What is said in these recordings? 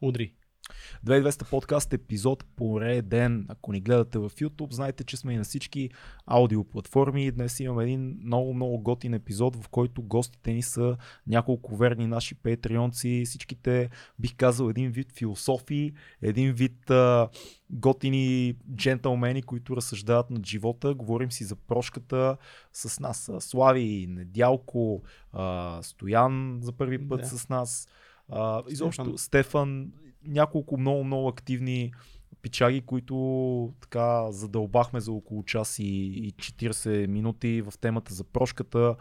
Удри. 2200 подкаст епизод пореден. Ако ни гледате в YouTube, знаете, че сме и на всички аудиоплатформи. Днес имаме един много, много готин епизод, в който гостите ни са няколко верни наши патреонци. Всичките, бих казал, един вид философии, един вид а, готини джентълмени, които разсъждават над живота. Говорим си за прошката с нас. Слави, Недялко, а, Стоян за първи път Да. с нас. А, изобщо Стефан. Стефан, няколко много, много активни пичаги, които така задълбахме за около час и, и 40 минути в темата за прошката.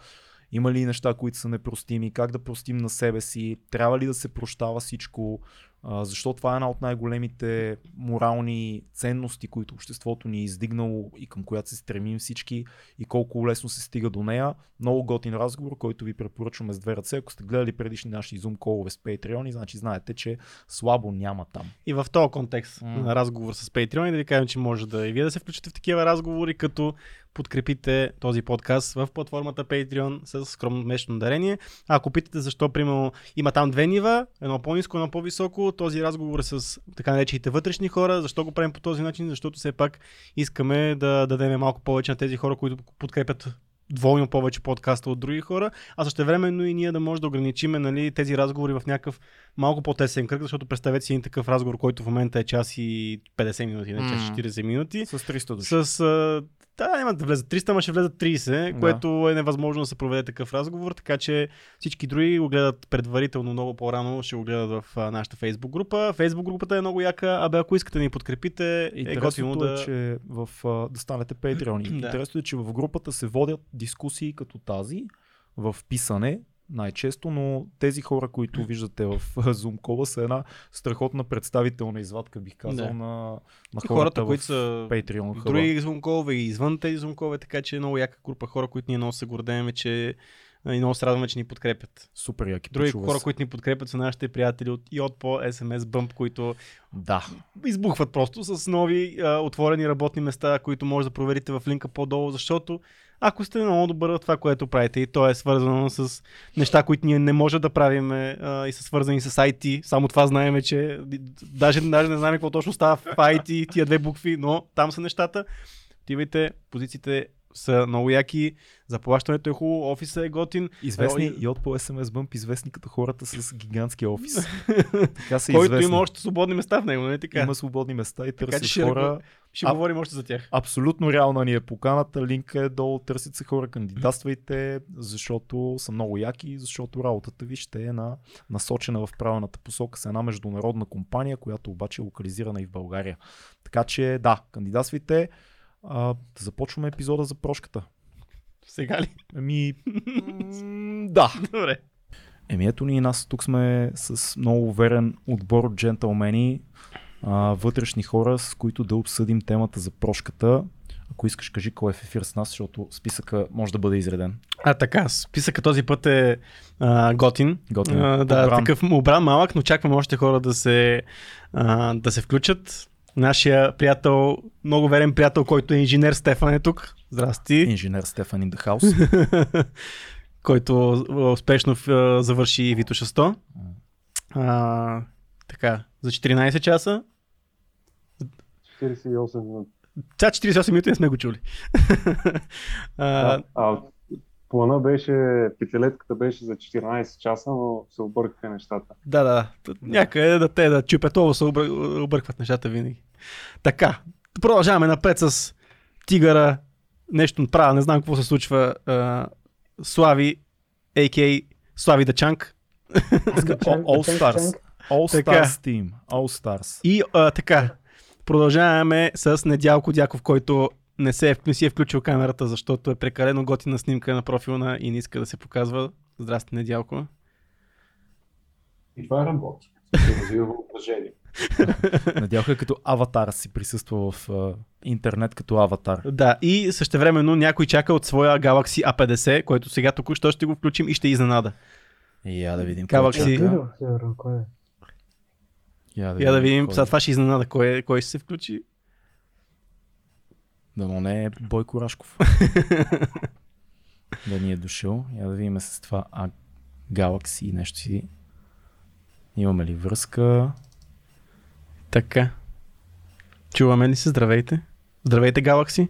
Има ли неща, които са непростими? Как да простим на себе си? Трябва ли да се прощава всичко? А, защо това е една от най-големите морални ценности, които обществото ни е издигнало и към която се стремим всички и колко лесно се стига до нея. Много готин разговор, който ви препоръчваме с две ръце. Ако сте гледали предишни наши Zoom колове с Patreon, значи знаете, че слабо няма там. И в този контекст М. на разговор с Patreon да ви кажем, че може да и вие да се включите в такива разговори, като подкрепите този подкаст в платформата Patreon с скромно месечно дарение. А ако питате защо, примерно, има там две нива, едно по-низко, едно по-високо, този разговор е с така наречените вътрешни хора. Защо го правим по този начин? Защото все пак искаме да дадем малко повече на тези хора, които подкрепят двойно повече подкаста от други хора, а също времено и ние да може да ограничиме нали, тези разговори в някакъв малко по-тесен кръг, защото представете си един такъв разговор, който в момента е час и 50 минути, не час М. 40 минути. С 300 души. С. А, да, няма да влезат 300, ама ще влезат 30, Да. което е невъзможно да се проведе такъв разговор, така че всички други го гледат предварително много по-рано, ще го гледат в а, нашата Facebook група. Facebook групата е много яка, абе ако искате да ни подкрепите, е готино да... е, че в, а, да станете Patreon. Да. Интересното е, че в групата се водят дискусии като тази в писане най-често, но тези хора, които виждате в Zoom кола са една страхотна представителна извадка, бих казал, Да. на, на хората, хората, които са Patreon. хъба. други звонкове и извън тези звонкове, така че е много яка група хора, които ние много се гордеем, че и много се радваме, че ни подкрепят. Супер яки Други хора, се. които ни подкрепят са нашите приятели от и от по SMS Bump, които Да. избухват просто с нови а, отворени работни места, които може да проверите в линка по-долу, защото ако сте много добър в това, което правите и то е свързано с неща, които ние не можем да правим а, и са свързани с IT, само това знаеме, че даже, даже не знаем какво точно става в IT, тия две букви, но там са нещата. Отивайте, позициите са много яки, заплащането е хубаво, офиса е готин, Известни и от по SMS Bump, известни като хората с гигантски офис. така са който известни. има още свободни места в него, не така? Има свободни места и търсят ще хора. Ще А- говорим още за тях. Абсолютно реална ни е поканата, линка е долу, търсят се хора, кандидатствайте, защото са много яки, защото работата ви ще е на, насочена в правилната посока с една международна компания, която обаче е локализирана и в България. Така че да, кандидатствайте. А, започваме епизода за прошката. Сега ли? Еми, м, да. Добре. Еми ето ни и нас тук сме с много уверен отбор от джентълмени, а, вътрешни хора, с които да обсъдим темата за прошката. Ако искаш, кажи кой е в ефир с нас, защото списъка може да бъде изреден. А така, списъка този път е а, готин. Готин. А, да, Подбран. такъв обран малък, но очакваме още хора да се, а, да се включат. Нашия приятел, много верен приятел, който е инженер Стефан е тук. Здрасти. Инженер Стефан in the house. който успешно завърши Витоша 100. А, така, за 14 часа. 48 минути. Ця 48 минути не сме го чули. а, а плана беше, петилетката беше за 14 часа, но се объркаха нещата. Да, да. Някъде да те да чупетово се обър... объркват нещата винаги. Така, продължаваме напред с Тигъра. Нещо правя, не знам какво се случва. Слави, а.к.а. Слави Дачанг. All, All Stars. All. Stars Team. All Stars. И а, така, продължаваме с Недялко Дяков, който не, се е, не си е включил камерата, защото е прекалено готина снимка на профилна и не иска да се показва. Здрасти, Недялко. И това работи. Се развива въображение. Надявах е като аватар си присъства в а, интернет като аватар. Да, и същевременно някой чака от своя Galaxy A50, който сега току-що ще го включим и ще изненада. Я да видим. Galaxy. е? Я Я да видим, кой е. сега това ще изненада кой, е- кой ще се включи. Да, но не е Бойко Рашков. да ни е дошъл. Я да видим с това а, Galaxy нещо си. Имаме ли връзка? Така. Чуваме ли се? Здравейте. Здравейте, Галакси.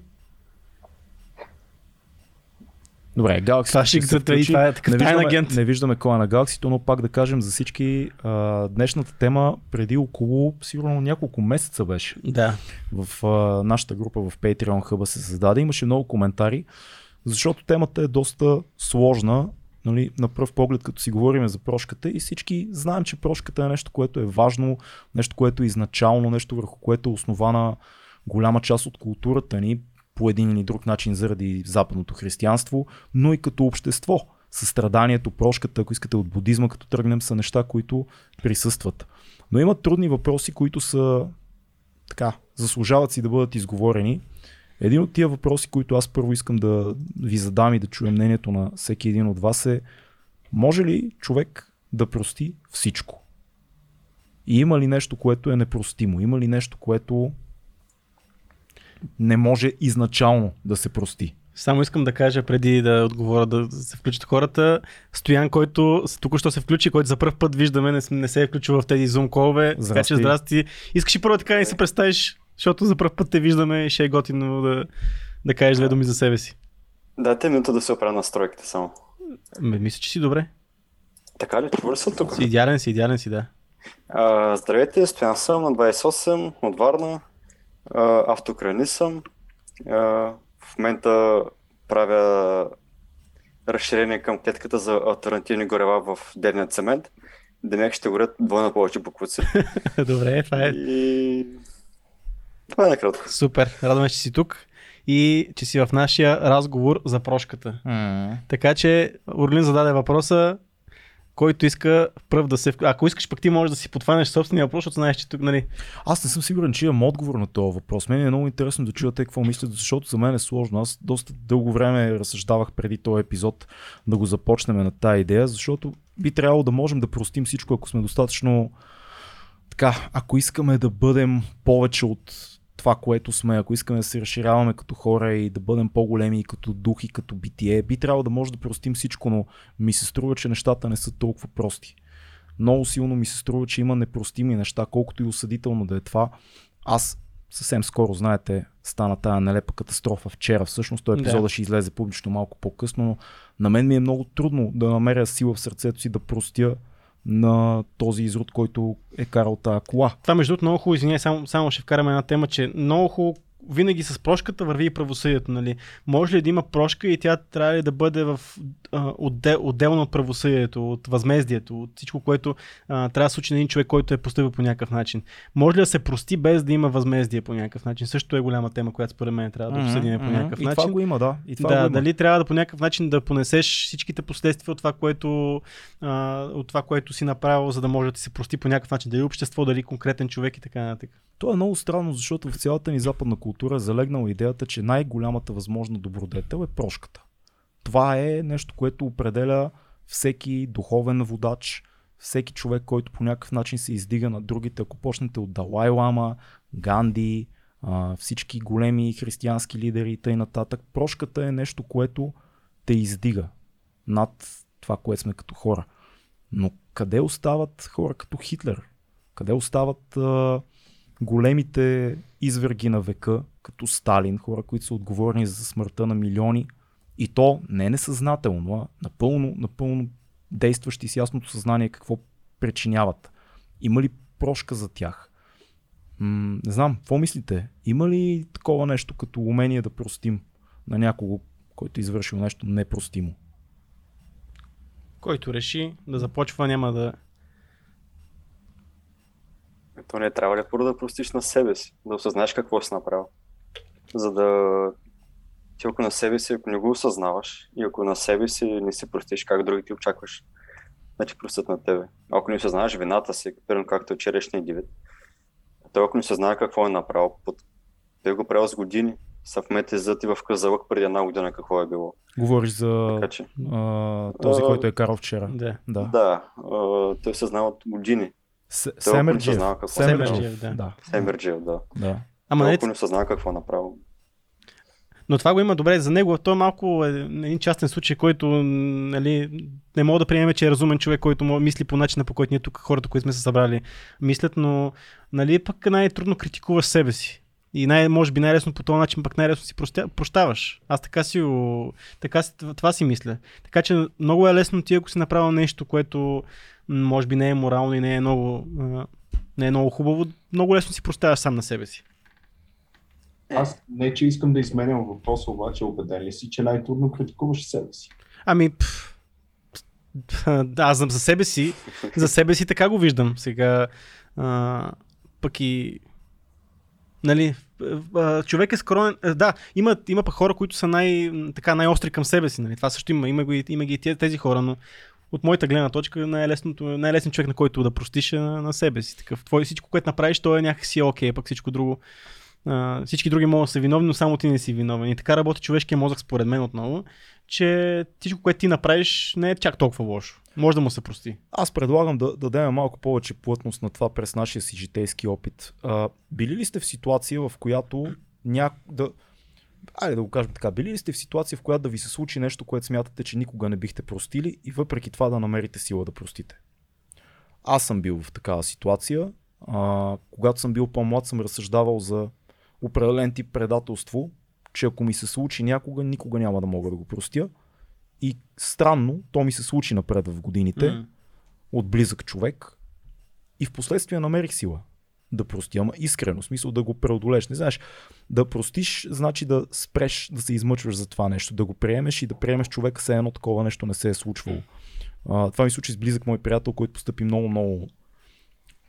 Добре, Galaxy. Това ще се и това е такъв не, виждаме, агент. не виждаме кой е на Galaxy, но пак да кажем за всички, а, днешната тема преди около, сигурно няколко месеца беше. Да. В а, нашата група в Patreon хъба се създаде. Имаше много коментари, защото темата е доста сложна. Нали, на пръв поглед, като си говорим за прошката и всички знаем, че прошката е нещо, което е важно, нещо, което е изначално, нещо върху което е основана голяма част от културата ни по един или друг начин заради западното християнство, но и като общество. Състраданието, прошката, ако искате от будизма, като тръгнем, са неща, които присъстват. Но има трудни въпроси, които са така, заслужават си да бъдат изговорени. Един от тия въпроси, които аз първо искам да ви задам и да чуя мнението на всеки един от вас е може ли човек да прости всичко? И има ли нещо, което е непростимо? Има ли нещо, което не може изначално да се прости? Само искам да кажа преди да отговоря да се включат хората. Стоян, който току-що се включи, който за първ път виждаме, не, не се е включил в тези зум колове. Така Здрасти. че здрасти. Искаш ли първо така да ни се представиш, защото за първ път те виждаме и ще е готино да, да кажеш две думи за себе си. Дайте минута да се оправя настройките само. Ме, мисля, че си добре. Така ли? Чува ли се тук? Си идеален си, идеален си, да. А, здравейте, Стоян съм на 28 от Варна. Автокрани съм. В момента правя разширение към клетката за альтернативни горева в дневния цемент. Демек ще горят двойно повече буквици. добре, това е И... Това е накратко. супер. Радваме, че си тук и че си в нашия разговор за прошката. Така че Орлин зададе въпроса, който иска пръв да се... Ако искаш пък ти можеш да си подхванеш собствения въпрос, защото знаеш, че тук, нали... Аз не съм сигурен, че имам отговор на този въпрос. Мен е много интересно да чуя те какво мислят, защото за мен е сложно. Аз доста дълго време разсъждавах преди този епизод да го започнем на тази идея, защото би трябвало да можем да простим всичко, ако сме достатъчно така, ако искаме да бъдем повече от това, което сме, ако искаме да се разширяваме като хора и да бъдем по-големи и като дух и като битие, би трябвало да може да простим всичко, но ми се струва, че нещата не са толкова прости. Много силно ми се струва, че има непростими неща, колкото и осъдително да е това. Аз съвсем скоро, знаете, стана тая нелепа катастрофа вчера. Всъщност този епизода Да. ще излезе публично малко по-късно, но на мен ми е много трудно да намеря сила в сърцето си да простя на този изрод, който е карал тази кола. Това между другото много хубаво, извиняй, само, само ще вкараме една тема, че много хубаво винаги с прошката върви и правосъдието, нали? Може ли да има прошка и тя трябва ли да бъде в, а, отдел, отделно от правосъдието, от възмездието, от всичко, което а, трябва да случи на един човек, който е поступил по някакъв начин. Може ли да се прости без да има възмездие по някакъв начин? Също е голяма тема, която според мен трябва да обсъдим по Мгм, някакъв и начин. това го има, да. И това да, го има. дали трябва да по някакъв начин да понесеш всичките последствия от това, което, а, от това, което си направил, за да може да ти се прости по някакъв начин. Дали общество, дали конкретен човек и така нататък. То е много странно, защото в цялата ни западна култура е залегнала идеята, че най-голямата възможна добродетел е прошката. Това е нещо, което определя всеки духовен водач, всеки човек, който по някакъв начин се издига на другите. Ако почнете от Далай Лама, Ганди, всички големи християнски лидери и т.н. прошката е нещо, което те издига над това, което сме като хора. Но къде остават хора като Хитлер? Къде остават а, големите изверги на века, като Сталин, хора, които са отговорни за смъртта на милиони, и то не несъзнателно, а напълно, напълно действащи с ясното съзнание какво причиняват. Има ли прошка за тях? М- не знам, какво мислите? Има ли такова нещо като умение да простим на някого, който е извършил нещо непростимо? Който реши да започва, няма да. То не трябва ли първо да простиш на себе си, да осъзнаеш какво си направил. За да ти ако на себе си, ако не го осъзнаваш и ако на себе си не си простиш, как другите очакваш да ти простят на тебе. Ако не осъзнаваш вината си, примерно както е вчерашния дивид, той ако не осъзнава какво е направил, под... той го правил с години, са в мете зад и в казалък преди една година какво е било. Говориш за Така че, а, този, А, който е карал вчера. Да. Да. да, а, той съзнава от години. Семерджиев. съзнава какво Семерджиев, да. да. Семерджиев, да. да. Ама не, ако не осъзнава какво е направил. Но това го има добре за него. Той е малко е един частен случай, който нали, не мога да приемем, че е разумен човек, който мисли по начина, по който ние тук хората, които сме се събрали, мислят, но нали, пък най-трудно критикуваш себе си. И най- може би най-лесно по този начин пък най-лесно си простя, прощаваш. Аз така си, така си, това си мисля. Така че много е лесно ти, ако си направил нещо, което може би не е морално и не е много, не е много хубаво, много лесно си прощаваш сам на себе си. Аз не, че искам да изменям въпроса, обаче убеден ли си, че най-трудно критикуваш себе си? Ами, пф, да, аз за за себе си, за себе си така го виждам. Сега, а, пък и, нали, човек е скромен, а, да, има, има пък хора, които са най, така, най-остри към себе си, нали, това също има, има, има ги и тези, хора, но от моята гледна точка най-лесното, най-лесният човек, на който да простиш е на, на себе си. Такъв, твой, всичко, което направиш, то е някакси окей, пък всичко друго, всички други могат да са виновни, но само ти не си виновен. И така работи човешкия мозък, според мен отново, че всичко, което ти направиш, не е чак толкова лошо. Може да му се прости. Аз предлагам да, да дадем малко повече плътност на това през нашия си житейски опит. А, били ли сте в ситуация, в която ня... да... Айде да го кажем така. Били ли сте в ситуация, в която да ви се случи нещо, което смятате, че никога не бихте простили и въпреки това да намерите сила да простите? Аз съм бил в такава ситуация. А, когато съм бил по-млад, съм разсъждавал за определен тип предателство, че ако ми се случи някога, никога няма да мога да го простя. И странно, то ми се случи напред в годините М. от близък човек и в последствие намерих сила да простя, ама искрено, в смисъл да го преодолеш. Не знаеш, да простиш значи да спреш да се измъчваш за това нещо, да го приемеш и да приемеш човека се едно такова нещо не се е случвало. А, това ми случи с близък мой приятел, който постъпи много, много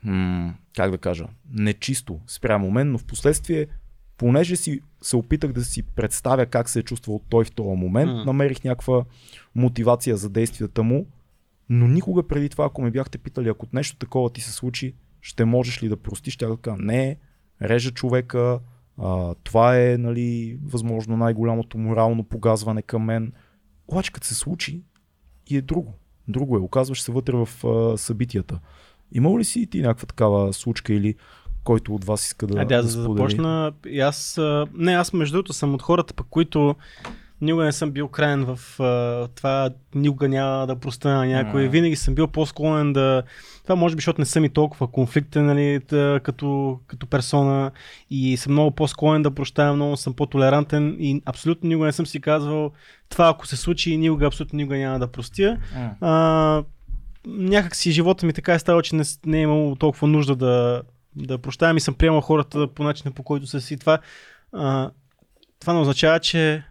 м- как да кажа, нечисто спрямо мен, но в последствие понеже си се опитах да си представя как се е чувствал той в този момент, М. намерих някаква мотивация за действията му, но никога преди това, ако ме бяхте питали, ако нещо такова ти се случи, ще можеш ли да простиш, ще да кажа, не, режа човека, а, това е, нали, възможно най-голямото морално погазване към мен. Обаче като се случи и е друго. Друго е, оказваш се вътре в а, събитията. Имал ли си ти някаква такава случка или който от вас иска да, Айде, аз да да сподели? започна. И аз, не, аз между другото съм от хората, пък, които никога не съм бил крайен в а, това, никога няма да простя на някой. М. Винаги съм бил по-склонен да... Това може би, защото не съм и толкова конфликтен, нали, тъ, като, като персона и съм много по-склонен да прощавам, много съм по-толерантен и абсолютно никога не съм си казвал това, ако се случи, никога, абсолютно никога няма да простя. М. А, някак си живота ми така е ставал, че не, не е имало толкова нужда да, да прощавам и съм приемал хората по начина по който са си. Това, а, това не означава, че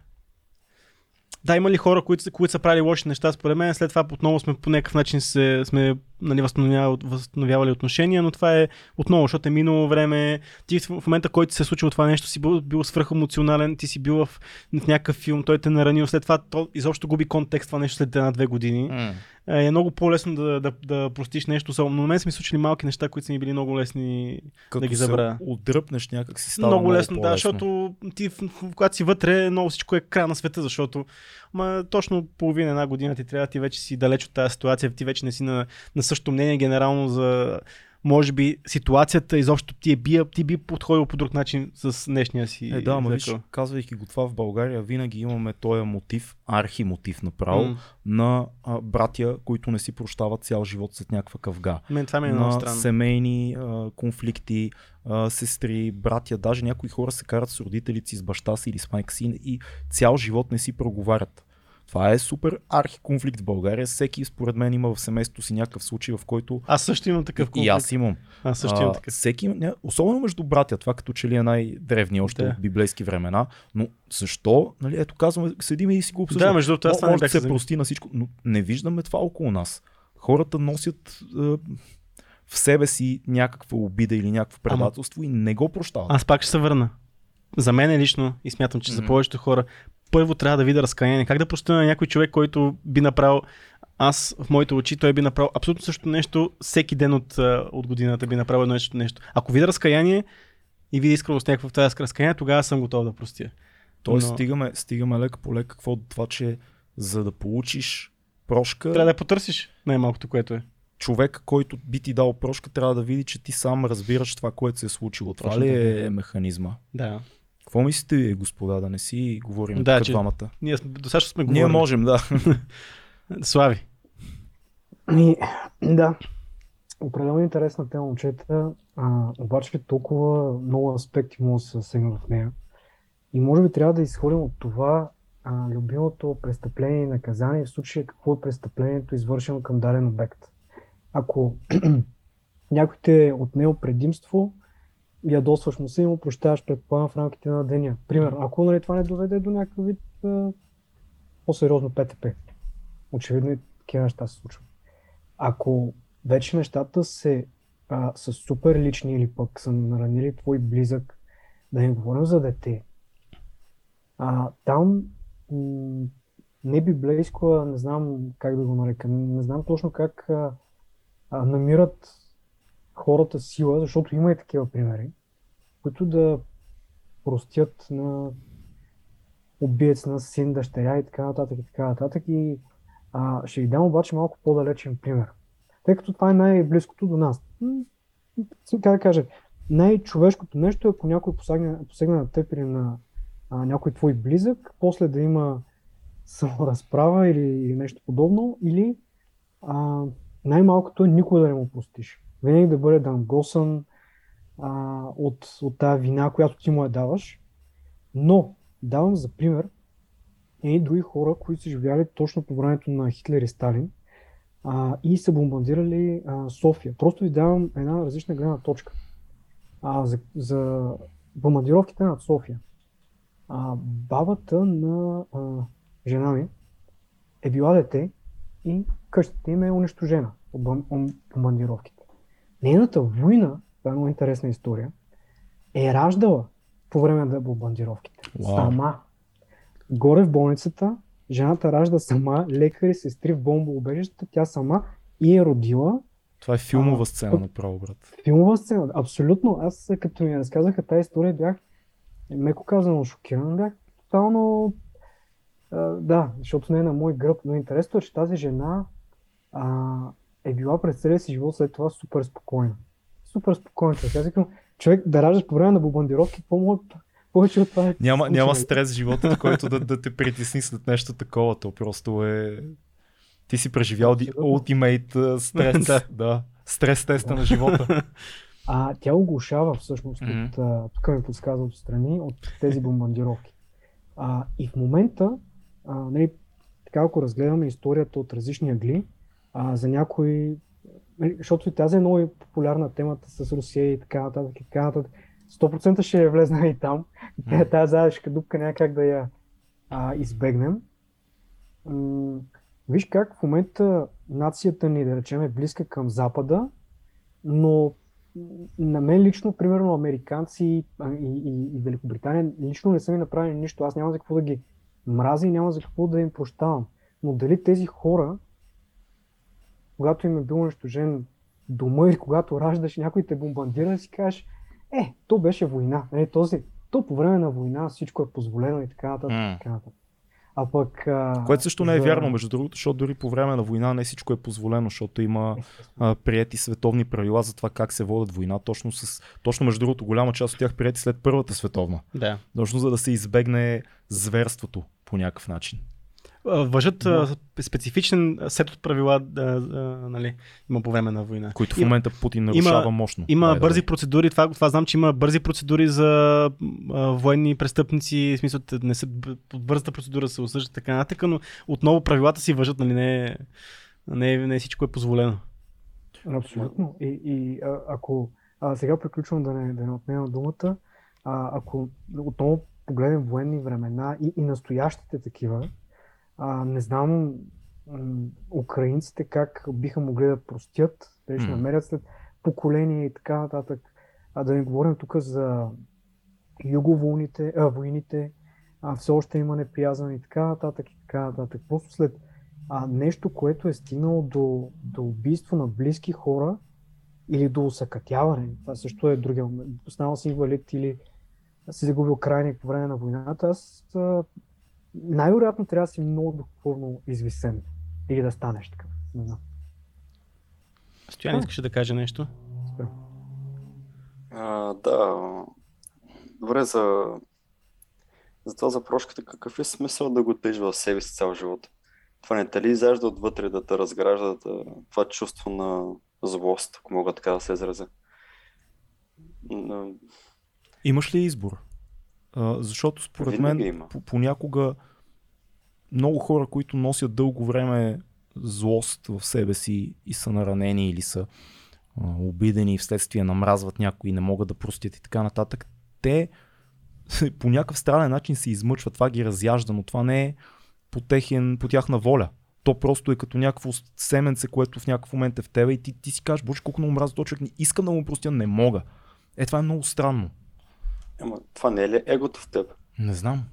да, има ли хора, които, които са правили лоши неща, според мен, след това отново сме по някакъв начин се, сме нали, възстановявали, възстановявали отношения, но това е отново, защото е минало време. Ти в момента, който се е случило това нещо, си бил, бил свръхемоционален, ти си бил в, в някакъв филм, той те е наранил, след това то изобщо губи контекст това нещо след една-две години М. е много по-лесно да, да, да простиш нещо. Особено на мен са ми случили малки неща, които са ми били много лесни. Като ги се забравя. отдръпнеш някак си става много, много лесно, да, по-лесно. защото ти, когато си вътре, много всичко е край на света, защото ма, точно половина една година ти трябва, ти вече си далеч от тази ситуация, ти вече не си на, на същото мнение генерално за може би ситуацията изобщо ти е бия, ти би подходил по друг начин с днешния си. Е, да, ама виж, казвайки го това в България, винаги имаме този мотив, архимотив направо, М. на а, братя, които не си прощават цял живот след някаква къвга. Мен това ми е на странно. семейни а, конфликти, а, сестри, братя, даже някои хора се карат с родителите си, с баща си или с майка си и цял живот не си проговарят. Това е супер архи конфликт в България. Всеки, според мен, има в семейството си някакъв случай, в който Аз също имам такъв конфликт. и аз имам. аз също имам А, такъв. всеки, ня- особено между братя, това като че ли е най-древния още Да. от библейски времена, но защо, нали, ето казваме, седиме и си го обсъждаме. Да, между другото, аз не може да бях се прости на всичко, но не виждаме това около нас. Хората носят в себе си някаква обида или някакво Ама- предателство и не го прощават. Аз пак ще се върна. За мен е лично и смятам, че за повечето хора първо трябва да видя разкаяние. Как да простя на някой човек, който би направил аз в моите очи, той би направил абсолютно същото нещо всеки ден от, от годината би направил едно също нещо. Ако видя разкаяние и видя искреност някакво в тази разкаяние, тогава съм готов да простя. Тоест но- стигаме, стигаме лека по лека какво това, че за да получиш прошка, Трябва да я потърсиш най-малкото, което е. човек, който би ти дал прошка, трябва да види, че ти сам разбираш това, което се е случило. Това Точно ли е механизма? Да. Какво мислите, господа, да не си говорим Да, че- двамата? Ние сме- достатъчно сме говорили. Ние можем, да. Слави. Ами, да. Определено интересна тема, момчета. А, обаче толкова много аспекти могат да се засегнат в нея. И може би трябва да изходим от това а, любимото престъпление и наказание, в случая какво е престъплението, извършено към даден обект. Ако някой те е отнел предимство, ядосваш му се и му прощаваш предполагам в рамките на деня. Пример, ако нали, това не доведе до някакъв вид а, по-сериозно ПТП. Очевидно и такива неща се случват. Ако вече нещата се, а, са супер лични или пък са наранили твой близък, да не говорим за дете, а, там м- не а не знам как да го нарека, не знам точно как а, а, намират хората сила, защото има и такива примери, които да простят на убиец на син, дъщеря и така нататък и така нататък. И а, ще ви дам обаче малко по-далечен пример. Тъй като това е най-близкото до нас. Как да кажа, най-човешкото нещо е ако някой посегне, посегне на теб или на а, някой твой близък, после да има саморазправа или, или нещо подобно, или а, най-малкото е никога да не му простиш. Винаги да бъде дангосан а, от, от тази вина, която ти му я даваш. Но, давам за пример, и други хора, които са живяли точно по времето на Хитлер и Сталин а, и са бомбардирали а, София. Просто ви давам една различна гледна точка а, за, за бомбардировките над София. А, бабата на а, жена ми е била дете и къщата им е унищожена от бом- ом- бомбардировките. Нейната война, това е много интересна история, е раждала по време на бомбардировките. Уау. Сама. Горе в болницата, жената ражда сама, лекари, сестри в бомбоубежищата, тя сама и е родила Това е филмова А, сцена, тук- направо, брат. филмова сцена. Абсолютно. Аз като ми разказаха тази история бях меко казано шокиран. Бях тотално а, да, защото не е на мой гръб. Но интересно е, че тази жена а, е била през целия си живот след това супер спокойна. Супер спокойна. човек. Аз викам, човек да раждаш по време на бомбардировки, какво повече от това е Няма, няма нали? стрес в живота, който да, да те притесни след нещо такова. То просто е... Ти си преживял а, стрес. Да. да. Стрес теста на живота. А тя оглушава всъщност Мгм. от, а, тук ми подсказва отстрани, от тези бомбардировки. А, и в момента, а, нали, така ако разгледаме историята от различни ъгли, а, за някои, нали, защото и тази е много популярна темата с Русия и така нататък и така нататък, 100% ще е влезна и там. Мгм. Тази заешка дупка няма как да я а, избегнем. М, виж как в момента нацията ни, да речем, е близка към Запада, но на мен лично, примерно, американци и, и, и Великобритания лично не са ми направили нищо. Аз няма за какво да ги мразя и няма за какво да им прощавам. Но дали тези хора, когато им е бил унищожен дома или когато раждаш, някой те бомбардира да си кажеш, е, то беше война. Нали, този, то по време на война всичко е позволено и така нататък. И така нататък. А пък... А, Което също не е за- вярно, между другото, защото дори по време на война не всичко е позволено, защото има а, приети световни правила за това как се водят война. Точно, с, точно между другото, голяма част от тях приети след Първата световна. Да. Точно за да се избегне зверството по някакъв начин. Въжат Да. специфичен сет от правила, да, а, нали, има по време на война. Които в Има- момента Путин нарушава мощно. Има the бързи way. процедури, това, това знам, че има бързи процедури за а, военни престъпници, в смисъл, не са под бързата процедура се осъждат така нататък, но отново правилата си въжат, нали, не, не, не всичко е позволено. Абсолютно. И, и а, ако а, сега приключвам да не, да не отнемам думата, а, ако отново погледнем военни времена и, и настоящите такива, а, не знам украинците как биха могли да простят, дали ще намерят след поколения и така нататък. А да не говорим тук за юговойните, а, войните, а, все още има неприязан и така нататък и така нататък. Просто след а, нещо, което е стигнало до, до убийство на близки хора или до усъкътяване. Това също е другия момент. Станал си инвалид или си загубил крайник по време на войната. Аз а, най-вероятно трябва да си много духовно извисен или да станеш такъв. Не знам. Стоян А. искаше да каже нещо. А, да. Добре, за Затова за прошката какъв е смисъл да го тежи в себе си цял живот? Това не те ли изяжда отвътре да те разгражда да, това чувство на злост, ако мога така да се изразя? Но... Имаш ли избор? А, защото според мен има. понякога много хора, които носят дълго време злост в себе си и са наранени или са а, обидени и вследствие намразват някои не могат да простят и така нататък, те по някакъв странен начин се измъчват. Това ги разяжда, но това не е по, техен, по тяхна воля. То просто е като някакво семенце, което в някакъв момент е в тебе и ти, ти си кажеш, боже, колко много мраза този човек, не искам да му простя, не мога. Е, това е много странно. Ама това не е ли егото в теб? Не знам.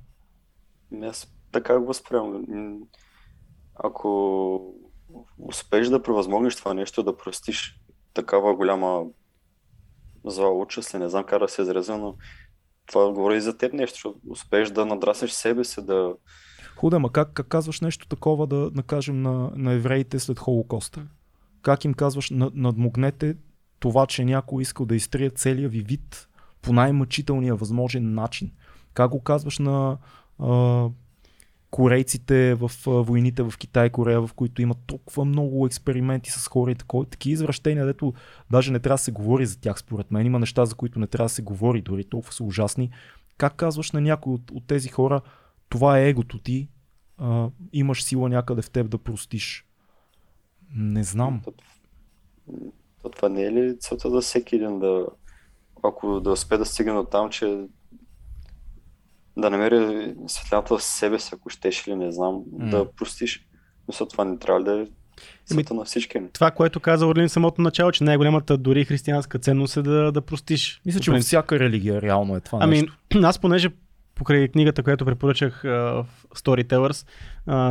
Аз така го възприемам. Ако успееш да превъзмогнеш това нещо, да простиш такава голяма зла участ, не знам как да се изразя, но това говори и за теб нещо, защото успееш да надрасеш себе си, да... Хубаво, ма как, как казваш нещо такова да накажем на, на евреите след Холокоста? Как им казваш, надмогнете това, че някой искал да изтрие целия ви вид по най-мъчителния възможен начин? Как го казваш на а, корейците в войните в Китай и Корея, в които има толкова много експерименти с хора и такова, такива извращения, дето даже не трябва да се говори за тях според мен. Има неща, за които не трябва да се говори, дори толкова са ужасни. Как казваш на някой от, от тези хора, това е егото ти, а, имаш сила някъде в теб да простиш? Не знам. То, това не е ли целта за всеки един да, ако да успее да стигне до там, че да намери светлината в себе си, ако щеш или не знам, mm. да простиш. Мисля, това не трябва да е Еми, на всички. Това, което каза Орлин самото начало, че най-голямата дори християнска ценност е да, да простиш. Мисля, че във всяка религия реално е това ами, нещо. Аз понеже покрай книгата, която препоръчах в Storytellers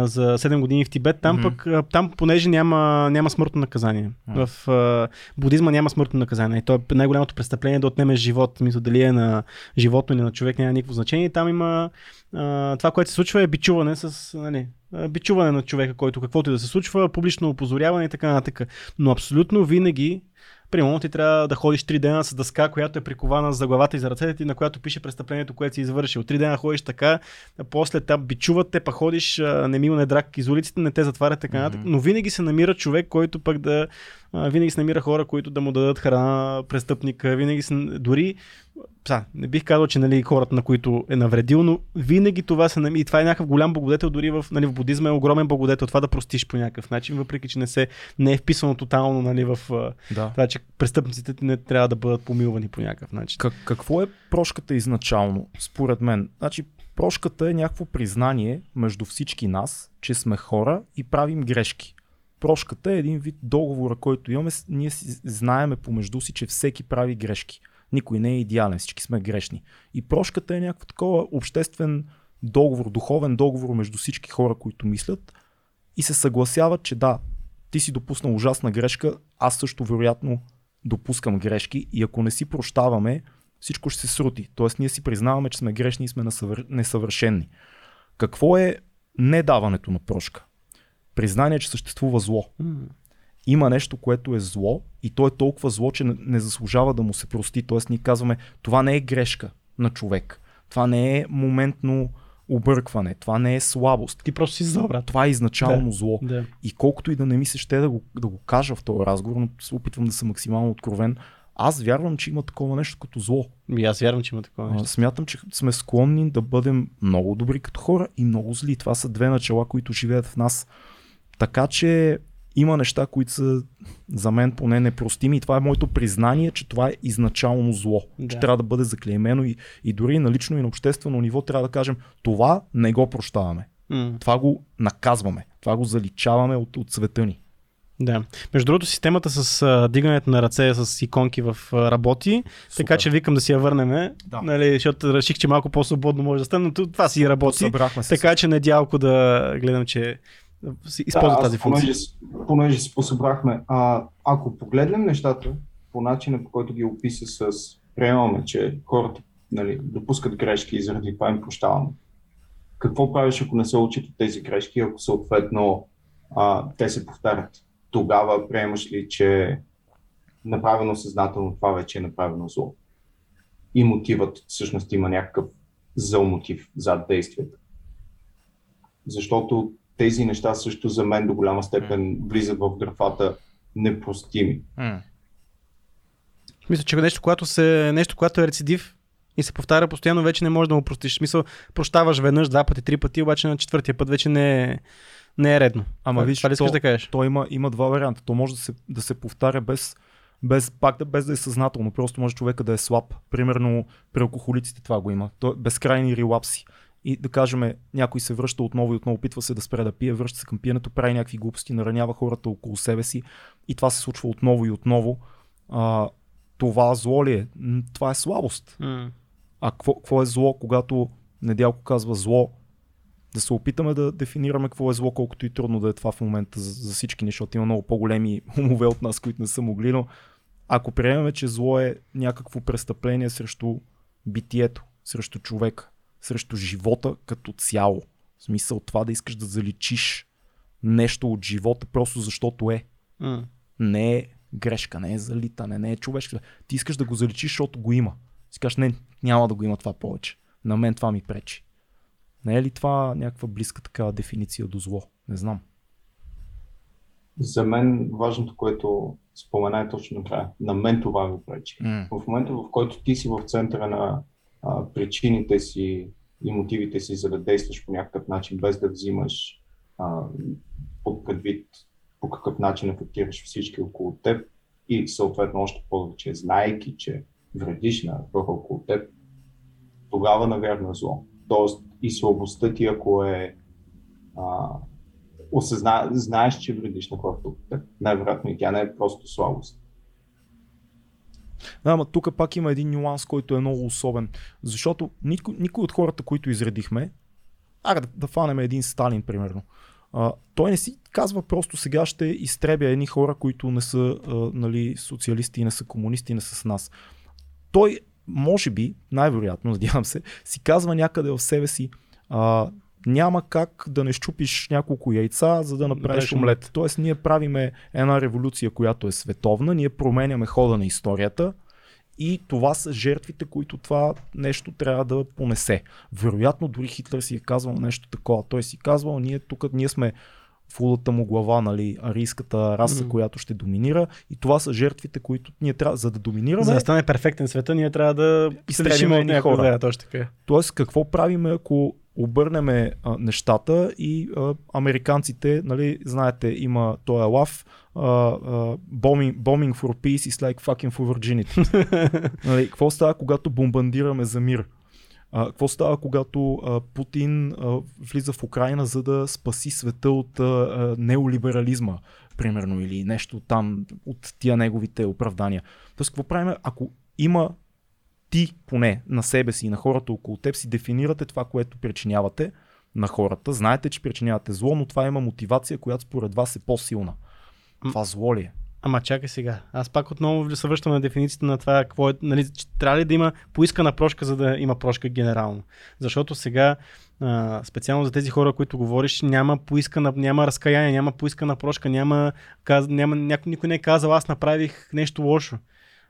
за 7 години в Тибет, там mm-hmm. пък, там понеже няма, няма смъртно наказание. Mm-hmm. В uh, будизма няма смъртно наказание. И то е най-голямото престъпление да отнемеш живот. Мисля, дали е на животно или на човек, няма никакво значение. Там има uh, това, което се случва е бичуване с, нали, бичуване на човека, който каквото и да се случва, публично опозоряване и така нататък. Но абсолютно винаги Примерно ти трябва да ходиш 3 дена с дъска, която е прикована за главата и за ръцете ти, на която пише престъплението, което си извършил. Три дена ходиш така, после там бичуват те, па ходиш не мил, не драк из улиците, не те затварят така нататък. Mm-hmm. Но винаги се намира човек, който пък да винаги се намира хора, които да му дадат храна, престъпника, винаги се, дори Пса, не бих казал, че нали, хората, на които е навредил, но винаги това се намира. И това е някакъв голям благодетел, дори в, нали, в будизма е огромен благодетел. Това да простиш по някакъв начин, въпреки че не, се, не е вписано тотално нали, в да. това, че престъпниците не трябва да бъдат помилвани по някакъв начин. Как, какво е прошката изначално, според мен? Значи, прошката е някакво признание между всички нас, че сме хора и правим грешки прошката е един вид договора, който имаме. Ние знаеме помежду си, че всеки прави грешки. Никой не е идеален, всички сме грешни. И прошката е някакво такова обществен договор, духовен договор между всички хора, които мислят и се съгласяват, че да, ти си допуснал ужасна грешка, аз също вероятно допускам грешки и ако не си прощаваме, всичко ще се срути. Тоест ние си признаваме, че сме грешни и сме несъвършенни. Какво е недаването на прошка? признание, че съществува зло. Има нещо, което е зло и то е толкова зло, че не заслужава да му се прости. Тоест ние казваме, това не е грешка на човек. Това не е моментно объркване. Това не е слабост. Ти просто си зло, брат. Това е изначално да, зло. Да. И колкото и да не ми се ще да го, да го кажа в този разговор, но се опитвам да съм максимално откровен, аз вярвам, че има такова нещо като зло. И аз вярвам, че има такова нещо. Смятам, че сме склонни да бъдем много добри като хора и много зли. Това са две начала, които живеят в нас. Така че има неща, които са за мен поне непростими и това е моето признание, че това е изначално зло, да. че трябва да бъде заклеймено и, и дори на лично и на обществено ниво трябва да кажем това не го прощаваме. Mm. Това го наказваме, това го заличаваме от, от света ни. Да. Между другото, системата с а, дигането на ръце с иконки в а, работи, Супер. така че викам да си я върнем, да. нали, защото реших, че малко по-свободно може да стане, но това си работи. Така че недялко да гледам, че използва да, тази функция. Понеже, понеже си посъбрахме, а, ако погледнем нещата по начина, по който ги описа с приемаме, че хората нали, допускат грешки и заради това им прощаваме. Какво правиш, ако не се учат от тези грешки, ако съответно а, те се повтарят? Тогава приемаш ли, че направено съзнателно това вече е направено зло? И мотивът всъщност има някакъв зъл мотив зад действията. Защото тези неща също за мен до голяма степен влизат в графата непростими. Мисля, че нещо, когато, се, нещо, когато е рецидив и се повтаря постоянно, вече не можеш да му простиш. В смисъл, прощаваш веднъж, два пъти, три пъти, обаче на четвъртия път вече не е, не е редно. Ама Това- виж, това ли искаш то- да кажеш? То има, има два варианта. То може да се, да се повтаря без, без, пак да, без да е съзнателно. Просто може човека да е слаб. Примерно при алкохолиците това го има. То е безкрайни релапси. И да кажем, някой се връща отново и отново, опитва се да спре да пие, връща се към пиенето, прави някакви глупости, наранява хората около себе си и това се случва отново и отново. А, това зло ли е? Това е слабост. М. А какво, е зло, когато Недялко казва зло? Да се опитаме да дефинираме какво е зло, колкото и трудно да е това в момента за, за всички, защото има много по-големи умове от нас, които не са могли, но ако приемем, че зло е някакво престъпление срещу битието, срещу човека, срещу живота като цяло, в смисъл това да искаш да заличиш нещо от живота просто защото е М. не е грешка, не е залитане, не е човешка. Ти искаш да го заличиш, защото го има. Си кажеш, не, няма да го има това повече. На мен това ми пречи. Не е ли това някаква близка такава дефиниция до зло? Не знам. За мен важното, което спомена е точно накрая. На мен това ми пречи. Mm. В момента, в който ти си в центъра на причините си и мотивите си, за да действаш по някакъв начин, без да взимаш а, под предвид по какъв начин афектираш всички около теб и съответно още повече, знаейки, че вредиш на хора около теб, тогава навярно е зло. Тоест и слабостта ти, ако е а, осъзна, знаеш, че вредиш на хората около теб, най-вероятно и тя не е просто слабост. Да, ама тук пак има един нюанс, който е много особен. Защото никой, никой от хората, които изредихме, ара да, да фанем един Сталин, примерно. А, той не си казва просто сега ще изтребя едни хора, които не са а, нали, социалисти, не са комунисти, не са с нас. Той, може би, най-вероятно, надявам се, си казва някъде в себе си, а, няма как да не щупиш няколко яйца, за да направиш Направиш омлет. Тоест, ние правиме една революция, която е световна, ние променяме хода на историята и това са жертвите, които това нещо трябва да понесе. Вероятно, дори Хитлер си е казвал нещо такова. Той си казвал, ние тук ние сме в лудата му глава, нали, арийската раса, Мгм. която ще доминира и това са жертвите, които ние трябва, за да доминираме, За да стане перфектен света, ние трябва да изтребим от някои хора. Да, точно така. Тоест, какво правиме, ако обърнеме а, нещата и а, американците, нали, знаете, има този лав, bombing, bombing for peace is like fucking for virginity. нали, какво става, когато бомбандираме за мир? А, какво става, когато а, Путин а, влиза в Украина, за да спаси света от а, а, неолиберализма, примерно, или нещо там от тия неговите оправдания? Тоест, какво правим, ако има ти поне на себе си и на хората около теб си дефинирате това, което причинявате на хората. Знаете, че причинявате зло, но това има мотивация, която според вас е по-силна. Това зло ли е? Ама чакай сега. Аз пак отново се връщам на дефиницията на това, какво е, нали, трябва ли да има поискана прошка, за да има прошка генерално. Защото сега, а, специално за тези хора, които говориш, няма поискана, няма разкаяние, няма поискана прошка, няма, каз, няма някой, никой не е казал, аз направих нещо лошо.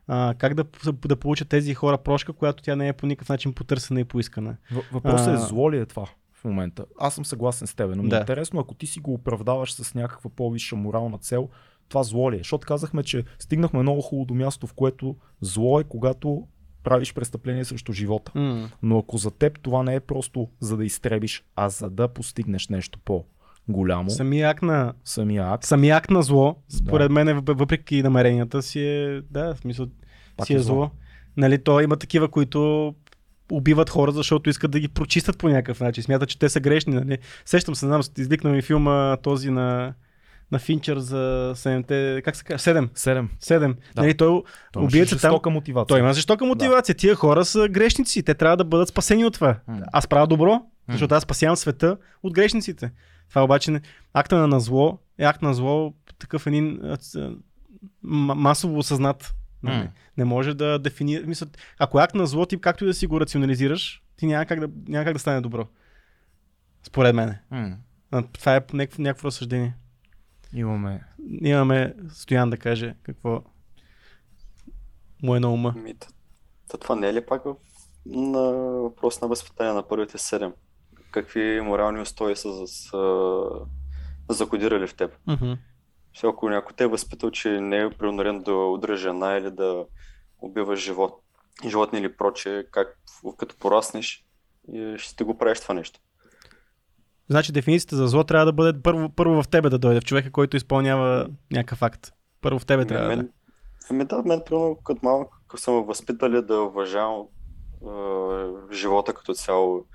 А, как да, да получат тези хора прошка, която тя не е по никакъв начин потърсена и поискана. Въпросът А. е зло ли е това в момента? Аз съм съгласен с теб, но ми Да. е интересно, ако ти си го оправдаваш с някаква по-висша морална цел, това зло ли е? Защото казахме, че стигнахме много хубаво до място, в което зло е, когато правиш престъпление срещу живота. М. Но ако за теб това не е просто за да изтребиш, а за да постигнеш нещо по-голямо, Самия акт на, самия акт, самия акт на зло, според мен, е, въп- въпреки намеренията си е, да, в смисъл, пак си е зло. Нали, то има такива, които убиват хора, защото искат да ги прочистят по някакъв начин. Смятат, че те са грешни. Нали. Сещам се, знам, изликна ми филма този на, на Финчер за 7-те, как се казва? 7. Седем. 7. Да. Нали, той, Той убиеца там, мотивация. той има жестока мотивация. Тия хора са грешници. Те трябва да бъдат спасени от това. М. Аз правя добро, защото аз спасявам света от грешниците. Това обаче не... акта на зло е акт на зло такъв един масово осъзнат. М. Не може да дефинира. Мисля, ако е акт на зло, ти както и да си го рационализираш, ти няма как да, няма как да стане добро. Според мен. М. Това е някакво, някакво разсъждение. Имаме. Имаме Стоян да каже какво му е на ума. Ми, та, та това не е ли пак в на въпрос на възпитание на първите седем. Какви морални устои са, са закодирали в теб. Мгм. Все, ако някой те е възпитал, че не е принуден да удря жена или да убива живот, животни или прочее, как като пораснеш, ще ти го правиш това нещо. Значи дефиницията за зло трябва да бъде първо, първо в тебе да дойде, в човека, който изпълнява някакъв акт. Първо в тебе трябва да ами да, мен, примерно, като малък ме възпитали да уважавам е, живота като цяло.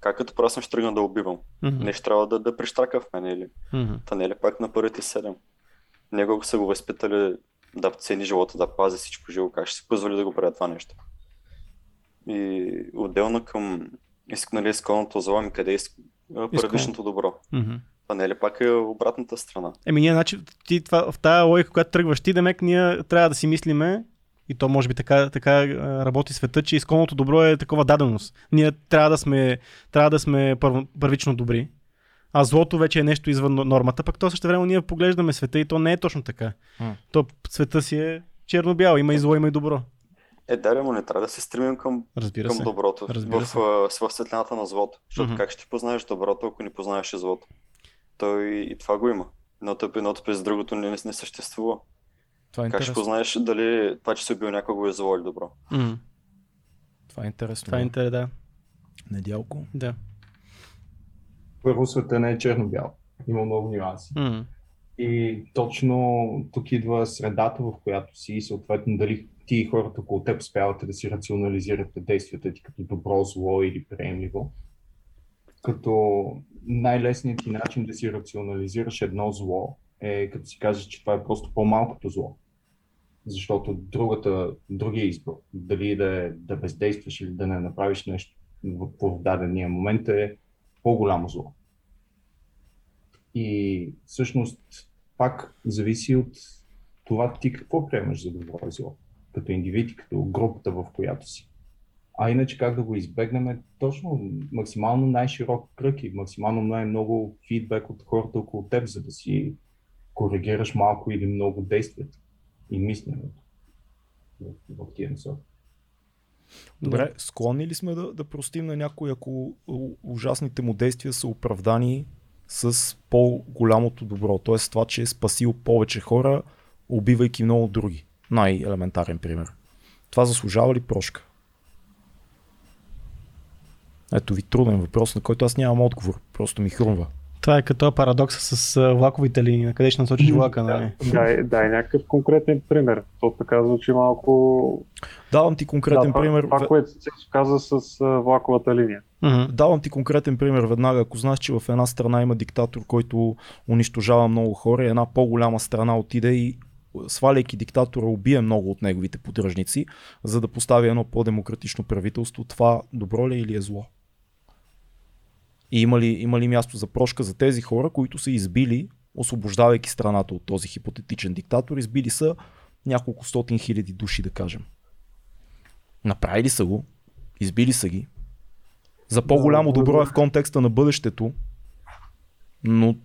Как като просто ще тръгна да убивам? Мгм. Нещо трябва да, да прищрака в мен или Мгм. Та не е ли пак на първите седем? Него са го възпитали да цени живота, да пази всичко живо, как ще си позволи да го прави това нещо. И отделно към нали, изконното зло, ами къде е първичното добро? Мгм. Това не е ли пак е обратната страна? Еми ние, значи, ти, това, в тази логика, когато тръгваш ти, демек ние трябва да си мислиме, и то може би така, така работи света, че изконното добро е такова даденост. Ние трябва да сме, трябва да сме първо, първично добри, а злото вече е нещо извън нормата, пък то също време ние поглеждаме света и то не е точно така. М. То света си е черно-бял, има и зло, има и добро. Е, да, но не трябва да се стремим към, Разбира към се. доброто, Разбира в, се. а, в светлината на злото. Защото Мгм. как ще познаеш доброто, ако не познаеш и злото? Той и това го има. Едното, едното без другото не, не съществува. Това е Как ще интересно. познаеш дали това, че си убил някого е зло или добро? М, Това е интересно. Това е да. интерес, да. Недялко. да. Първо света не е черно-бял. Има много нюанси. М, И точно тук идва средата, в която си и съответно дали ти и хората около теб успявате да си рационализирате действията ти като добро, зло или приемливо. Като най-лесният ти начин да си рационализираш едно зло е като си кажеш, че това е просто по-малкото зло. Защото другата, другия избор, дали да, да бездействаш или да не направиш нещо в, в дадения момент е по-голямо зло. И всъщност пак зависи от това ти какво приемаш за добро и зло, като индивид и като групата, в която си. А иначе как да го избегнем е точно максимално най-широк кръг и максимално най-много фидбек от хората около теб, за да си коригираш малко или много действията и мисленето в, в тия насоки. Добре, склонни ли сме да, да простим на някой, ако ужасните му действия са оправдани с по-голямото добро? Т.е. това, че е спасил повече хора, убивайки много други. Най-елементарен пример. Това заслужава ли прошка? Ето ви труден въпрос, на който аз нямам отговор. Просто ми хрумва. Това е като парадокса с влаковите линии, на къде ще насочиш влака, нали? Дай, дай някакъв конкретен пример. То така звучи малко... Давам ти конкретен да, пример. Това, което се каза с влаковата линия. Мгм. Давам ти конкретен пример веднага. Ако знаеш, че в една страна има диктатор, който унищожава много хора, една по-голяма страна отиде и сваляйки диктатора, убие много от неговите поддръжници, за да постави едно по-демократично правителство, това добро ли е или е зло? И има ли, има ли място за прошка за тези хора, които са избили, освобождавайки страната от този хипотетичен диктатор, избили са няколко стотин хиляди души, да кажем. Направили са го, избили са ги, за по-голямо добро е в контекста на бъдещето, но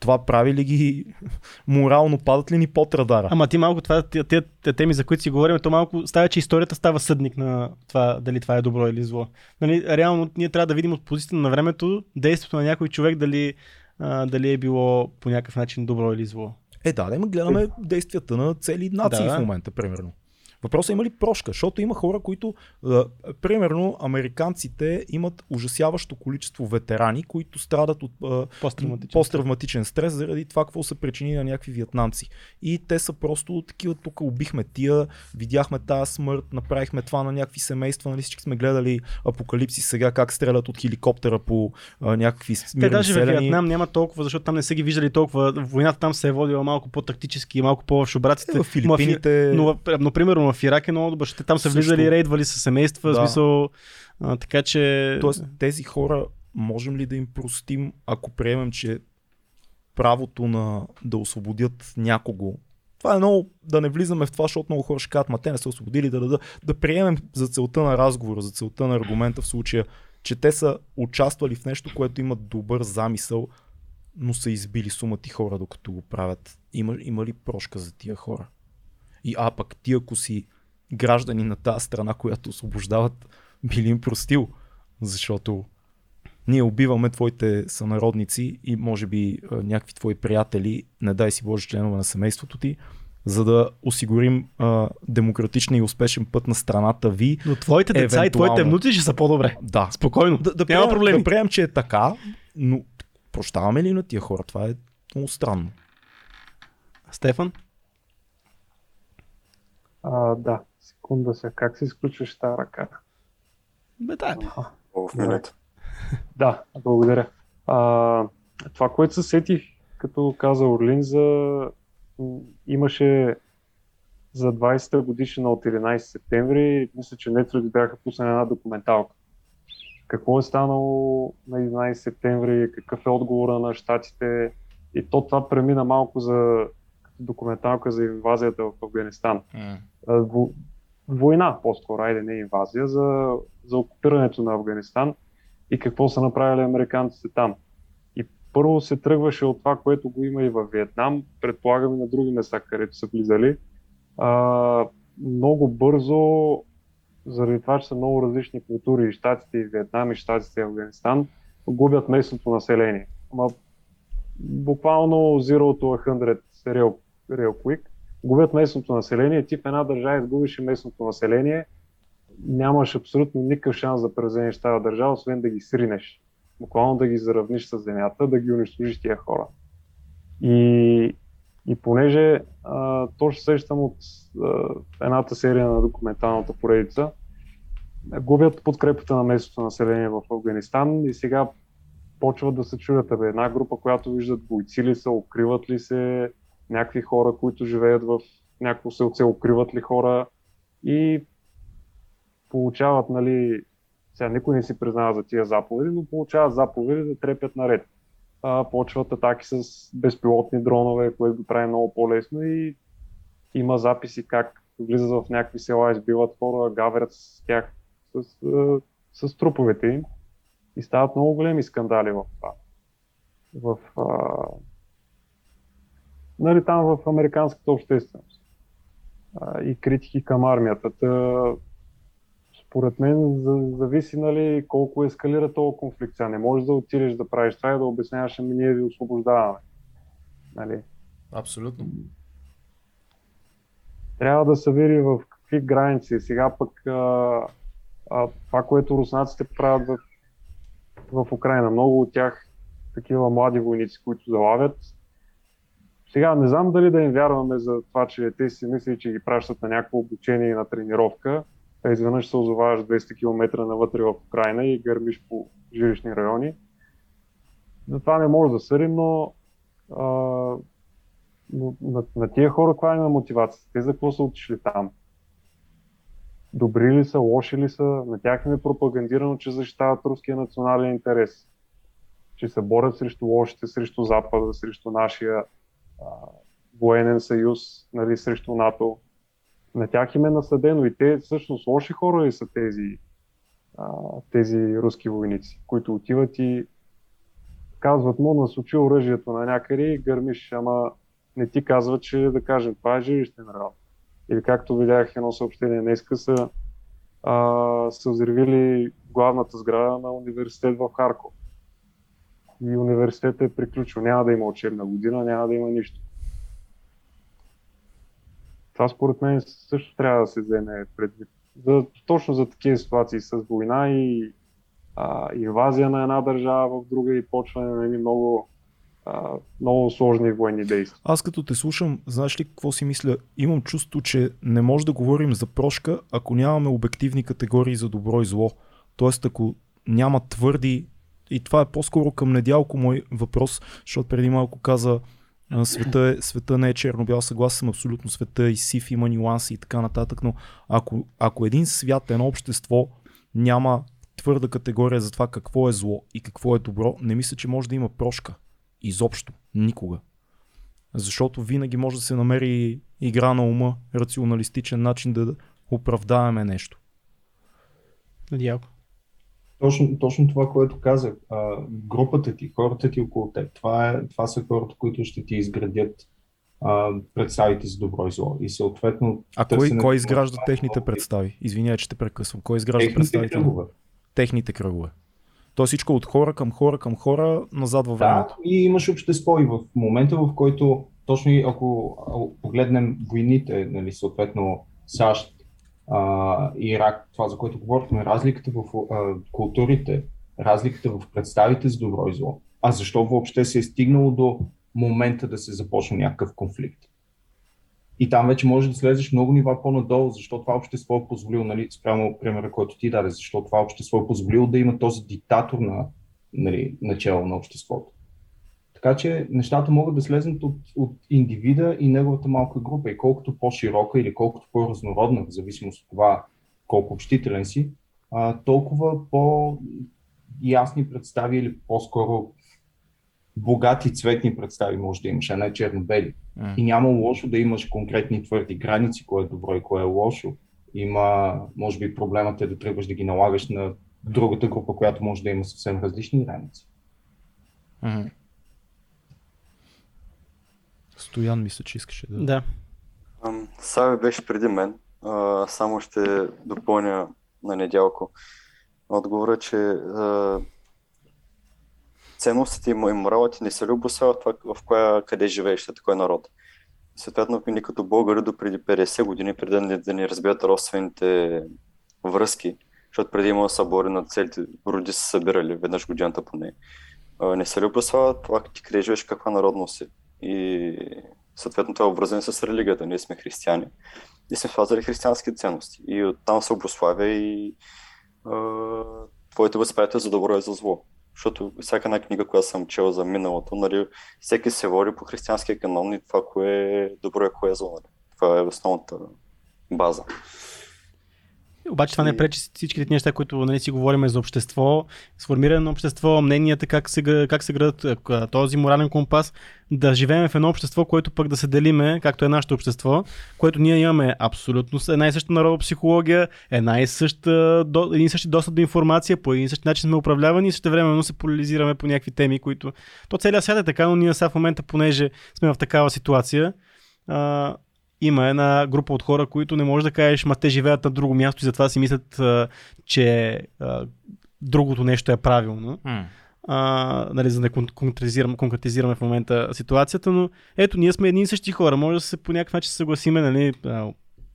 това прави ли ги морално, падат ли ни под радара? Ама ти малко това, тия теми, за които си говорим, то малко става, че историята става съдник на това, дали това е добро или зло. Нали, реално ние трябва да видим от позицията на времето действието на някой човек дали, а, дали е било по някакъв начин добро или зло. Е, да, да, гледаме действията на цели нации Да, да. в момента, примерно. Въпросът е има ли прошка, защото има хора, които, а, примерно, американците имат ужасяващо количество ветерани, които страдат от а, Посттравматичен. посттравматичен стрес заради това какво са причини на някакви вьетнамци. И те са просто такива, тук убихме тия, видяхме тази смърт, направихме това на някакви семейства, нали всички сме гледали апокалипси сега как стрелят от хеликоптера по а, някакви Те даже в селяни. Виетнам няма толкова, защото там не са ги виждали толкова. Войната там се е водила малко по-тактически малко по-в шубраците. Е, в Филипините... Но, в- но, примерно в Ирак е много добър, те там са Също. влизали и рейдвали с семейства, Да. смисъл, а, така че... Тоест, тези хора можем ли да им простим, ако приемем, че правото на да освободят някого това е много да не влизаме в това, защото много хора ще кажат, ма те не са освободили да дадат. Да приемем за целта на разговора, за целта на аргумента в случая, че те са участвали в нещо, което имат добър замисъл, но са избили сумати хора, докато го правят. Има, има ли прошка за тия хора? И а пък ти ако си граждани на тази страна, която освобождават, били им простил. Защото ние убиваме твоите сънародници и може би някакви твои приятели, не дай си Боже членове на семейството ти, за да осигурим а, демократичен и успешен път на страната ви. Но твоите деца евентуално... и твоите внуци ще са по-добре. Да. Спокойно. Да, да Няма проблеми. Да приемем, че е така, но прощаваме ли на тия хора? Това е много странно. Стефан? А, да, секунда сега. Как се изключваш тази ръка? Бе, да. в Да, благодаря. А, това, което се сетих, като каза Орлин, за... имаше за 20-та годишна от 11 септември, мисля, че Netflix бяха пуснали една документалка. Какво е станало на 11 септември, какъв е отговора на щатите и то това премина малко за документалка за инвазията в Афганистан. Mm. Война, по-скоро, айде не инвазия, за, за окупирането на Афганистан и какво са направили американците там. И първо се тръгваше от това, което го има и във Виетнам, предполагам и на други места, където са влизали. А, много бързо, заради това, че са много различни култури, и Штатите, и Виетнам, и Штатите, и Афганистан, губят местното население. Ама буквално zero to 100 real Real Quick, губят местното население. Ти в една държава изгубиш местното население, нямаш абсолютно никакъв шанс да превземеш тази държава, освен да ги сринеш. Буквално да ги заравниш с земята, да ги унищожиш тия хора. И, и понеже а, то ще сещам от а, едната серия на документалната поредица, губят подкрепата на местното население в Афганистан и сега почват да се чудят. Една група, която виждат бойци ли са, укриват ли се, някакви хора, които живеят в някакво селце, укриват ли хора и получават, нали, сега никой не си признава за тия заповеди, но получават заповеди да трепят наред. А, почват атаки с безпилотни дронове, което го прави много по-лесно и има записи как влизат в някакви села, избиват хора, гаврят с тях, с, с, с труповете им и стават много големи скандали в това. В, а, нали, там в американската общественост а, и критики към армията. Та, според мен зависи нали, колко ескалира този конфликт. Сега не можеш да отидеш да правиш това и да обясняваш, ами ние ви освобождаваме. Нали? Абсолютно. Трябва да се види в какви граници. Сега пък а, а, това, което руснаците правят в, в Украина, много от тях такива млади войници, които залавят, сега не знам дали да им вярваме за това, че те си мислят, че ги пращат на някакво обучение и на тренировка, а изведнъж се озоваваш 200 км навътре в Украина и гърмиш по жилищни райони. За това не може да съдим, но, а, но на, на тия хора каква има мотивация? Те за какво са отишли там? Добри ли са, лоши ли са? На тях им е пропагандирано, че защитават руския национален интерес. Че се борят срещу лошите, срещу Запада, срещу нашия военен съюз нали, срещу НАТО. На тях им е насъдено и те всъщност лоши хора ли са тези, а, тези руски войници, които отиват и казват му, насочи оръжието на някъде и гърмиш, ама не ти казва, че да кажем, това е жилищен район. Или както видях едно съобщение днеска, са, а, са взривили главната сграда на университет в Харков и университетът е приключил. Няма да има учебна година, няма да има нищо. Това според мен също трябва да се вземе предвид. За, точно за такива ситуации с война и а, инвазия на една държава в друга и почване на едни много, а, много сложни военни действия. Аз като те слушам, знаеш ли какво си мисля? Имам чувство, че не може да говорим за прошка, ако нямаме обективни категории за добро и зло. Тоест, ако няма твърди и това е по-скоро към Недялко мой въпрос, защото преди малко каза света, е, света не е черно-бял, съгласен съм абсолютно, света е и сив, има нюанси и така нататък, но ако, ако един свят, едно общество няма твърда категория за това какво е зло и какво е добро, не мисля, че може да има прошка. Изобщо. Никога. Защото винаги може да се намери игра на ума, рационалистичен начин да оправдаеме нещо. Надявам. Точно, точно това, което казах. А, групата ти, хората ти около теб, това, е, това са хората, които ще ти изградят а, представите за добро и зло. И съответно. А кой, кой изгражда това техните е представи? Извинявай, че те прекъсвам. Кой изгражда Техните представите? кръгове. Техните кръгове. То всичко от хора към хора към хора назад във Да, времето. и имаш общество и в момента, в който точно ако погледнем войните, нали, съответно САЩ, а, Ирак, това за което говорихме, разликата в а, културите, разликата в представите за добро и зло. А защо въобще се е стигнало до момента да се започне някакъв конфликт? И там вече може да слезеш много нива по-надолу, защо това общество е позволило, нали, спрямо примера, който ти даде, защо това общество е позволило да има този диктатор на нали, начало на обществото. Така че нещата могат да слезнат от, от индивида и неговата малка група. И колкото по-широка или колкото по-разнородна, в зависимост от това колко общителен си, а, толкова по-ясни представи или по-скоро богати цветни представи може да имаш, а не черно-бели. М. И няма лошо да имаш конкретни твърди граници, кое е добро и кое е лошо. Има, може би, проблемът е да тръгваш да ги налагаш на другата група, която може да има съвсем различни граници. Мгм. Стоян мисля, че искаше да... Да. Сави беше преди мен. А, само ще допълня на недялко. Отговора, че а, ценностите и мо- и моралът не се ли обосяват в това, в коя, къде живееш, след кой народ. Съответно, ние като българи до преди 50 години, преди да ни, да ни разбият родствените връзки, защото преди имало събори на целите роди се събирали веднъж годината поне. А, Не се ли обосяват това ти къде живееш, каква народност си. И съответно това е обвързано с религията. Ние сме християни и сме спазвали християнски ценности. И оттам се обославя и а, твоите възприятия за добро и за зло. Защото всяка една книга, която съм чел за миналото, нали, всеки се води по християнския канон и това, кое е добро и кое е зло. Нали. Това е основната база. Обаче това не пречи всичките неща, които нали, си говорим за общество, сформиране на общество, мненията, как се, как се градат а, този морален компас, да живеем в едно общество, което пък да се делиме, както е нашето общество, което ние имаме абсолютно една и съща народна психология, една и съща, до, един и същи достъп до информация, по един и същи начин сме управлявани и също времено се поляризираме по някакви теми, които... То целият свят е така, но ние сега в момента, понеже сме в такава ситуация, има една група от хора, които не можеш да кажеш, ма те живеят на друго място и затова си мислят, че другото нещо е правилно. А, нали, за да конкретизираме, конкретизираме в момента ситуацията, но ето, ние сме едни и същи хора, може да се по някакъв начин съгласиме, нали,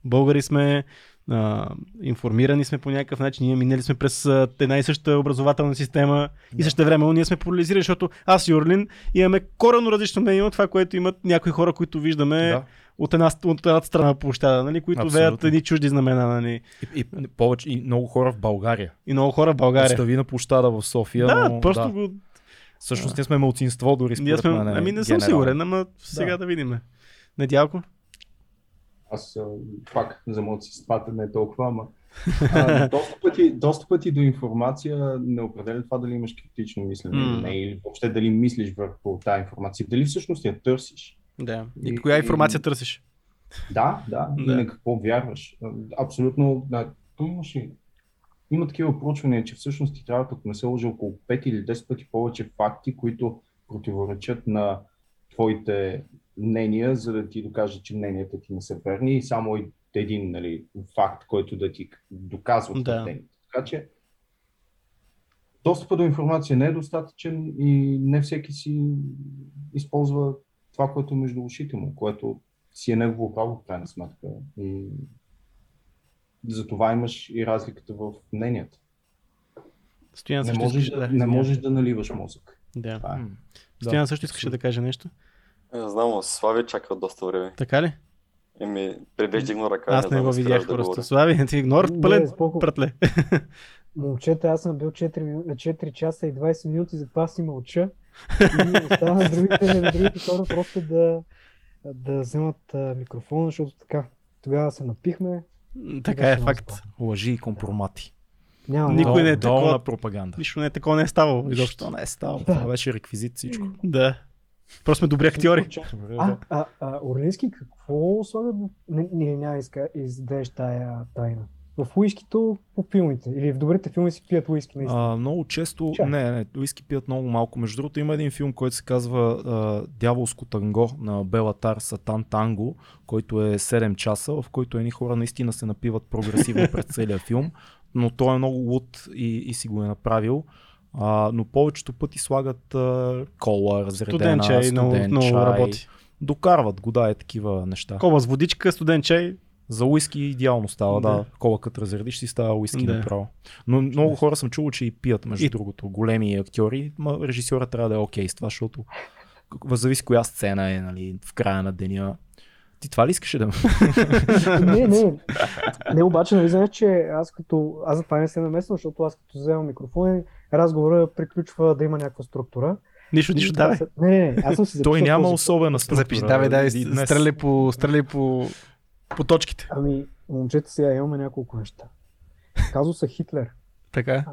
българи сме, а, информирани сме по някакъв начин, ние минали сме през една и съща образователна система и също време ние сме поляризирани, защото аз и Орлин имаме коренно различно мнение от това, което имат някои хора, които виждаме Да. От, една, от едната страна на площада, нали, които Абсолютно. веят едни чужди знамена нали, И, и, повече, и много хора в България. и много хора в България. Представи на площада в София. Да, но, просто да. го... Всъщност ние сме малцинство дори според Ние сме... мен. Ами не съм сигурен, ама сега да, Да. видим. Недялко? Аз пак за младсинствата не е толкова, ама а, доста, пъти, доста пъти до информация не определя това дали имаш критично мислене или М. не, или въобще дали мислиш върху тази информация, дали всъщност я търсиш. Да. И, И- коя и- информация търсиш? Да, да, и Да. на какво вярваш. А, Абсолютно, да, имаше, има такива проучвания, че всъщност ти трябва, ако не се лъжа, около 5 или 10 пъти повече факти, които противоречат на твоите мнения, за да ти докажат, че мненията ти не са верни и само един нали, факт, който да ти доказва Да. твърдението. Така че достъпът до информация не е достатъчен и не всеки си използва това, което е между ушите му, което си е негово право в крайна сметка. И затова имаш и разликата в мненията. Стоян Не можеш, искаше да, да, не можеш да наливаш мозък. Да. Това е. Стоян също искаше да каже нещо. Не знам, Слави чака от доста време. Така ли? Еми, прибеж дигна ръка. Аз не знам го видях искаш да просто. говоря. Слави, ти игнор Не, пълен пратле. Момчета, аз съм бил 4, мину- 4 часа и 20 минути, затова си мълча. И остава на другите, другите хора просто да, да вземат а, микрофона, защото така. Тогава се напихме. Така е факт. много Лъжи и компромати. Няма, Никой не е такова. пропаганда. Нищо не е такова, не е ставало. Изобщо. Защо не е стало? Това беше реквизит всичко. Да. Просто сме добри актьори. А, да. а, а, Орлински, какво слагат? Не, не, няма иска, издадеш тая тайна. В уискито по филмите. Или в добрите филми си пият уиски, наистина. А, много често, Чай. не, не, уиски пият много малко. Между другото има един филм, който се казва а, Дяволско танго на Белатар Сатан Танго, който е 7 часа, в който едни хора наистина се напиват прогресивно през целия филм, но той е много луд и, и си го е направил. А, но повечето пъти слагат а, кола, разредена, Студен чай, много, студен много чай. работи. Докарват го, да, е такива неща. Кола с водичка, студен чай. За уиски идеално става, да. Да. Кола като разредиш си става уиски Да. направо. Но много хора съм чувал, че и пият, между И- другото. Големи актьори, ма режисьора трябва да е окей с това, защото зависи коя сцена е нали, в края на деня. Ти това ли искаш да не, не. Не, обаче, нали знаеш, че аз като... Аз за това не се намесвам, защото аз като вземам микрофон, разговора приключва да има някаква структура. Нищо, нищо, давай. Не, не, не, аз съм си Той няма особена структура. Запиши, давай, давай, стреляй по, стреляй по, по точките. Ами, момчета сега имаме няколко неща. Казуса Хитлер. Така.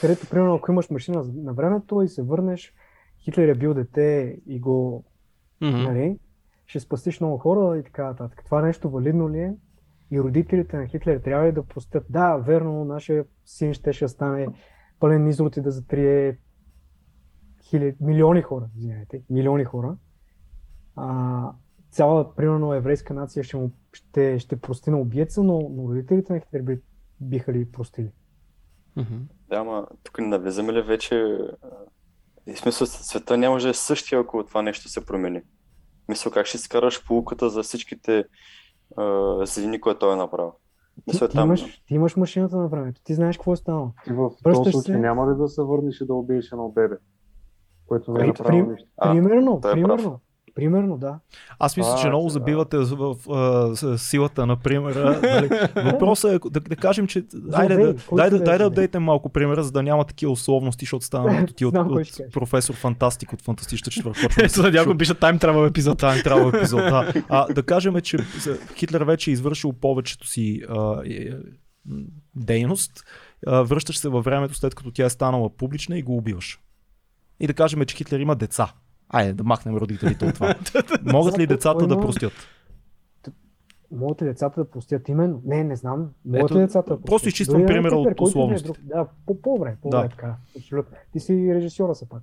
където, примерно, ако имаш машина на времето и се върнеш, Хитлер е бил дете и го, Мгм. нали, ще спастиш много хора и така нататък. Това нещо валидно ли е? И родителите на Хитлер трябва ли да простят? Да, верно, нашия син ще, ще стане пълен изрод и да затрие хиляди, милиони хора, извинете, милиони хора. А, цяла, примерно, еврейска нация ще, му, ще, ще прости на убиеца, но, но родителите на Хитлер би, биха ли простили? Мгм. Да, ама тук не навлизаме ли вече... а, И смисъл, света няма да е същия, ако това нещо се промени. Мисля, как ще скараш полуката за всичките а, злини, които той е направил. Ти, ти, там... имаш, ти имаш машината на времето, ти знаеш какво е станало. Ти в Връщаш този случай се. няма ли да се върнеш и да убиеш едно бебе, което не е При- направило при- нищо? А, примерно, е примерно, примерно, да. Аз мисля, А, че много сега. забивате в, в, в, с силата на примера. Нали. Въпросът е да, да кажем, че айде да, дай, да, дай да апдейтем малко примера, за да няма такива условности, защото стана като ти от, от кажеш. професор Фантастик от Фантастичната четвърта. Ето, някой пише Time Travel епизод. Time Travel епизод. Да. А, да кажем, че за- Хитлер вече е извършил повечето си а, е, е, дейност. А, връщаш се във времето след като тя е станала публична и го убиваш. И да кажем, че Хитлер има деца. Айде да махнем родителите от това. Могат ли децата да простят? Могат ли децата да простят именно? Не, не знам. Могат Ето, ли децата да просто простят? изчиствам Дори примера от който и да е друг. Да, по- по-добре, по-добре Да. така. Абсолютно. Ти си режисьора са пак.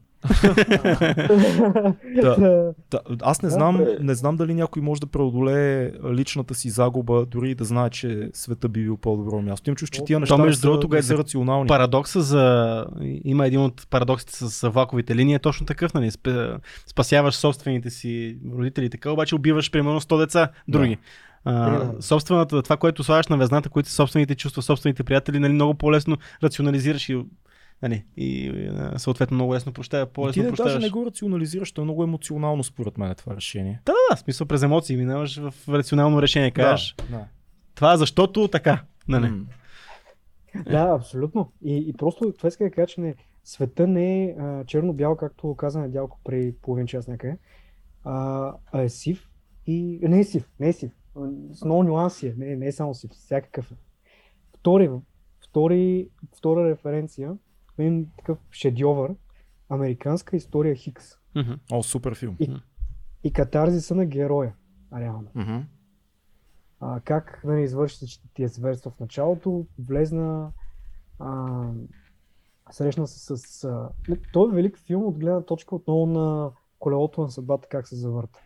Да. Да, аз не Да, знам, не знам дали някой може да преодолее личната си загуба, дори и да знае, че света би бил по-добро място. Им чуш, че тия То, неща между не са, другото, не са рационални. Парадокса за... Има един от парадоксите с влаковите линии е точно такъв, нали? Спасяваш собствените си родители така, обаче убиваш примерно 100 деца други. А, собствената, това, което слагаш на везната, които са собствените чувства, собствените приятели, нали, много по-лесно рационализираш и, нали, и съответно много лесно прощава, Ти по-лесно даже прощаваш. не го рационализираш, то е много емоционално според мен това решение. Да, да, в смисъл през емоции минаваш в рационално решение. Кажеш, Да, да. това защото така. Нали. Да, абсолютно. И, и просто това иска да кажа, че не, света не е а, черно-бял, както каза Недялко преди половин час някъде, а, а е сив и не е сив, не е сив. С много нюанси е, не, не е само сив, всякакъв е. Втори, втори, втора референция, един такъв шедьовър, американска история Хикс. О, супер филм. И- и катарзиса на героя, реално. Мгм. а, как нали, извърши всички тия зверства в началото, влезна, а, срещна се с... А... Той е велик филм от гледна точка отново на колелото на съдбата, как се завърта.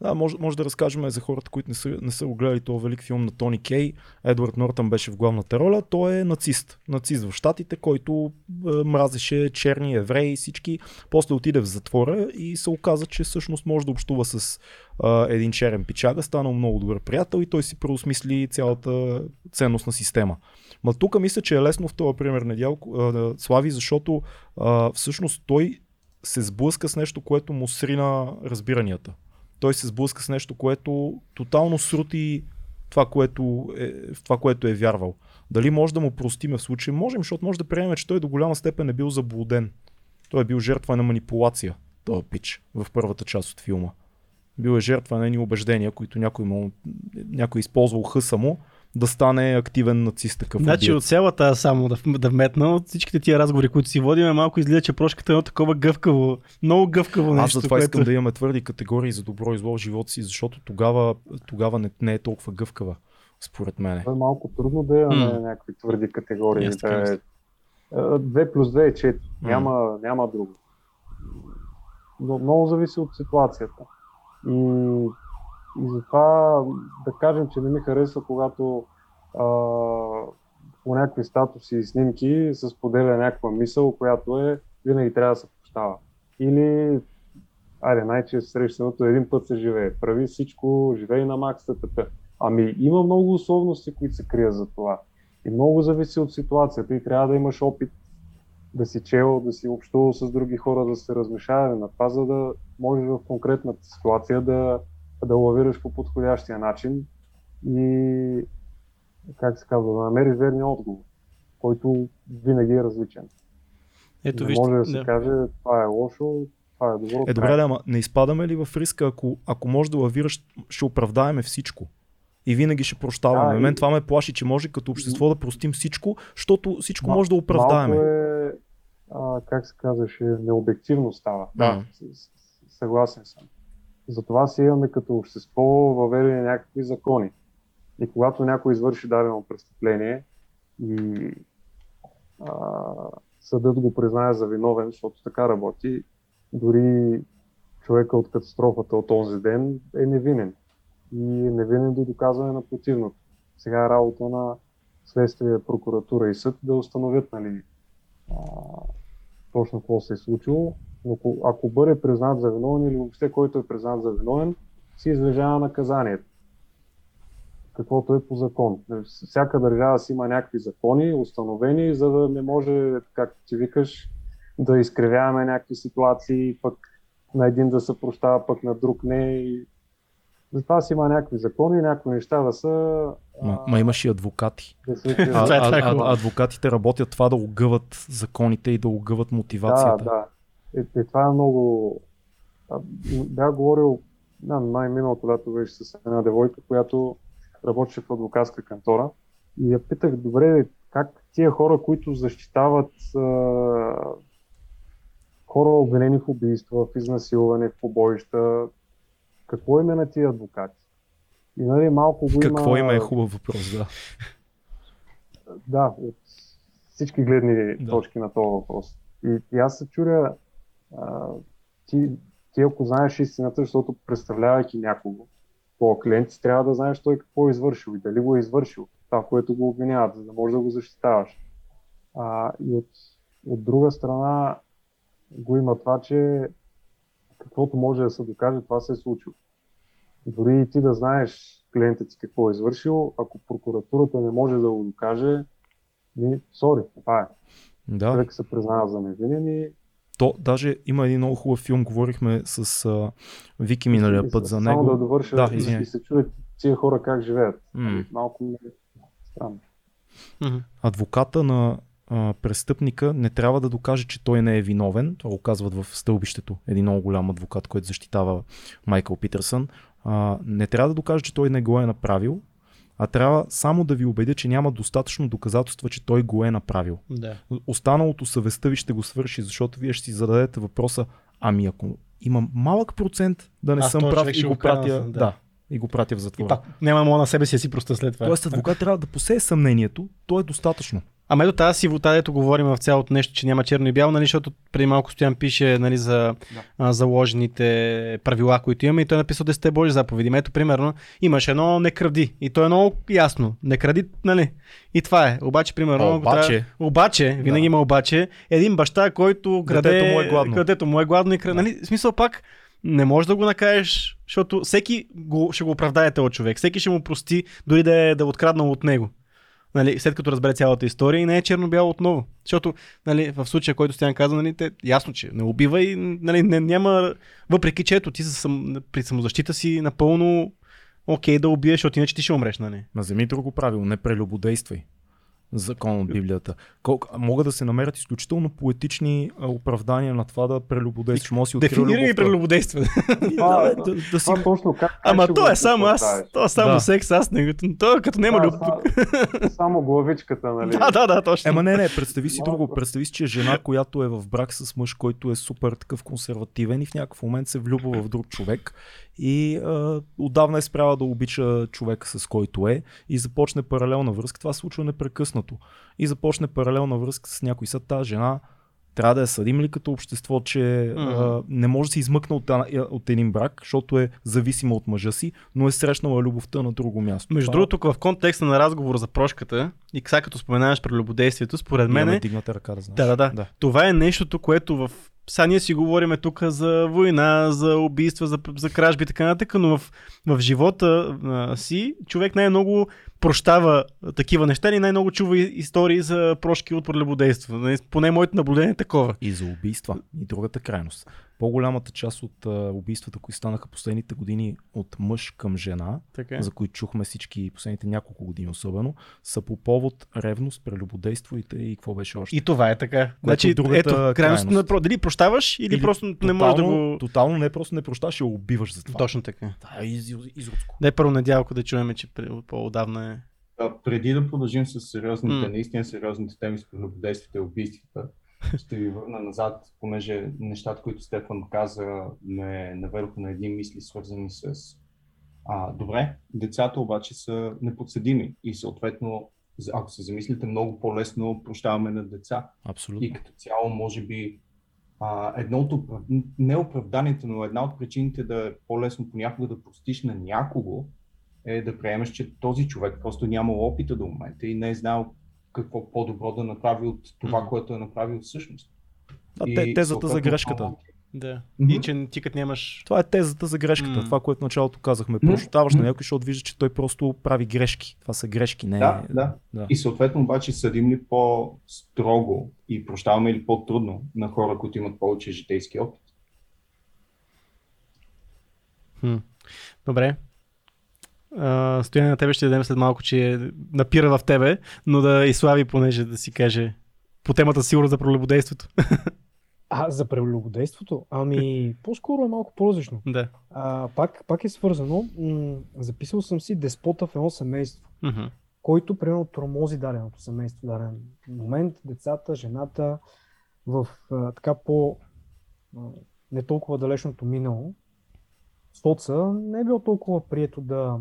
Да, може, може да разкажем за хората, които не са, не са го гледали този велик филм на Тони Кей. Едвард Нортън беше в главната роля. Той е нацист. Нацист в Штатите, който е, мразеше черни евреи и всички. После отиде в затвора и се оказа, че всъщност може да общува с е, един черен пичага. Станал много добър приятел и той си преосмисли цялата ценностна система. Ма тук мисля, че е лесно в този пример Недялко, е, Слави, защото е, всъщност той се сблъска с нещо, което му срина разбиранията той се сблъска с нещо, което тотално срути това, което е, в това, което е вярвал. Дали може да му простиме в случай? Можем, защото може да приемем, че той до голяма степен е бил заблуден. Той е бил жертва на манипулация, този пич, в първата част от филма. Бил е жертва на едни убеждения, които някой, му, някой е използвал хъса му да стане активен нацист такъв. Значи убиец. от цялата аз само да, да вметна, от всичките тия разговори, които си водим, малко излиза, че прошката е едно такова гъвкаво, много гъвкаво Аз нещо. затова което... искам да имаме твърди категории за добро и зло в живота си, защото тогава, тогава не, не е толкова гъвкава. според мен. Това е малко трудно да е М. на някакви твърди категории. Аз така Да е, мисля. 2 плюс 2 е 4. М. Няма, няма друго. Но много зависи от ситуацията. И, и затова да кажем, че не ми харесва, когато а, по някакви статуси и снимки се споделя някаква мисъл, която е винаги трябва да се прощава. Или айде, най-често срещаното един път се живее. Прави всичко, живее на макс, т.т. Ами има много условности, които се крият за това. И много зависи от ситуацията и трябва да имаш опит да си чел, да си общувал с други хора, да се размешаваме на това, за да можеш в конкретната ситуация да, да лавираш по подходящия начин и как се казва, да намериш верния отговор, който винаги е различен. Ето не вижте. може да се да. каже това е лошо, това е добро. Е, това добре, да, ама не изпадаме ли в риска, ако, ако може да лавираш, ще оправдаеме всичко. И винаги ще прощаваме. Да, и- Мен това ме плаши, че може като общество да простим всичко, защото всичко Мал- може да оправдаеме. Малко е, а, как се казваше, необективно става. Да. Да, с- с- съгласен съм. Затова си имаме като общество въведени някакви закони. И когато някой извърши дадено престъпление и а, съдът го признае за виновен, защото така работи, дори човека от катастрофата от този ден е невинен. И е невинен до доказване на противното. Сега е работа на следствие, прокуратура и съд да установят нали, а, точно какво се е случило. Но ако, ако бъде признат за виновен или въобще който е признат за виновен, си излежава наказанието. Каквото е по закон. Всяка държава си има някакви закони, установени, за да не може, както ти викаш, да изкривяваме някакви ситуации, пък на един да се прощава, пък на друг не. И... Затова си има някакви закони, някакви неща да са... Ма, а, ма имаш и адвокати. да се А. Това е а, а, адвокатите работят това да огъват законите и да огъват Да, мотивацията. да. Е, е, това е много... А, Бях говорил, да, май миналото лято беше с една девойка, която работеше в адвокатска кантора и я питах, добре, как тия хора, които защитават а, хора обвинени в убийства, в изнасилване, в побоища, какво им е на тия адвокати? И нали малко го има... Какво има е хубав въпрос, да. Да, от всички гледни Да. точки на този въпрос. И, и аз се чуря, а, ти, ти ако знаеш истината, защото представлявайки някого, по клиент ти трябва да знаеш той какво е извършил и дали го е извършил, това, което го обвиняват, за да можеш да го защитаваш. А, и от, от друга страна го има това, че каквото може да се докаже, това се е случило. Дори и ти да знаеш клиентът ти какво е извършил, ако прокуратурата не може да го докаже, ми, сори, това е. Да. Човек се признава за невинен и То, даже има един много хубав филм, говорихме с а, Вики миналия път за само него. да довърша Да, и- извиняй. и се чуят тия хора как живеят. М. Малко е странно. Мгм. адвоката на а, престъпника не трябва да докаже, че той не е виновен. Това го казват в стълбището. Един много голям адвокат, който защитава Майкъл Питърсън. А, не трябва да докаже, че той не го е направил, а трябва само да ви убедя, че няма достатъчно доказателства, че той го е направил. Да. Останалото съвестта ви ще го свърши, защото вие ще си зададете въпроса, ами ако има малък процент да не Аз съм прав и го пратя, да. да, и го пратя в И затвора. пак няма мога на себе си си проста след това. Тоест адвокат трябва да посее съмнението, то е достатъчно. Ама ето тази сивота, дето говорим в цялото нещо, че няма черно и бяло, нали, защото преди малко Стоян пише нали, за а, заложените правила, които имаме и той е написал 10 Божи заповеди. Ето, примерно, имаш едно не кради. И то е много ясно. Не кради, нали? И това е. Обаче, примерно, ако Обаче. трябва- обаче, винаги Да. има обаче, един баща, който краде, Детето му е гладно. Детето му е гладно и краде. Да. Нали? В смисъл пак, не можеш да го накажеш, защото всеки го, ще го оправдае този човек. Всеки ще му прости, дори да е да е откраднал от него. Нали, след като разбере цялата история и не е черно-бяло отново. Защото нали, в случая, който Стян каза, нали, те, ясно, че не убива и нали, не, няма, въпреки че ето ти сам, при самозащита си напълно окей да убиеш, защото иначе ти ще умреш. Нали. Ма вземи друго правило, не прелюбодействай. Закон от Библията. Колко, могат да се намерят изключително поетични оправдания на това да прелюбодействаш. Може да си Дефинирай ми любовта. прелюбодейство. Да, да, да, да си... Точно как, Ама то е само аз. То е само Да. секс, аз не. То е като няма Да, любов. са- Само главичката, нали? Да, да, да, точно. Ема не, не, представи си друго. Представи си, че е жена, която е в брак с мъж, който е супер такъв консервативен и в някакъв момент се влюбва в друг човек и а, отдавна е спряла да обича човека с който е и започне паралелна връзка. Това се случва непрекъснато. И започне паралелна връзка с някой. Са тази жена трябва да я съдим ли като общество, че Мгм. а, не може да се измъкне от, една- от един брак, защото е зависима от мъжа си, но е срещнала любовта на друго място. Между Това- другото, тук в контекста на разговор за прошката и сега като споменаваш прелюбодействието, според мен е, ръка, да знаеш. Да, да. да. това е нещото, което в... Сега ние си говорим тук за война, за убийства, за, за кражби и така нататък, но в, в живота а, си човек най-много прощава такива неща и най-много чува истории за прошки от прелюбодейство. Нали, Поне моето наблюдение е такова. И за убийства. И другата крайност. По-голямата част от а, убийствата, които станаха последните години от мъж към жена, Така. е. за които чухме всички последните няколко години особено, са по повод ревност, прелюбодейство и, какво беше още. И това е така. Значи, е другата ето, крайност, крайност. дали прощаваш или, Или просто не можеш да тотално, го... Тотално не просто не прощаш, а убиваш за това. Точно така. Да, е из, из, изродско. Дай първо надялко да чуем, че по-отдавна е. А, преди да продължим с сериозните, М. наистина сериозните теми с прелюбодействията и убийствата, ще ви върна назад, понеже нещата, които Стефан каза, ме наведоха на един мисли, свързани с а, добре, децата обаче са неподсъдими и съответно, ако се замислите, много по-лесно прощаваме на деца. Абсолютно. И като цяло, може би, а, едно от оправ... не оправданията, но една от причините да е по-лесно понякога да простиш на някого, е да приемеш, че този човек просто нямал опита до момента и не е знал какво по-добро да направи от това, което е направил всъщност. Да, И те, тезата за грешката. Да. И че ти като нямаш... Това е тезата за грешката. Това, което в началото казахме. Прощаваш на някой, защото вижда, че той просто прави грешки. Това са грешки, не Да, да. да. И съответно обаче съдим ли по-строго и прощаваме ли по-трудно на хора, които имат повече житейски опит? Хм. Добре. А, стояне на тебе ще дадем след малко, че напира в тебе, но да и Слави, понеже да си каже по темата сигурно за прелюбодейството. А, за прелюбодейството? Ами, по-скоро е малко по-различно. да. А, пак, пак е свързано. М- записал съм си деспота в едно семейство, Мгм. който примерно тормози даденото семейство даден момент, децата, жената, в а, така по а, не толкова далечното минало. Соца не е било толкова прието да,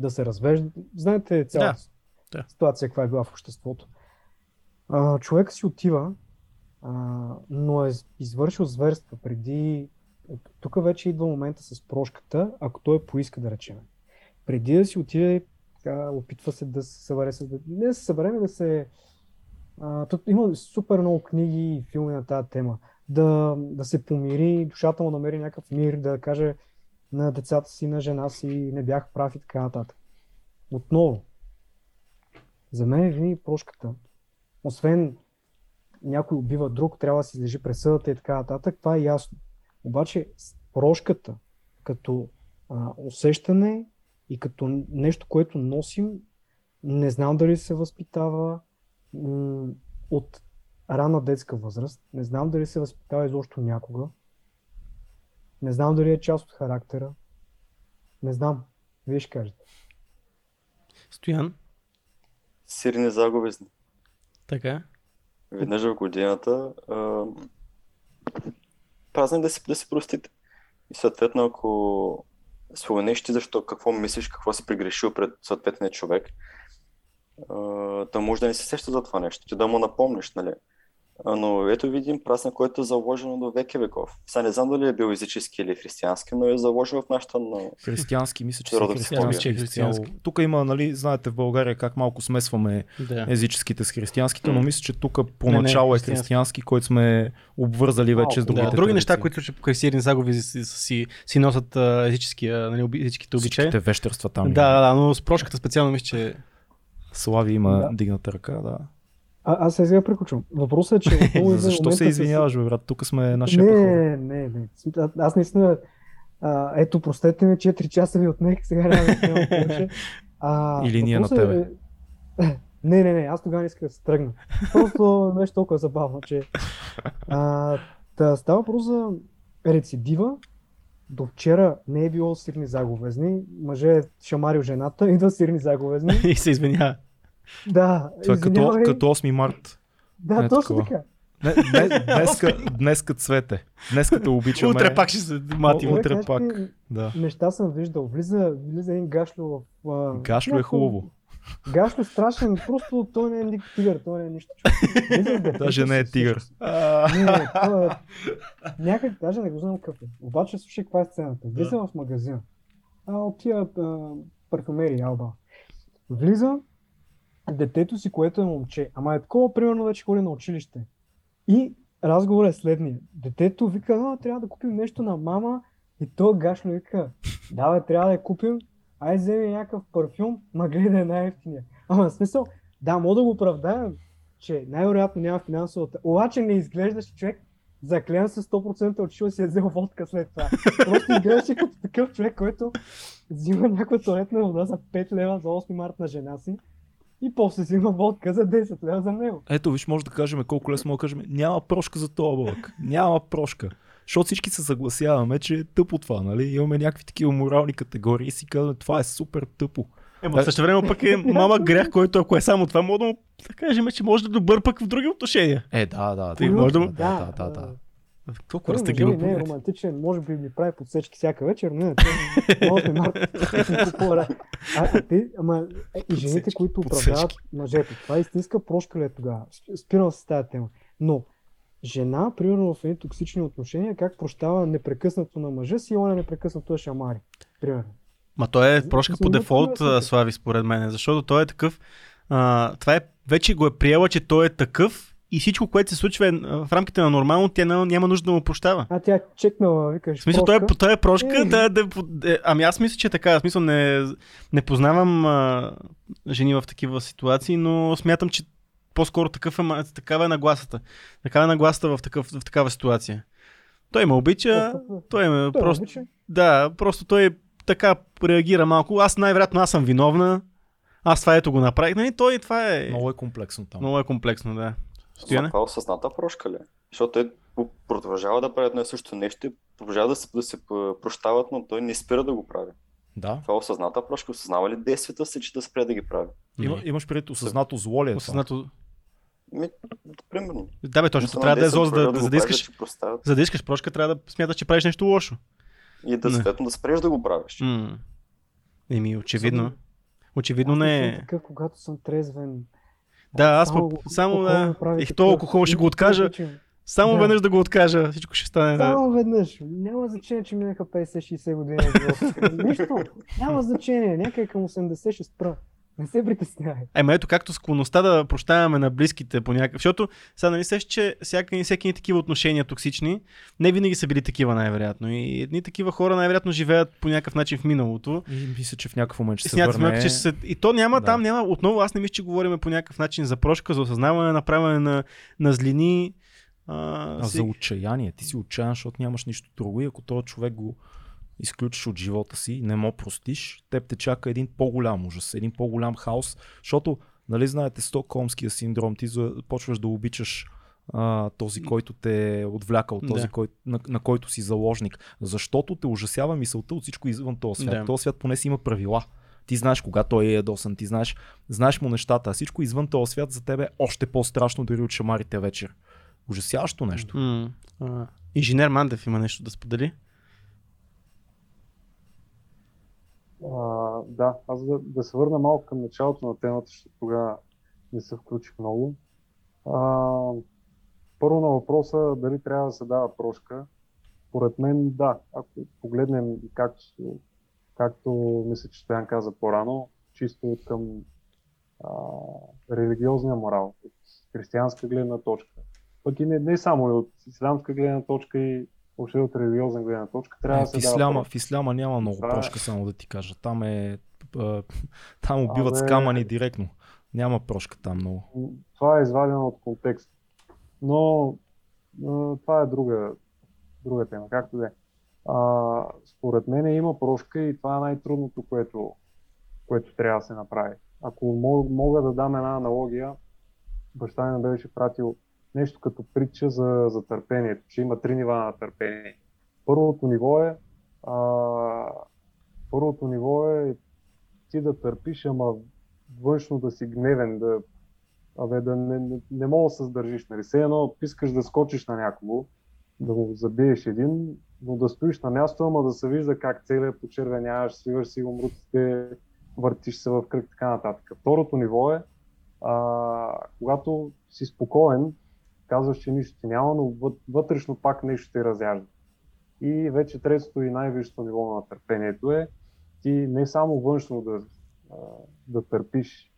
да се развежда. Знаете цялата да. ситуация, каква е била в обществото. А, човек си отива, а, но е извършил зверства преди. Тук вече идва момента с прошката, ако той поиска да речем. Преди да си отиде, така, опитва се да се събере с. Не да се събере, да се. А, тут има супер много книги и филми на тази тема. Да, да се помири, душата му намери някакъв мир, да каже на децата си, на жена си, не бях прав и така нататък. Отново, за мен е винаги прошката. Освен някой убива друг, трябва да си излежи пресъдата и така нататък, това е ясно. Обаче прошката, като а, усещане и като нещо, което носим, не знам дали се възпитава м- от рана детска възраст, не знам дали се възпитава изобщо някога, не знам дали е част от характера, не знам. Вие ще кажете. Стоян. Сирени заговезни. Така. Веднъж в годината а, празник да си, да си простите. И съответно, ако споменеш ти защо, какво мислиш, какво си прегрешил пред съответния човек, а, да може да не се сеща за това нещо, ти да му напомниш, нали? Но ето видим празник, който е заложено до веки веков. Сега не знам дали е бил езически или християнски, но е заложено в нашата на... Християнски, мисля, че са Родов християнски. Е християнски. Тук има, нали, знаете в България как малко смесваме Да. езическите с християнските, но мисля, че тук поначало е християнски. който сме обвързали вече с Малко, другите Да, други неща, които ще покрай сирени загови си, си, си носят езическия, нали, езическите обичаи. Всичките вещерства там. Да, да, да, но с прошката специално мисля, че Слави има Да. дигната ръка, да. А, аз сега приключвам. Въпросът е, че отново идва Защо момента се извиняваш, бе, брат? Тук сме на шепа. Не, не, не. А- Аз наистина. А, ето, простете ме, 4 часа ви отнех, сега няма. А, Или ние на въпросът тебе. Е, Не, не, не, аз тогава не исках да се тръгна. Просто нещо толкова забавно, че... А, да, става въпрос за рецидива. До вчера не е било сирни заговезни. Мъже е шамарил жената, идва сирни заговезни. и се извинява. Да, Това е като, като 8 март. Да, е точно такова. така. Не, не, днеска, днеска цвете. Днеска те обичаме. Утре пак ще се мати. О, Човек, утре знаеш пак. Да. Неща съм виждал. Влиза, влиза един гашло в... а, Гашло е хубаво. Гашло е страшен, просто той не е никакъв тигър, той не е нищо. Влиза детето Даже не е тигър. Не, не, той е... Някак, даже не го знам какъв е. Обаче слушай каква е сцената. Влиза в магазина. А, от тия а, парфюмери, алба. Влиза детето си, което е момче. Ама е такова, примерно, вече ходи на училище. И разговорът е следния. Детето вика, а, трябва да купим нещо на мама. И то гашло вика, да бе, трябва да я купим. Ай, вземи някакъв парфюм, ма гледай най-ефтиния. Ама смисъл, да, мога да го оправдая, че най-вероятно няма финансовата. Обаче не изглеждаш човек, заклеен с 100% от че си е взел водка след това. Просто изглеждаш като такъв човек, който взима някаква туалетна вода за 5 лева за 8 март на жена си и после взима водка за 10 лева за него. Ето, виж, може да кажем колко лесно да кажем. Няма прошка за този облак. Няма прошка. Защото всички се съгласяваме, че е тъпо това, нали? Имаме някакви такива морални категории и си казваме, това е супер тъпо. Ема в същото време пък е малък грях, който ако е само това, може да му да кажем, че може да добър пък в други отношения. Е, да, да. Ти да, може да му- да, да, да, да. Толкова може би не е романтичен, може би ми прави подсечки всяка вечер, но не, той е 8 март. а, те, ама, е, и жените, които управляват мъжете, това е истинска прошка ли е тогава? Сп- Спирам се с тази тема. Но, жена, примерно в едни токсични отношения, как прощава непрекъснато на мъжа си и он е непрекъснато да шамари. Примерно. Ма той е прошка по дефолт, Слави, според мен, защото той е такъв. А, това е, вече го е приела, че той е такъв и всичко, което се случва е, в рамките на нормално, тя няма, нужда да му прощава. А тя е чекнала, викаш, В смисъл, той е, той е прошка, Е. да, да, да, ами аз мисля, че е така. В смисъл, не, не познавам а, жени в такива ситуации, но смятам, че по-скоро такъв е, такава е нагласата. Такава е нагласата в, такъв, в такава ситуация. Той ме обича, той ме Той просто... обича. Да, просто той така реагира малко. Аз най-вероятно аз съм виновна. Аз това ето го направих. Нали? Той това е... Много е комплексно там. Много е комплексно, да. Това, Стояне? това е осъзната прошка ли? Защото те продължават да правят едно и също нещо и продължават да се, да се прощават, но той не спира да го прави. Да. Това е осъзната прошка. Осъзнава ли действията си, че да спре да ги прави? Има, имаш предвид осъзнато зло ли е? Осъзнато... Ми, примерно. Да, бе, точно. Трябва да е зло, за да, проявява за да искаш, за да искаш прошка, трябва да смяташ, че правиш нещо лошо. И да съответно да спреш да го правиш. Еми, очевидно. Очевидно не е. такъв, когато съм трезвен. Да, аз Само само да. И то алкохол ще го откажа. Само Да. веднъж да го откажа. Всичко ще стане. Да. Само веднъж. Няма значение, че минаха 50-60 години. Нищо. Няма значение. Някъде към 80 ще спра. Не се притеснявай. Ема ето както склонността да прощаваме на близките по някакъв. Защото сега нали сеш, че всяка, всеки такива отношения токсични не винаги са били такива най-вероятно. И едни такива хора най-вероятно живеят по някакъв начин в миналото. И мисля, че в някакъв момент ще се върне. смятат, че се... И то няма Да. там, няма. Отново аз не мисля, че говорим по някакъв начин за прошка, за осъзнаване, направяне на, на злини. А, А си- за отчаяние. Ти си отчаян, защото нямаш нищо друго и ако този човек го изключиш от живота си не му простиш, теб те чака един по-голям ужас, един по-голям хаос, защото, нали знаете, Стокхолмския синдром, ти почваш да обичаш а, този, който те е отвлякал, този, Да. кой, на, на който си заложник. Защото те ужасява мисълта от всичко извън този свят. Да. Този свят поне си има правила. Ти знаеш кога той е ядосан, ти знаеш, знаеш му нещата, а всичко извън този свят за тебе е още по-страшно дори от шамарите вечер. Ужасяващо нещо. М, а, Инженер Мандев има нещо да сподели. А, да, аз да, да се върна малко към началото на темата, защото тогава не се включих много. А, първо на въпроса дали трябва да се дава прошка. Поред мен да, ако погледнем както, както мисля, че Стоян каза по-рано, чисто към а, религиозния морал, от християнска гледна точка. Пък и не, не само и от исламска гледна точка и въобще от религиозна гледна точка, трябва Е, да в, се дава исляма, в исляма няма много Това е. прошка, само да ти кажа. Там е. Там убиват с Абе. камъни директно. Няма прошка там много. Това е извадено от контекст. Но, но това е друга, друга тема, както да е. Според мен има прошка и това е най-трудното, което, което трябва да се направи. ако мога, мога да дам една аналогия, баща ми беше пратил нещо като притча за, за търпението, че има три нива на търпение. Първото ниво е а, първото ниво е ти да търпиш, ама външно да си гневен, да, абе, да не, не, не мога да се сдържиш. Нали? Все едно искаш да скочиш на някого, да го забиеш един, но да стоиш на място, ама да се вижда как целият почервеняваш, свиваш си умруците, въртиш се в кръг, така нататък. Второто ниво е, а, когато си спокоен, казваш, че нищо ти няма, но вътрешно пак нещо те разяжда. И вече третото и най-висшето ниво на търпението е ти не само външно да, да търпиш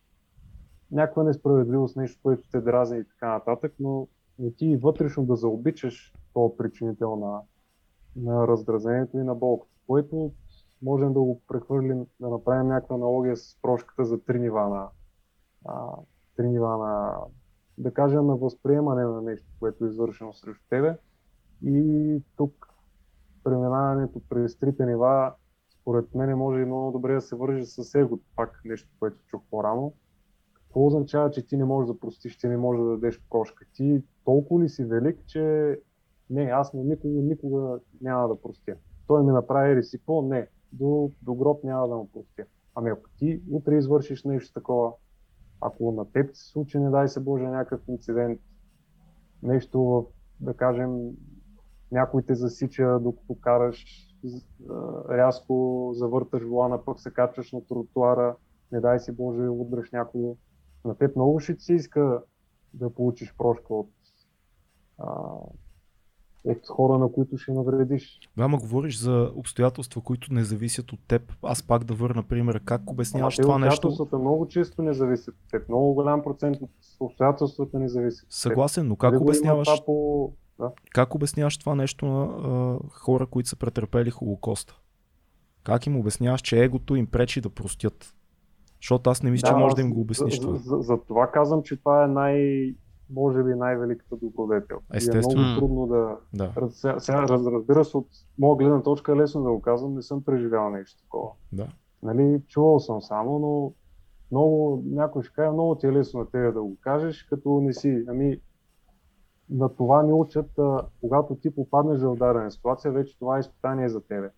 някаква несправедливост, нещо, което те дразни и така нататък, но, но ти вътрешно да заобичаш този причинител на, на раздразнението и на болката, което можем да го прехвърлим, да направим някаква аналогия с прошката за три нива на, а, три нива на да кажем, на възприемане на нещо, което е извършено срещу тебе. И тук преминаването през трите нива, според мен може и много добре да се вържи с егото, пак нещо, което чух по-рано. Какво означава, че ти не можеш да простиш, ти не можеш да дадеш прошка? Ти толкова ли си велик, че не, аз никога, никога няма да простя. Той ми направи ресипо, не, до, до гроб няма да му простя. Ами ако ти утре извършиш нещо такова, ако на теб се случи, не дай се Боже, някакъв инцидент, нещо, да кажем, някой те засича, докато караш, рязко завърташ волана, пък се качваш на тротуара, не дай си Боже, удръш някого. На теб много ще ти се иска да получиш прошка от от хора, на които ще навредиш. Да, ма говориш за обстоятелства, които не зависят от теб. Аз пак да върна примера. Как обясняваш а, това нещо? Обстоятелствата много често не зависят от теб. Много голям процент от обстоятелствата не зависят. Съгласен, но как Дали обясняваш? По... Да? Как обясняваш това нещо на а, хора, които са претърпели Холокоста? Как им обясняваш, че егото им пречи да простят? Защото аз не мисля, да, че може да им го обясниш за, това. За, за, за това казвам, че това е най- може би най-великата добродетел. Естествено. И е много трудно да... да. Раз, сега, разбира се, от моя гледна точка е лесно да го казвам, не съм преживял нещо такова. Да. Нали, чувал съм само, но много, някой ще каже, много ти е лесно на тебе да го кажеш, като не си. Ами, на това ни учат, а, когато ти попаднеш в дадена ситуация, вече това е изпитание за тебе.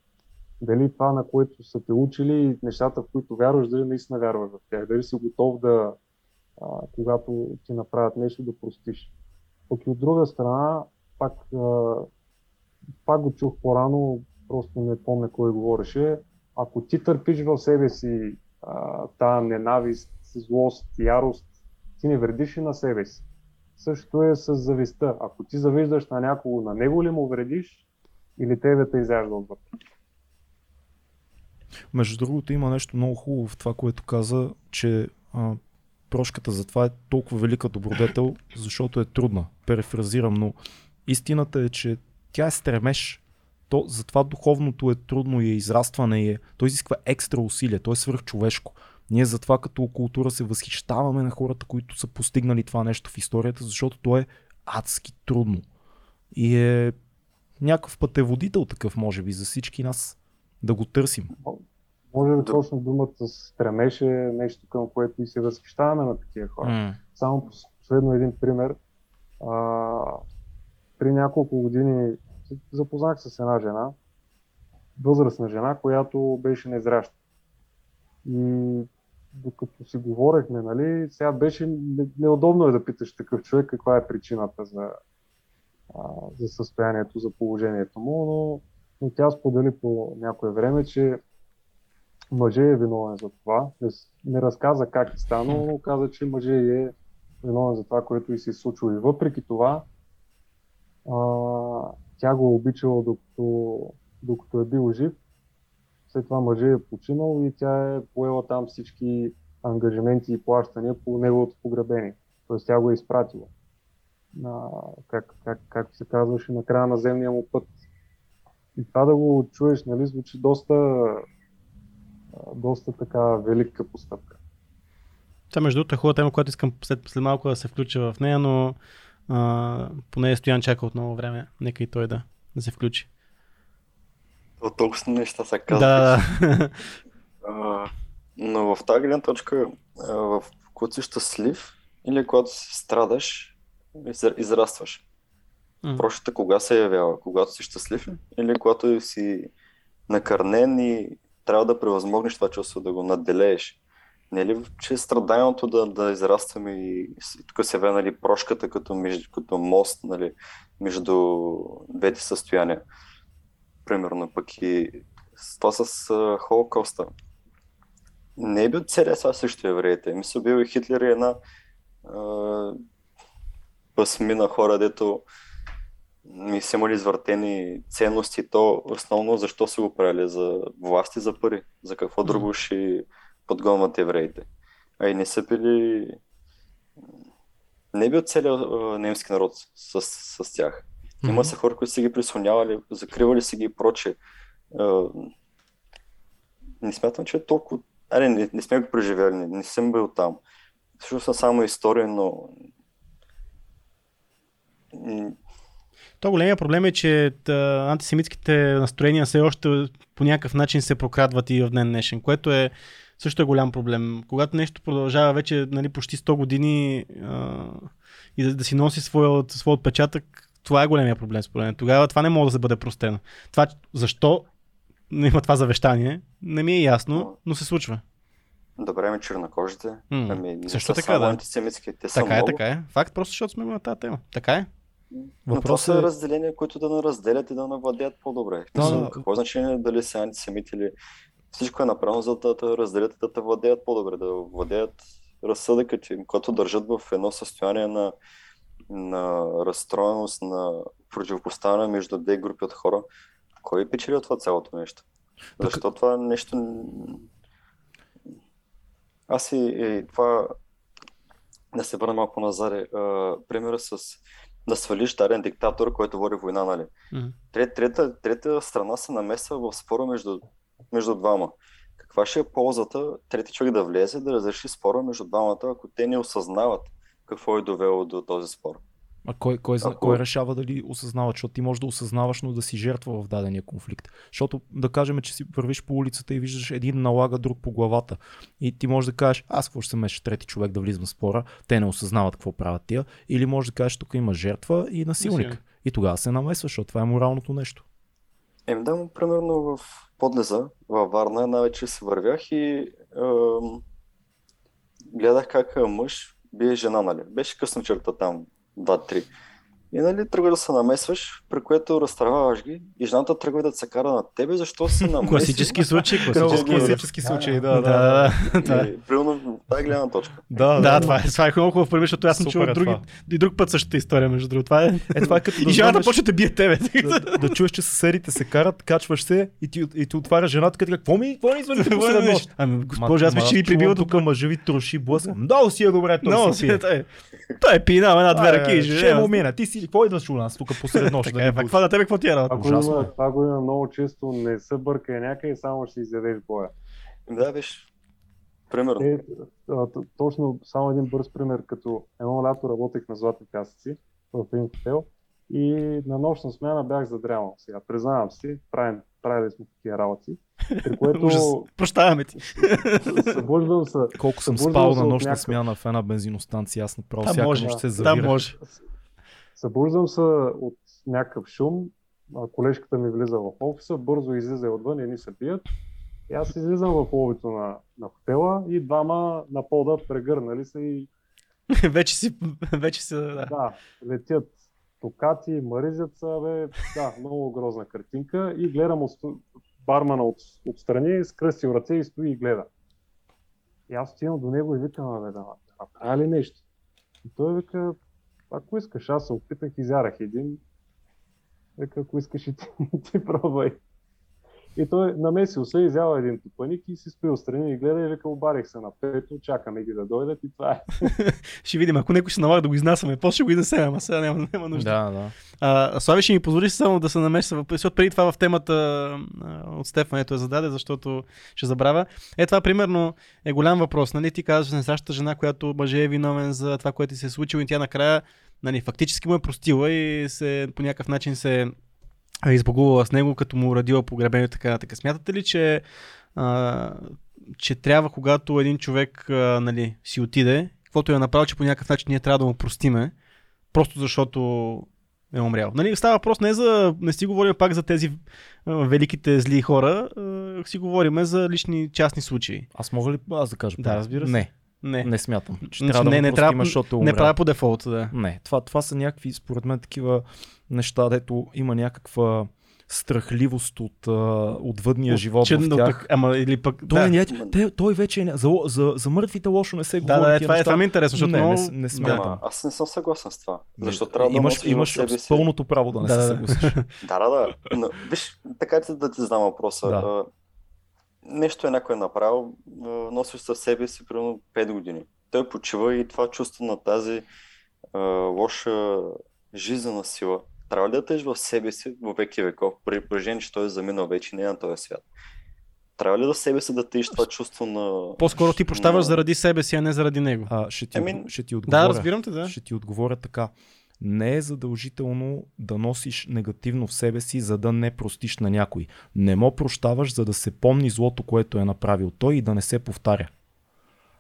Дали това, на което са те учили, нещата, в които вярваш, дали наистина вярваш в тях, дали си готов да, а, когато ти направят нещо да простиш. Пък и от друга страна, пак, а, пак го чух по-рано, просто не помня кой говореше, ако ти търпиш в себе си тази ненавист, злост, ярост, ти не вредиш и на себе си. Също е с зависта. Ако ти завиждаш на някого, на него ли му вредиш или тебе те изяжда отвътре? Между другото има нещо много хубаво в това, което каза, че а, прошката затова е толкова велика добродетел, защото е трудна. Перефразирам, но истината е, че тя е стремеж. То, затова духовното е трудно и е израстване и е, то изисква екстра усилие, то е свръхчовешко. Ние затова като култура се възхищаваме на хората, които са постигнали това нещо в историята, защото то е адски трудно. И е някакъв пътеводител такъв, може би, за всички нас да го търсим. Може би точно думата стремеше нещо към което и се възхищаваме на такива хора. Mm. Само последно един пример. А, при няколко години запознах се с една жена, възрастна жена, която беше незряща. И докато си говорехме, нали, сега беше неудобно е да питаш такъв човек каква е причината за, а, за състоянието, за положението му, но, но тя сподели по някое време, че мъже е виновен за това. Не, разказа как е станало, но каза, че мъже е виновен за това, което и се е случило. И въпреки това, а, тя го е обичала докато, докато е бил жив. След това мъже е починал и тя е поела там всички ангажименти и плащания по неговото погребение. Тоест тя го е изпратила. На, как, как, как се казваше, на края на земния му път. И това да го чуеш, нали, звучи доста доста така велика постъпка. Това между другото е хубава тема, която искам след, след малко да се включа в нея, но а, поне Стоян чака от много време. Нека и той да, да се включи. То толкова неща са казали. Да, да. Но в тази гледна точка, а, в когато си щастлив или когато си страдаш, изра- израстваш. М. Прошата кога се явява? Когато си щастлив ли? или когато си накърнен и трябва да превъзмогнеш това чувство, да го надделееш? Не е ли, че страданието да, да израстваме и, и тук се явява нали, прошката като, между, като мост нали, между двете състояния? Примерно пък и това с а, Холокоста. Не е бил целият свят срещу евреите. Мисля, бил и Хитлер и една а, пъсмина хора, дето ми са имали извъртени ценности, то основно защо са го правили? За власти, за пари. За какво друго ще подгонват евреите? А и не са били... Не е бил целият немски народ с, с, с тях. Има са хора, които са ги прислонявали, закривали са ги и проче. Не смятам, че е толкова... Аре, не, не сме го преживели, не, не съм бил там. Също са само история, но... То големия проблем е, че та, антисемитските настроения все още по някакъв начин се прокрадват и в ден днешен, което е също е голям проблем. Когато нещо продължава вече нали, почти 100 години а, и да, да си носи своя, своя отпечатък, това е големия проблем според мен. Тогава това не може да се бъде простено. Това, защо има това завещание, не ми е ясно, но се случва. Добре, ами чернокожите. М, Ами, не също са така, само да. антисемитски, те са Така е, много. така е. Факт, просто защото сме на тази тема. Така е. Въпросът е... разделения, които да наразделят и да навладеят по-добре. Да, да. Какво значение дали са антисемити или всичко е направено за да разделят и да те владеят по-добре, да владеят разсъдъка ти, когато държат в едно състояние на, на разстроеност, на противопоставяне между две групи от хора. Кой печели от това цялото нещо? Защо това нещо... н- Аз и, и това... Да се върна малко назад. е, примера с да свалиш даден диктатор, който води война, нали? Трет, трета, трета страна се намесва в спора между, между двама. Каква ще е ползата трети човек да влезе, да разреши спора между двамата, ако те не осъзнават какво е довело до този спор? А кой, кой, зна- Ако- кой решава дали осъзнава? Защото ти можеш да осъзнаваш, но да си жертва в дадения конфликт. Защото да кажем, че си вървиш по улицата и виждаш един налага друг по главата. И ти можеш да кажеш, аз какво ще се меша трети човек да влизам в спора, те не осъзнават какво правят тия. Или можеш да кажеш, тук има жертва и насилник. И тогава се намесваш, защото това е моралното нещо. Ем да, примерно в подлеза, във Варна, една вечер си вървях и ем, гледах как мъж бие жена, нали? Беше късно черта там, 2-3. И нали, тръгва да се намесваш, при което разтърваваш ги и жената тръгва да се кара на тебе, защо се намеси. Класически случай. Класически случай. класически случаи, да, да, да. Това е. И, примерно тази гледна точка. Да, Да, това е, това е много хубаво пример, защото аз съм чувал е други, и друг път същата история, между другото. Това е... Е, това е като и да жената почва да бие тебе. да, да, да чуеш, че съседите се карат, качваш се и ти, и ти отваря жената, като какво ми, какво ми нощ? Ами, госпожа, аз вече ви прибил до тук мъжа ви троши блъска. Много си е добре, той си пие. е, той. Той е пинал една две ръки и Ще му мине. Ти си, какво идваш у нас тук посред нощ? Да е, това на тебе какво ти е работа? Го, Ужасно има, е. това го има много често, не се бъркай някъде, само ще си изядеш боя. Да, виж. Примерно. Е, а, точно само един бърз пример, като едно лято работех на Златни пясъци в един хотел и на нощна смяна бях задрямал. Сега признавам си, правим, правили сме такива работи, при което. Прощаваме ти. събуждам се, Колко съм спал на нощна смяна в една бензиностанция, аз направо всяка може, нощ се Там завирах. може. Събуждам се от някакъв шум, колежката ми влиза в офиса, бързо излиза отвън и ни се бият. И аз излизам в лобито на, на хотела и двама на пода прегърнали се и вече си, вече си, да. Да, летят токати, мъризят се, бе, да, много грозна картинка и гледам от, бармана от, отстрани, скръстил ръце и стои и гледа. И аз отивам до него и викам, бе, да, правя ли нещо? И той вика, ако искаш, аз се опитах, изярах един. Ако искаш и ти, ти пробвай. И той намесил се, изява един тупаник и си стои отстрани и гледа и вика, обарих се на пето, чакаме ги да дойдат и това е. Ще видим, ако някой се налага да го изнасяме, после ще го изнесем, ама сега няма, няма нужда. Да, да. А, Слави ще ми позволи само да се намеся, защото преди това в темата от Стефан ето е зададе, защото ще забравя. Е, това примерно е голям въпрос. Нали? Ти казваш на същата жена, която мъже е виновен за това, което ти се е случило и тя накрая нали, фактически му е простила и се, по някакъв начин се избогувала с него, като му родила погребение и така нататък. Смятате ли, че а, че трябва, когато един човек а, нали, си отиде, каквото е направил, че по някакъв начин ние трябва да му простиме, просто защото е умрял. Нали, става въпрос не за, не си говорим пак за тези а, великите зли хора, а, си говорим за лични частни случаи. Аз мога ли аз да кажа? Да, разбира се. Не, Не, не смятам. Че Значи трябва да не, не, не не трябва- защото е не умрял. правя по дефолт, да. Не, това, това са някакви, според мен, такива неща, дето има някаква страхливост от, от въдния живот Че, в тях. пък, ама или пък, Той, да. не, те, той вече е, за, за, за мъртвите лошо не се Да, говори да, е, тия това, е, това ми е интересно, защото не, много... не, не смятам. Ама, аз не съм съгласен с това. Защото трябва да имаш, в имаш себе си. пълното право да не Да, се да, да. съгласиш. Да, да, да. Но, виж, така ти да ти знам въпроса. Да. Нещо е някой направил, носиш със себе си примерно 5 години. Той почива и това чувство на тази а, лоша жизнена сила. Трябва ли да тежи в себе си в веки веков, при положение, че той е заминал вече не е на този свят? Трябва ли да в себе си да теиш това чувство на... По-скоро ти прощаваш Но- заради себе си, а не заради него. А, ще, ти, Еми, отго- ще ти отговоря. Да, разбирам те, да. Ще ти отговоря така. Не е задължително да носиш негативно в себе си, за да не простиш на някой. Не му прощаваш, за да се помни злото, което е направил той и да не се повтаря.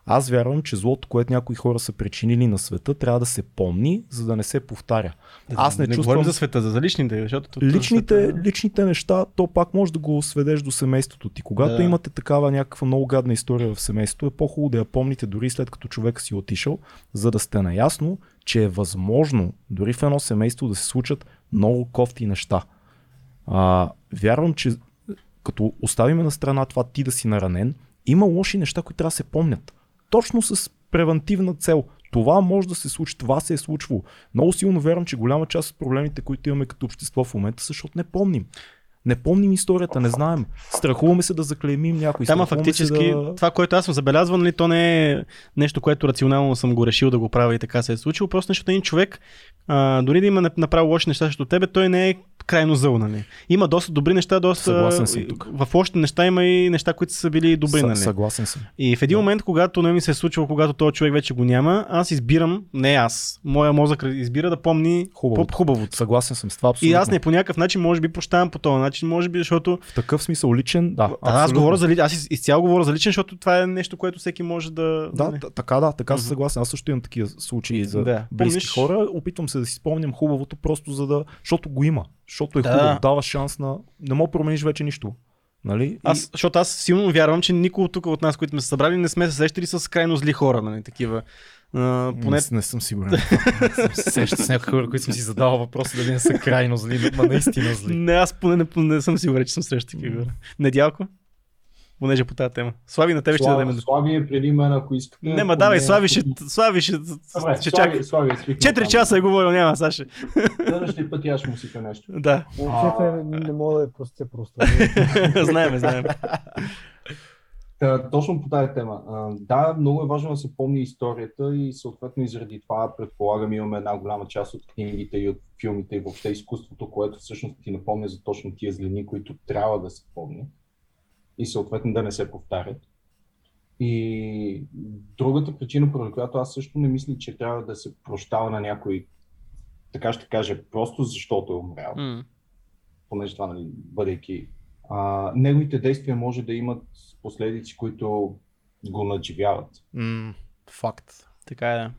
Аз вярвам, че злото, което някои хора са причинили на света, трябва да се помни, за да не се повтаря. Аз не, не чувствам... говорим за света, за, личните, защото... Личните, света- личните неща, то пак може да го сведеш до семейството ти. Когато Да. имате такава някаква много гадна история в семейството, е по-хубаво да я помните дори след като човек си е отишъл, за да сте наясно, че е възможно дори в едно семейство да се случат много кофти неща. А, вярвам, че като оставиме на страна това ти да си наранен, има лоши неща, които трябва да се помнят. Точно с превентивна цел. Това може да се случи, това се е случвало. Много силно вярвам, че голяма част от проблемите, които имаме като общество в момента, са защото не помним. Не помним историята, не знаем. Страхуваме се да заклеймим някой. Да, ма страхуваме фактически да... това, което аз съм забелязвал, нали, то не е нещо, което рационално съм го решил да го правя и така се е случило. Просто нещо, един човек, а, дори да има направил лоши неща срещу тебе, той не е крайно зъл, нали. Има доста добри неща, доста... Съгласен съм тук. В лошите неща има и неща, които са били добри, Съ- нали. Съгласен съм. И в един момент, когато не ми се е случило, когато този човек вече го няма, аз избирам, не аз, моя мозък избира да помни Хубавото. хубавото. Съгласен съм с това абсолютно. И аз не по някакъв начин, може би, прощавам по този начин, може би, защото В такъв смисъл личен, да. а, аз абсолютно. говоря за ли- аз из- изцяло говоря за личен, защото това е нещо, което всеки може да. Да, не. т- така да, така Мгм. съм съгласен. Аз също имам такива случаи за Да. близки Помниш- хора. Опитвам се да си спомням хубавото, просто за да. Защото го има. Защото е Да. хубаво. Дава шанс на. Не мога промениш вече нищо. Нали? Аз, защото аз силно вярвам, че никой тук от нас, които сме се събрали, не сме се срещали с крайно зли хора, нали, такива. А, поне... Не, не съм сигурен. Не съм се срещал с някои хора, които съм си задавал въпроса дали не са крайно зли, но наистина зли. Не, аз поне не, не съм сигурен, че съм срещал такива хора. Недялко? Понеже по тази тема. Слави на тебе ще дадем. Слави, е преди мен, ако искате. Не, ма давай, не, Слави ще, Слави ще, Добре, ще. Слави, Слави, е Четири часа е говорил, няма, Саше. Следващия път аз ще му сипя нещо. Да, Момчета не, мога да я простя просто. знаеме, знаеме. Та, точно по тази тема. Да, много е важно да се помни историята и съответно и заради това предполагам имаме една голяма част от книгите и от филмите и въобще изкуството, което всъщност ти напомня за точно тия злини, които трябва да се помни и съответно да не се повтарят. И другата причина, поради която аз също не мисля, че трябва да се прощава на някой, така ще кажа, просто защото е умрял М. понеже това, нали, бъдейки, а, неговите действия може да имат последици, които го надживяват. М, факт. Така е. да.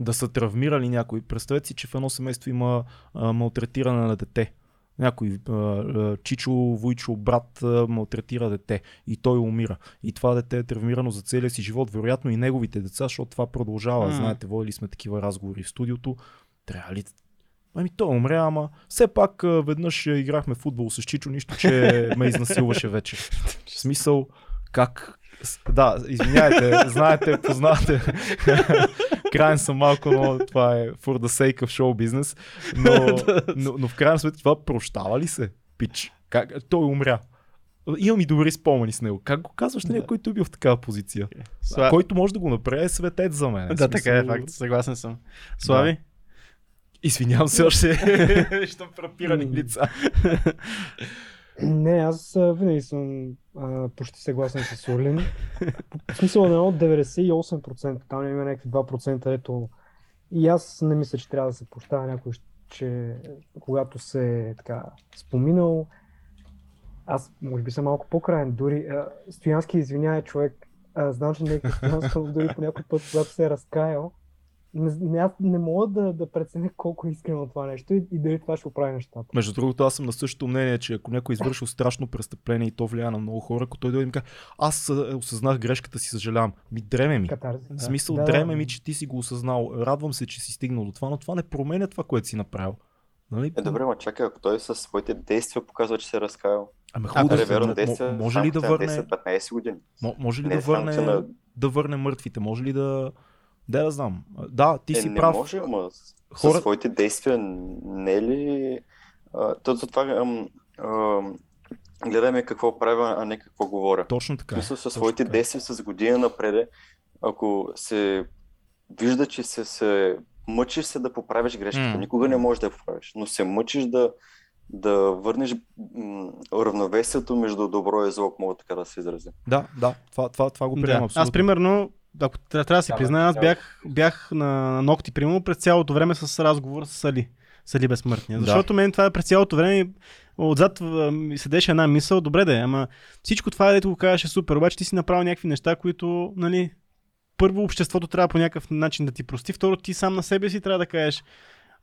да са травмирали някой. Представете си, че в едно семейство има а, малтретиране на дете. Някой а, чичо, войчо, брат а, малтретира дете и той умира. И това дете е травмирано за целия си живот, вероятно и неговите деца, защото това продължава. М. Знаете, водили сме такива разговори в студиото. Трябва ли Ами той умря, ама все пак веднъж играхме футбол с Чичо, нищо, че ме изнасилваше вече. В смисъл, как... Да, извиняйте, знаете, познавате. Крайен съм малко, но това е for the sake of show business. Но, но, но в крайна сметка това прощава ли се, пич? Как? Той умря. Имам и добри спомени с него. Как го казваш на някой, който е бил в такава позиция? Сла... Който може да го направи е светец за мен. Да, В така е смисъл- факт. Съгласен съм. Слави? Извинявам се още. Виждам фрапирани лица. Не, аз винаги съм а, почти съгласен с Орлин. В смисъл на едно 98%, там има някакви 2%, ето и аз не мисля, че трябва да се прощава някой, че когато се е така споминал, Аз може би съм малко по-крайен. Дори а, Стоянски извинява човек. А, знам, че не е християнство, но дори по някой път, когато се е разкаял, не, не, аз не мога да, да преценя колко е искрено това нещо и, и дали това ще оправи нещата. Между другото, аз съм на същото мнение, че ако някой е извършил страшно престъпление и то влияе на много хора, ако той дойде и ми каже, аз осъзнах грешката си, съжалявам. Ми дреме ми. Катарзи. В смисъл, Да, дреме да. ми, че ти си го осъзнал. Радвам се, че си стигнал до това, но това не променя това, което си направил. Нали? Е, добре, ма чакай, ако той със своите действия показва, че се е разкаял. Ами А, хубаво, да, да, м- действия може ли да върне, на 10-15 години. м- може ли Не да върне, на- да върне мъртвите? Може ли да, да, да знам. Да, ти Е, си не прав. може, ама Хора- със своите действия не е ли... А, то затова ам, ам, гледаме какво правя, а не какво говоря. Точно така. смисъл, със точно своите така. действия с година напред, ако се вижда, че се, се мъчиш се да поправиш грешката, М. никога не можеш да я поправиш, но се мъчиш да, да върнеш м, равновесието между добро и зло, мога така да се изразя. Да, да, това, това, това го приемам Да. абсолютно. Аз, примерно, ако трябва, трябва да си Да, призная, аз да. бях, бях на ногти, примерно, през цялото време с разговор с Али. С Али Безсмъртния. Да. Защото мен това през цялото време отзад ми седеше една мисъл, добре да е, ама всичко това, дето го кажеш е супер, обаче ти си направил някакви неща, които, нали, първо обществото трябва по някакъв начин да ти прости, второ ти сам на себе си трябва да кажеш,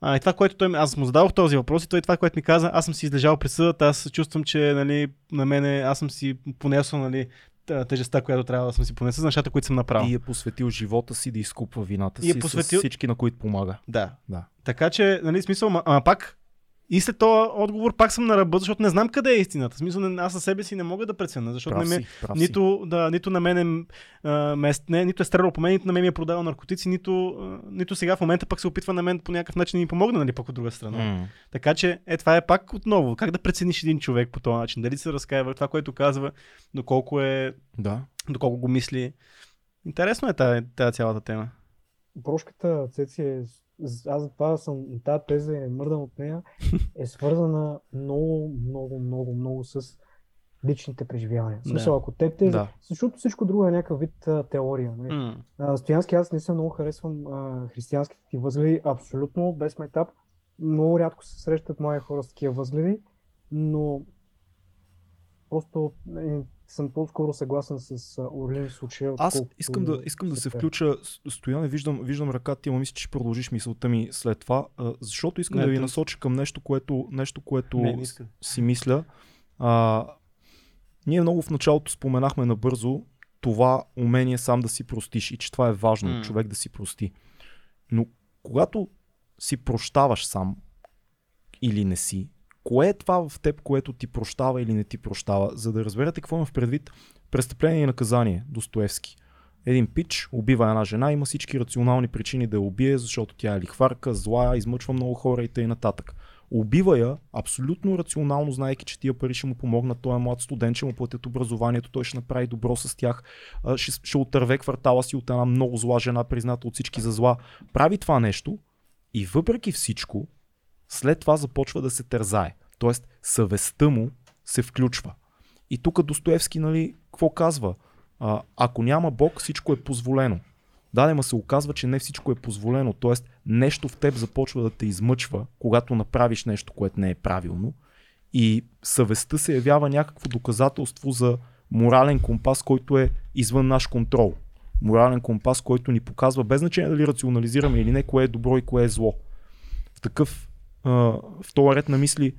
а, и това, което той, аз му зададох този въпрос и той това, което ми каза, аз съм си излежал присъдата, аз чувствам, че нали, на мене, аз съм си понесъл нали, тежестта, която трябва да съм си понесъл за нещата, които съм направил. И е посветил живота си да изкупва вината И е си посветил- с всички, на които помага. Да. Да. Така че, нали, смисъл, ма, ама пак, и след този отговор пак съм на ръба, защото не знам къде е истината. В смисъл, аз със себе си не мога да преценя, защото Прав не ме, прав нито, да, нито на мен е, ме, не, нито е стреляло по мен, нито на мен ми е продавал наркотици, нито, нито сега в момента пък се опитва на мен по някакъв начин да ми помогне, нали, пък от друга страна. М. Така че, е, това е пак отново. Как да прецениш един човек по този начин? Дали се разкаива това, което казва, доколко е, Да. доколко го мисли. Интересно е тази, тази цялата тема. Прошката, Цеци, е, аз затова съм, тази теза е мърдан от нея, е свързана много, много, много, много с личните преживявания. В Да. смисъл, ако те тези, Да. защото всичко друго е някакъв вид а, теория. Нали? М. А, Стоянски, аз не съм много харесвам а, християнските ти възгледи, абсолютно без майтап. Много рядко се срещат мои хора с такива възгледи, но просто е, съм по-скоро съгласен с Орлин в случая. Аз искам да, искам да се включа. Стояне, виждам, виждам ръката ти, ама мисля, че продължиш мисълта ми след това, защото искам Не, да ви насоча към нещо, което, нещо, което Не, си мисля. А, ние много в началото споменахме набързо това умение сам да си простиш и че това е важно, М. човек да си прости. Но когато си прощаваш сам или не си, кое е това в теб, което ти прощава или не ти прощава, за да разберете какво има в предвид престъпление и наказание, Достоевски. Един пич убива една жена, има всички рационални причини да я убие, защото тя е лихварка, зла, измъчва много хора и т.н. Убива я абсолютно рационално, знаеки, че тия пари ще му помогнат. Той е млад студент, ще му платят образованието, той ще направи добро с тях, ще, ще отърве квартала си от една много зла жена, призната от всички за зла. Прави това нещо и въпреки всичко, след това започва да се тързае. Тоест, съвестта му се включва. И тук Достоевски, нали, какво казва? А, ако няма Бог, всичко е позволено. Да, ма се оказва, че не всичко е позволено. Тоест, нещо в теб започва да те измъчва, когато направиш нещо, което не е правилно. И съвестта се явява някакво доказателство за морален компас, който е извън наш контрол. Морален компас, който ни показва, без значение дали рационализираме или не, кое е добро и кое е зло. В такъв, в този ред на мисли,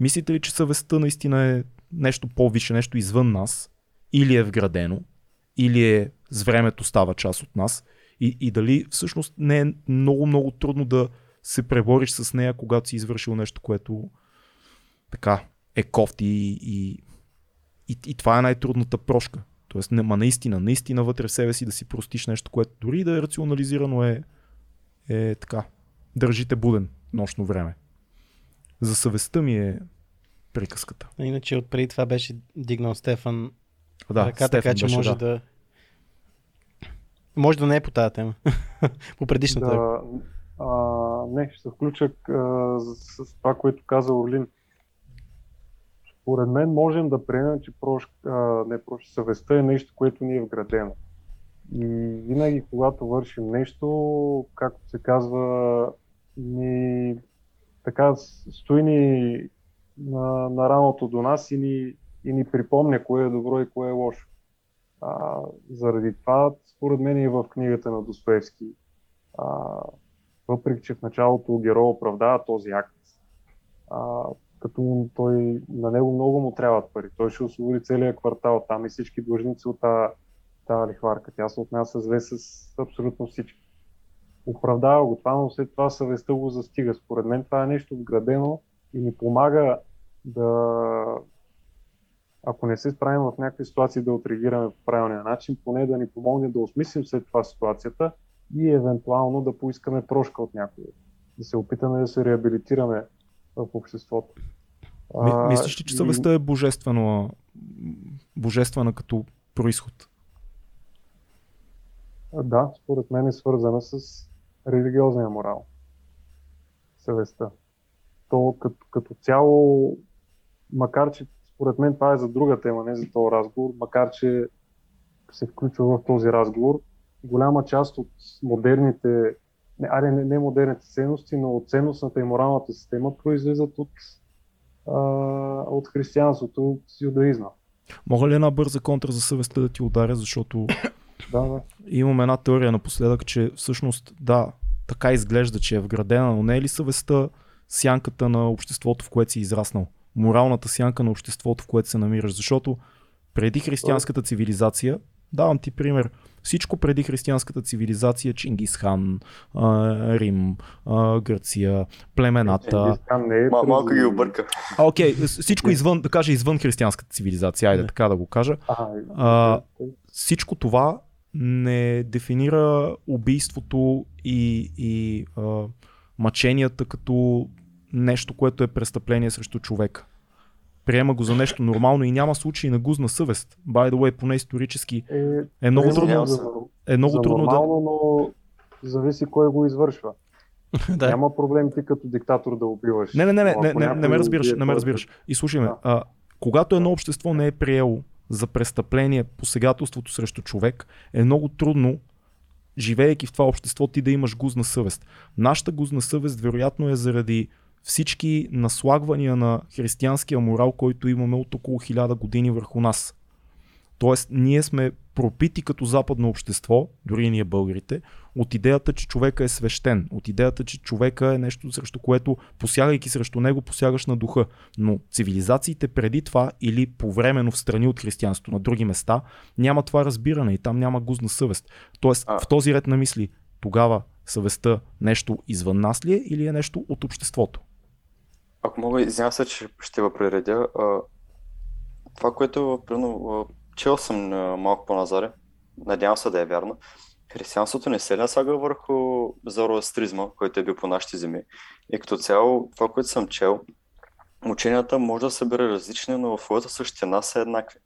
мислите ли, че съвестта наистина е нещо по-висше, нещо извън нас, или е вградено, или е с времето става част от нас, и, и дали всъщност не е много-много трудно да се пребориш с нея, когато си извършил нещо, което така е кофти и, и, и, и това е най-трудната прошка. Тоест, не, ма наистина, наистина вътре в себе си да си простиш нещо, което дори да е рационализирано е, е така, държите буден нощно време. За съвестта ми е приказката. А Иначе отпреди това беше дигнал Стефан Да, ръка, Стефан така че беше, може да. да... Може да не е по тази тема. по предишната. Да, а, не, ще се включа а, с, с това, което каза Орлин. Според мен можем да приемем, че прош, а, не, прош, съвестта е нещо, което ни е вградено. И винаги, когато вършим нещо, както се казва, ни така стои ни на, на раното до нас и ни, и ни припомня кое е добро и кое е лошо. А, заради това, според мен и в книгата на Достоевски, а, въпреки че в началото герой оправдава този акт, а, като той, на него много му трябват пари. Той ще освободи целият квартал там и всички длъжници от тази лихварка. Тя се отнася зле с абсолютно всички. Оправдава го това, но след това съвестта го застига. Според мен това е нещо вградено и ни помага да, ако не се справим в някакви ситуации да отреагираме по правилния начин, поне да ни помогне да осмислим след това ситуацията и евентуално да поискаме прошка от някой. Да се опитаме да се реабилитираме в обществото. Ми, мислиш ли, че съвестта е божествено, божествена като происход? Да, според мен е свързана с религиозния морал. Съвестта. То като, като цяло, макар че според мен това е за друга тема, не за този разговор, макар че се включва в този разговор, голяма част от модерните, не, аре, не, не модерните ценности, но от ценностната и моралната система произлизат от, а, от християнството, от юдаизма. Мога ли една бърза контра за съвестта да ти ударя, защото да, да. имам една теория напоследък, че всъщност да, така изглежда, че е вградена, но не е ли съвестта сянката на обществото, в което си израснал? Моралната сянка на обществото, в което се намираш, защото преди християнската цивилизация, давам ти пример, всичко преди християнската цивилизация, Чингисхан, Рим, Гърция, племената. Не е малко ги обърка. Окей, okay, всичко извън, да кажа извън християнската цивилизация, айде така да го кажа. А, всичко това не дефинира убийството и, и а, мъченията като нещо, което е престъпление срещу човека приема го за нещо нормално и няма случаи на гузна съвест. By the way, поне исторически е, е много трудно, за, е много за трудно нормално, да... но зависи кой го извършва. да. Няма проблем ти като диктатор да убиваш. Не, не, не, не, не, не, не ме разбираш, не ме разбираш. И слушай ме, да. а, когато едно общество не е приело за престъпление посегателството срещу човек, е много трудно живеейки в това общество ти да имаш гузна съвест. Нашата гузна съвест вероятно е заради всички наслагвания на християнския морал, който имаме от около хиляда години върху нас. Тоест, ние сме пропити като западно общество, дори ние българите, от идеята, че човека е свещен, от идеята, че човека е нещо, срещу което, посягайки срещу него, посягаш на духа. Но цивилизациите преди това или повременно в страни от християнството на други места, няма това разбиране и там няма гузна съвест. Тоест, а... в този ред на мисли, тогава съвестта нещо извън нас ли е или е нещо от обществото? Ако мога, извинявам се, че ще го прередя. Това, което примерно, чел съм малко по-назаре, надявам се да е вярно, християнството не се насага върху зороастризма, който е бил по нашите земи. И като цяло, това, което съм чел, ученията може да събира различни, но в своята същина са еднакви.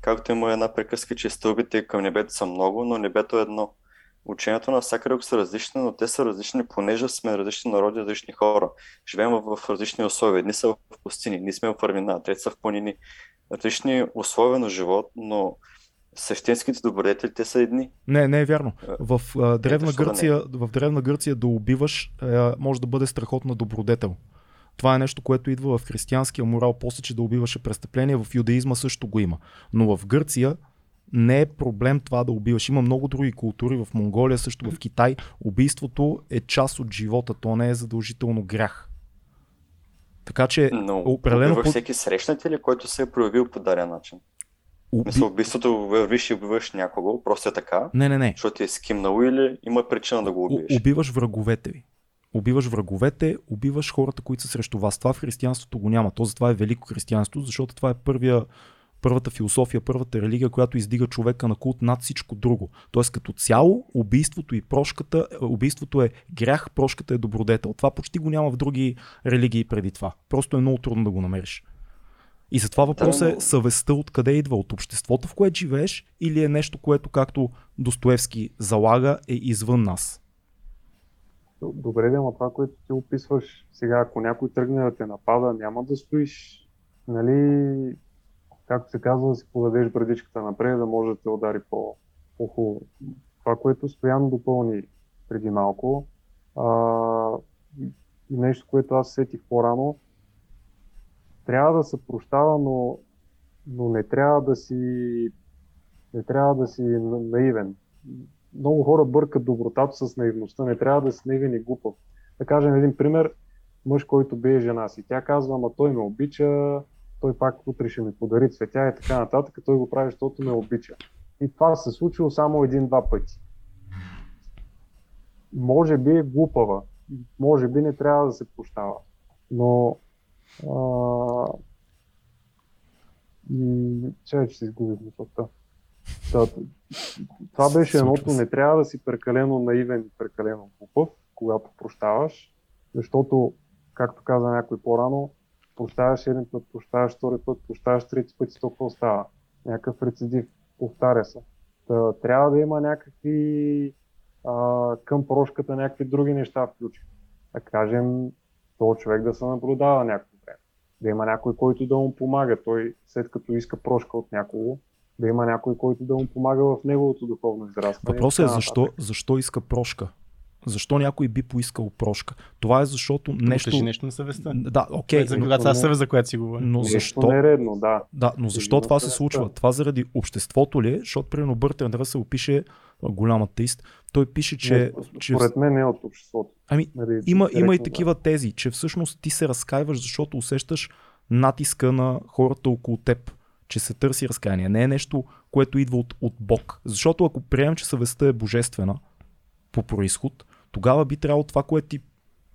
Както има една приказка, че стълбите към небето са много, но небето е едно учението на всяка са различни, но те са различни, понеже сме различни народи, различни хора. Живеем в, различни условия. Едни са в пустини, ние сме в вървина, трети са в планини. Различни условия на живот, но същинските добродетели те са едни. Не, не е вярно. Е, в, а, древна, Ето, Гърция, да в древна Гърция да убиваш а, е, може да бъде страхотна добродетел. Това е нещо, което идва в християнския морал, после, че да убиваше престъпление, в юдаизма също го има. Но в Гърция не е проблем това да убиваш. Има много други култури в Монголия, също в Китай. Убийството е част от живота, то не е задължително грях. Така че, Но определено. Убиваш всеки срещнат ли, който се е проявил по дарен начин? Уби... Мисля, убийството вървиш и убиваш някого, просто е така. Не, не, не. Защото е скимнал или има причина да го убиеш. Убиваш враговете ви. Убиваш враговете, убиваш хората, които са срещу вас. Това в християнството го няма. То затова е велико християнство, защото това е първия първата философия, първата религия, която издига човека на култ над всичко друго. Тоест като цяло убийството и прошката, убийството е грях, прошката е добродетел. Това почти го няма в други религии преди това. Просто е много трудно да го намериш. И затова въпросът е съвестта откъде идва? От обществото, в което живееш или е нещо, което, както Достоевски залага, е извън нас? Добре, но това, което ти описваш сега, ако някой тръгне да те напада, няма да стоиш нали, както се казва, да си подадеш брадичката напред, да може да те удари по, по-хубаво. Това, което Стоян допълни преди малко, а, и нещо, което аз сетих по-рано, трябва да се прощава, но, но не трябва да си не трябва да си наивен. Много хора бъркат добротата с наивността. Не трябва да си наивен и глупав. Да кажем един пример. Мъж, който бие жена си. Тя казва, ама той ме обича, той пак утре ще ми подари цветя и така нататък. Той го прави, защото ме обича. И това се случило само един-два пъти. Може би е глупава. Може би не трябва да се прощава. Но а... Чай, че се изгубих мисълта. Да, това беше едното. Не трябва да си прекалено наивен и прекалено глупав, когато прощаваш, защото, както каза някой по-рано, прощаваш един път, прощаваш втори път, прощаваш трети път и толкова остава. Някакъв рецидив, повтаря се. Та, трябва да има някакви а, към прошката някакви други неща включи. Да кажем, този човек да се наблюдава някакво време. Да има някой, който да му помага. Той, след като иска прошка от някого, да има някой, който да му помага в неговото духовно израстване. Въпросът е защо, защо иска прошка? Защо някой би поискал прошка? Това е защото нещо... Тежи нещо на съвестта. Да, окей. Okay, за но... съвест, за която си говоря. Но защо... нередно, да. Да, но защо това се случва? Това заради обществото ли е? Защото, примерно, Бъртен Ръсъл опише голям атеист, той пише, че... Не, че... Според мен не е от обществото. Ами, нали, има, има и такива тези, че всъщност ти се разкаиваш, защото усещаш натиска на хората около теб, че се търси разкаяние. Не е нещо, което идва от, от Бог. Защото ако приемем, че съвестта е божествена по происход, тогава би трябвало това, което ти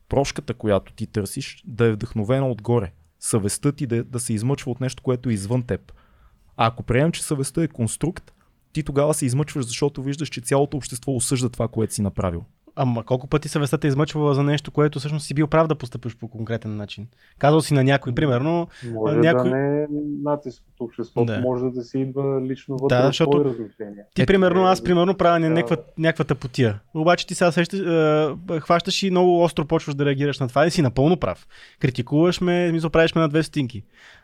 прошката, която ти търсиш, да е вдъхновена отгоре. Съвестта ти да, да се измъчва от нещо, което е извън теб. А ако приемем, че съвестта е конструкт, ти тогава се измъчваш, защото виждаш, че цялото общество осъжда това, което си направил. Ама колко пъти съвестта те е измъчвала за нещо, което всъщност си бил прав да постъпиш по конкретен начин? Казал си на някой, примерно. Може някой... да не е натиск от обществото, да. може да си идва лично вътре да, защото размишления. Ти, примерно, аз примерно правя да. някаква, някаква тъпотия. Обаче ти сега сещаш, е, хващаш и много остро почваш да реагираш на това и си напълно прав. Критикуваш ме, мисля, правиш ме на две стинки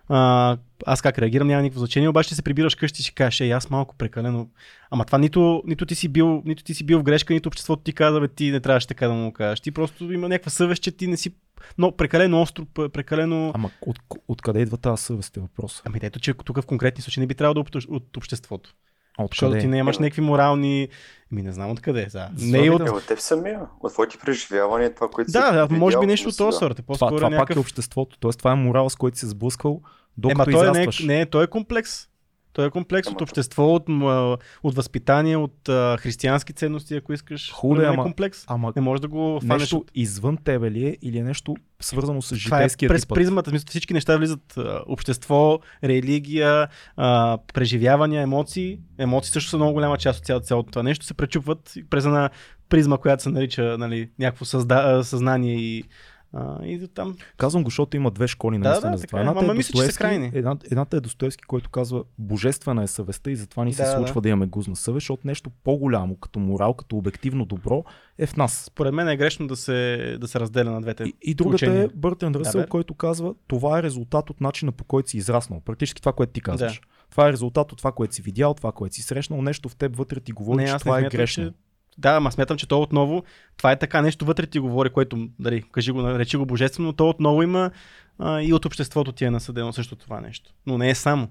а, аз как реагирам, няма никакво значение, обаче ще се прибираш къщи и си кажеш, ей, аз малко прекалено. Ама това нито, нито, ти си бил, нито ти си бил в грешка, нито обществото ти казва, бе, ти не трябваше така да му кажеш. Ти просто има някаква съвест, че ти не си но прекалено остро, прекалено. Ама от, откъде идва тази съвест е въпрос? Ами ето, че тук в конкретни случаи не би трябвало да от обществото. От Защото ти не имаш някакви морални. Ми не знам откъде. За... Не и от... Е, от теб самия. От твоите преживявания, това, което Да, да може би нещо от този сорт. Това, това някакъв... пак е обществото. Тоест, това е морал, с който си се сблъсквал, докато Ема, той израстваш. Не, не, той е комплекс. Той е комплекс ама, от общество, от, от възпитание, от а, християнски ценности, ако искаш. Хубаво, е ама, комплекс. Ама, не може да го фанеш. Нещо от... извън тебе ли е или е нещо свързано с житейския е през път? призмата, смисъл, всички неща влизат а, общество, религия, а, преживявания, емоции. Емоции също са много голяма част от цялото, цялото това нещо. Се пречупват през една призма, която се нарича нали, някакво създа, съзнание и а, и там. Казвам го, защото има две школи на да, да, за това. Е. Едната, е Достоевски, една, едната е Достоевски, който казва божествена е съвестта и затова ни се да, случва да. да имаме гузна съвест, защото нещо по-голямо, като морал, като обективно добро е в нас. Според мен е грешно да се, да се разделя на двете. И, и другата учения. е Бъртен Ръсъл, да, който казва, това е резултат от начина по който си израснал. Практически това, което ти казваш. Да. Това е резултат от това, което си видял, това, което си срещнал, нещо в теб вътре ти говори, не, че това е грешно. Че да, ама смятам, че то отново, това е така нещо вътре ти говори, което, дали, кажи го, наречи го божествено, но то отново има а, и от обществото ти е насъдено също това нещо. Но не е само.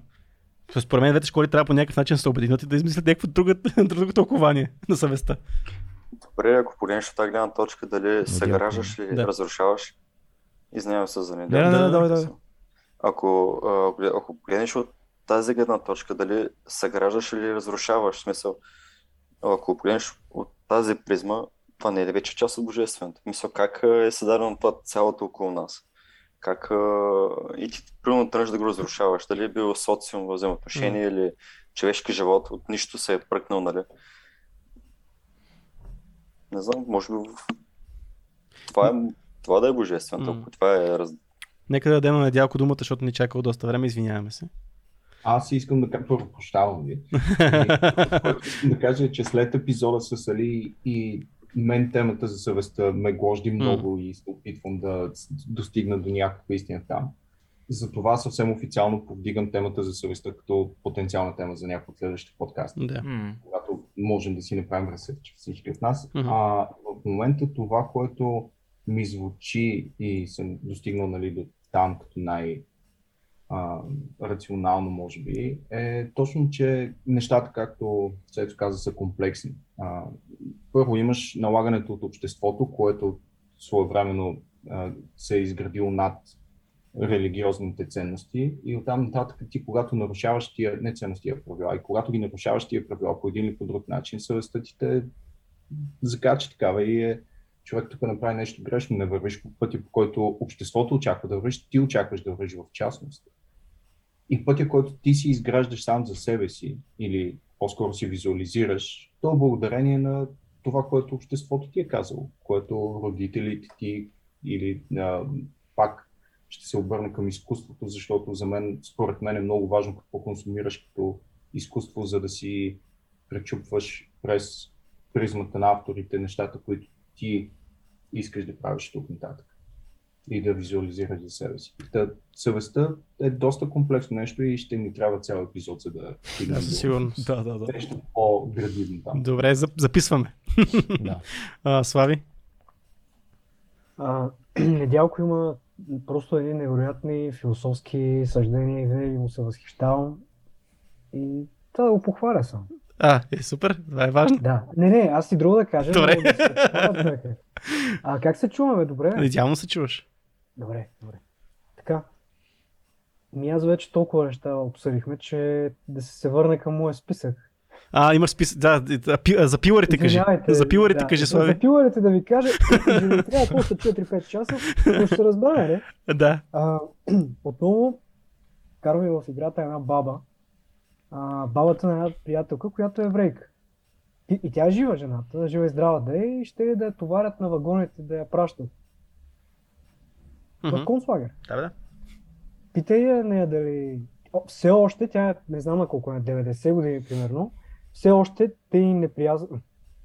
Според мен двете школи трябва по някакъв начин да се обединят и да измислят някакво друго, друго тълкование на съвестта. Добре, ако погледнеш от тази гледна точка, дали съграждаш ли, да. разрушаваш, изнявам се за неделя. Да, да, да, да, да. Ако, ако погледнеш от тази гледна точка, дали съграждаш или разрушаваш, смисъл, ако погледнеш от тази призма, това не е ли вече част от Божественото? Мисля, как е създадено това цялото около нас? Как и ти примерно тръгнеш да го разрушаваш? Дали е бил социум, взаимоотношение mm. или човешки живот, от нищо се е пръкнал, нали? Не знам, може би това, е, това да е божествено, mm. това е раз... Нека да дадем на Недялко думата, защото ни чакало доста време, извиняваме се. Аз искам да кажа, първо прощавам ви. искам да кажа, че след епизода с Али и мен темата за съвестта ме гложди много mm. и се опитвам да достигна до някаква истина там. Затова съвсем официално повдигам темата за съвестта като потенциална тема за някой от следващите подкасти. Yeah. Когато можем да си направим ресърч всички от нас. Mm-hmm. А в момента това, което ми звучи и съм достигнал нали, до там като най- а, рационално, може би, е точно, че нещата, както Цето каза, са комплексни. А, първо имаш налагането от обществото, което своевременно а, се е изградило над религиозните ценности и оттам нататък ти, когато нарушаваш тия, не ценности, а правила, и когато ги нарушаваш тия правила по един или по друг начин, съвестта ти те закача такава и е човек тук направи нещо грешно, не вървиш по пътя, по който обществото очаква да вървиш, ти очакваш да вървиш в частност. И пътя, който ти си изграждаш сам за себе си, или по-скоро си визуализираш, то е благодарение на това, което обществото ти е казало, което родителите ти или а, пак ще се обърне към изкуството, защото за мен, според мен е много важно какво консумираш като изкуство, за да си пречупваш през призмата на авторите нещата, които ти искаш да правиш тук нататък и да визуализираш за себе си. Та, съвестта е доста комплексно нещо и ще ни трябва цял епизод, за да Да, със сигурност. Да, да, да. нещо по-градивно там. Добре, зап- записваме. да. А, Слави? А, Недялко има просто едни невероятни философски съждения и винаги му се възхищавам. И това да го похваля съм. А, е супер, това е важно. Да. Не, не, аз и друго да кажа. Добре. да. А как се чуваме? Добре? Идеално се чуваш. Добре, добре. Така. Ми аз вече толкова неща обсъдихме, че да се, върне към моя списък. А, имаш списък. Да, за пиларите кажи. За пиларите да. кажи, Слави. За пиларите да ви кажа, че не трябва после 4-5 часа, но ще разбере, не? Да. А, отново караме в играта една баба. А, бабата на една приятелка, която е еврейка. И, и тя е жива жената, жива и здрава да е и ще да я товарят на вагоните да я пращат Мгм. в концлагер. Да, да. Питай я нея дали... О, все още, тя е, не знам на колко е, 90 години примерно, все още те и неприязно,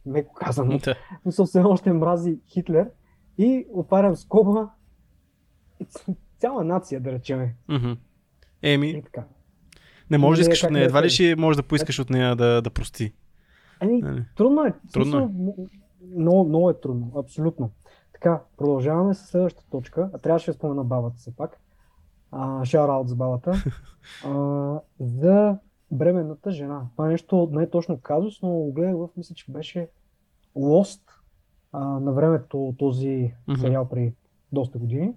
меко казано, Да. мисъл все още мрази Хитлер и отварям скоба цяла нация, да речеме. Мгм. И Еми, така. Не можеш да Или искаш от нея. Едва ли ще можеш да поискаш от нея да, да прости. Ами, Нали? трудно е. Трудно е. Много, много е трудно, абсолютно. Така, продължаваме с следващата точка. А трябваше да спомена бабата все пак. Шараут за бабата. А, за бременната жена. Това е нещо не е точно казус, но го гледах в, мисля, че беше Lost а, на времето този сериал при доста години.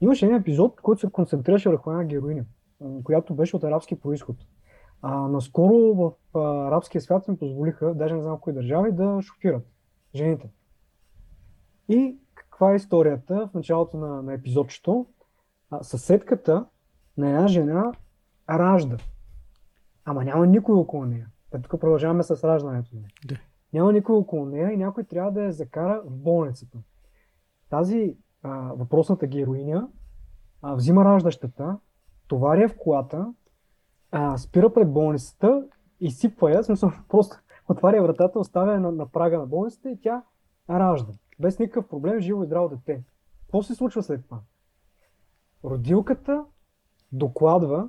Имаше един епизод, който се концентрираше върху една героиня, която беше от арабски происход. А, наскоро в арабския свят им позволиха, даже не знам в кои държави, да шофират жените. И каква е историята в началото на, на епизодчето? А, съседката на една жена ражда. Ама няма никой около нея. Та тук продължаваме с раждането. нали? Да. Няма никой около нея и някой трябва да я закара в болницата. Тази а, въпросната героиня а, взима раждащата, товаря в колата, а, спира пред болницата, изсипва я, смисъл просто отваря вратата, оставя на, на прага на болницата и тя ражда. Без никакъв проблем, живо и здраво дете. Какво се случва след това? Родилката докладва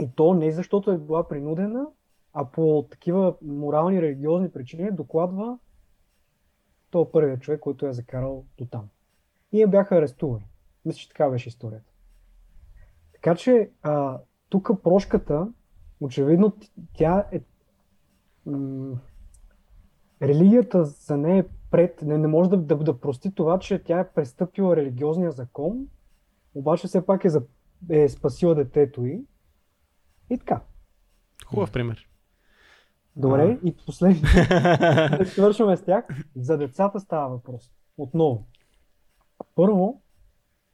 и то не защото е била принудена, а по такива морални, религиозни причини докладва то е първият човек, който я закарал до там. И я бяха арестувани. Мисля, че така беше историята. Така че а, тук прошката, очевидно тя е м- религията за нея е пред, не, не може да, да, да прости това, че тя е престъпила религиозния закон, обаче все пак е, за, е спасила детето й. И така. Хубав пример. Добре, и последно, свършваме с тях. За децата става въпрос. Отново. Първо,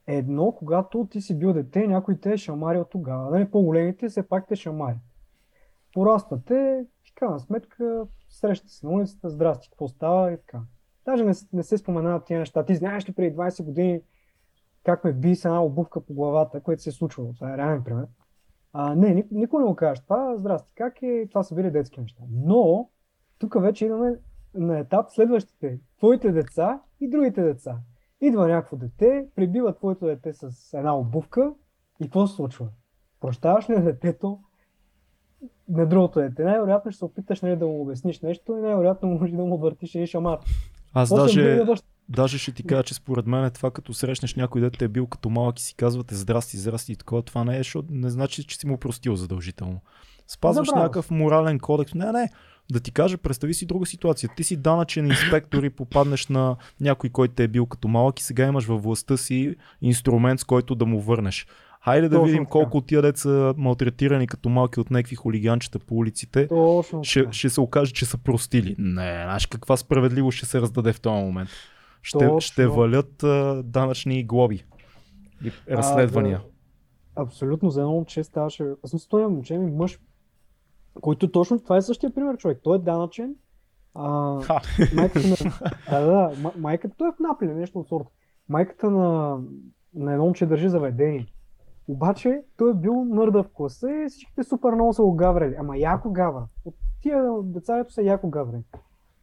едно, когато ти си бил дете, някой те е шамарил тогава. Нали, по-големите все пак те шамари. Пораствате, в крайна сметка, срещате се на улицата, здрасти, какво става и така. Даже не, не се споменават тия неща. Ти знаеш ли преди 20 години как ме би с една обувка по главата, което се е случвало. Това е реален пример. А, не, ник- никой не го каже това. Здрасти, как е? Това са били детски неща. Но, тук вече идваме на етап следващите. Твоите деца и другите деца. Идва някакво дете, прибива твоето дете с една обувка и какво се случва? Прощаваш ли на детето на другото дете? Най-вероятно ще се опиташ нали, да му обясниш нещо и най-вероятно може да му въртиш един шамар. Аз После даже, връщаш- даже ще ти кажа, че според мен е това като срещнеш някой дете е бил като малък и си казвате здрасти, здрасти и такова, това не е, защото не значи, че си му простил задължително. Спазваш Забравя. някакъв морален кодекс. Не, не. Да ти кажа, представи си друга ситуация. Ти си данъчен инспектор и попаднеш на някой, който те е бил като малък и сега имаш във властта си инструмент, с който да му върнеш. Хайде да Точно видим така. колко от тия деца малтретирани като малки от някакви хулиганчета по улиците Точно ще, така. ще се окаже, че са простили. Не, знаеш каква справедливост ще се раздаде в този момент. Ще, Точно. ще валят а, данъчни глоби и разследвания. А, да, абсолютно, за едно момче ставаше. Аз стоя момче ми мъж, който точно това е същия пример, човек. Той е данъчен. А, майката на... Да, да, да, ма- майката, той е в Наполи, нещо от сорта. Майката на, на едно момче държи заведение. Обаче той е бил нърда в класа и всичките супер много са го гаврели. Ама яко гавра. От тия деца, са яко гаврени.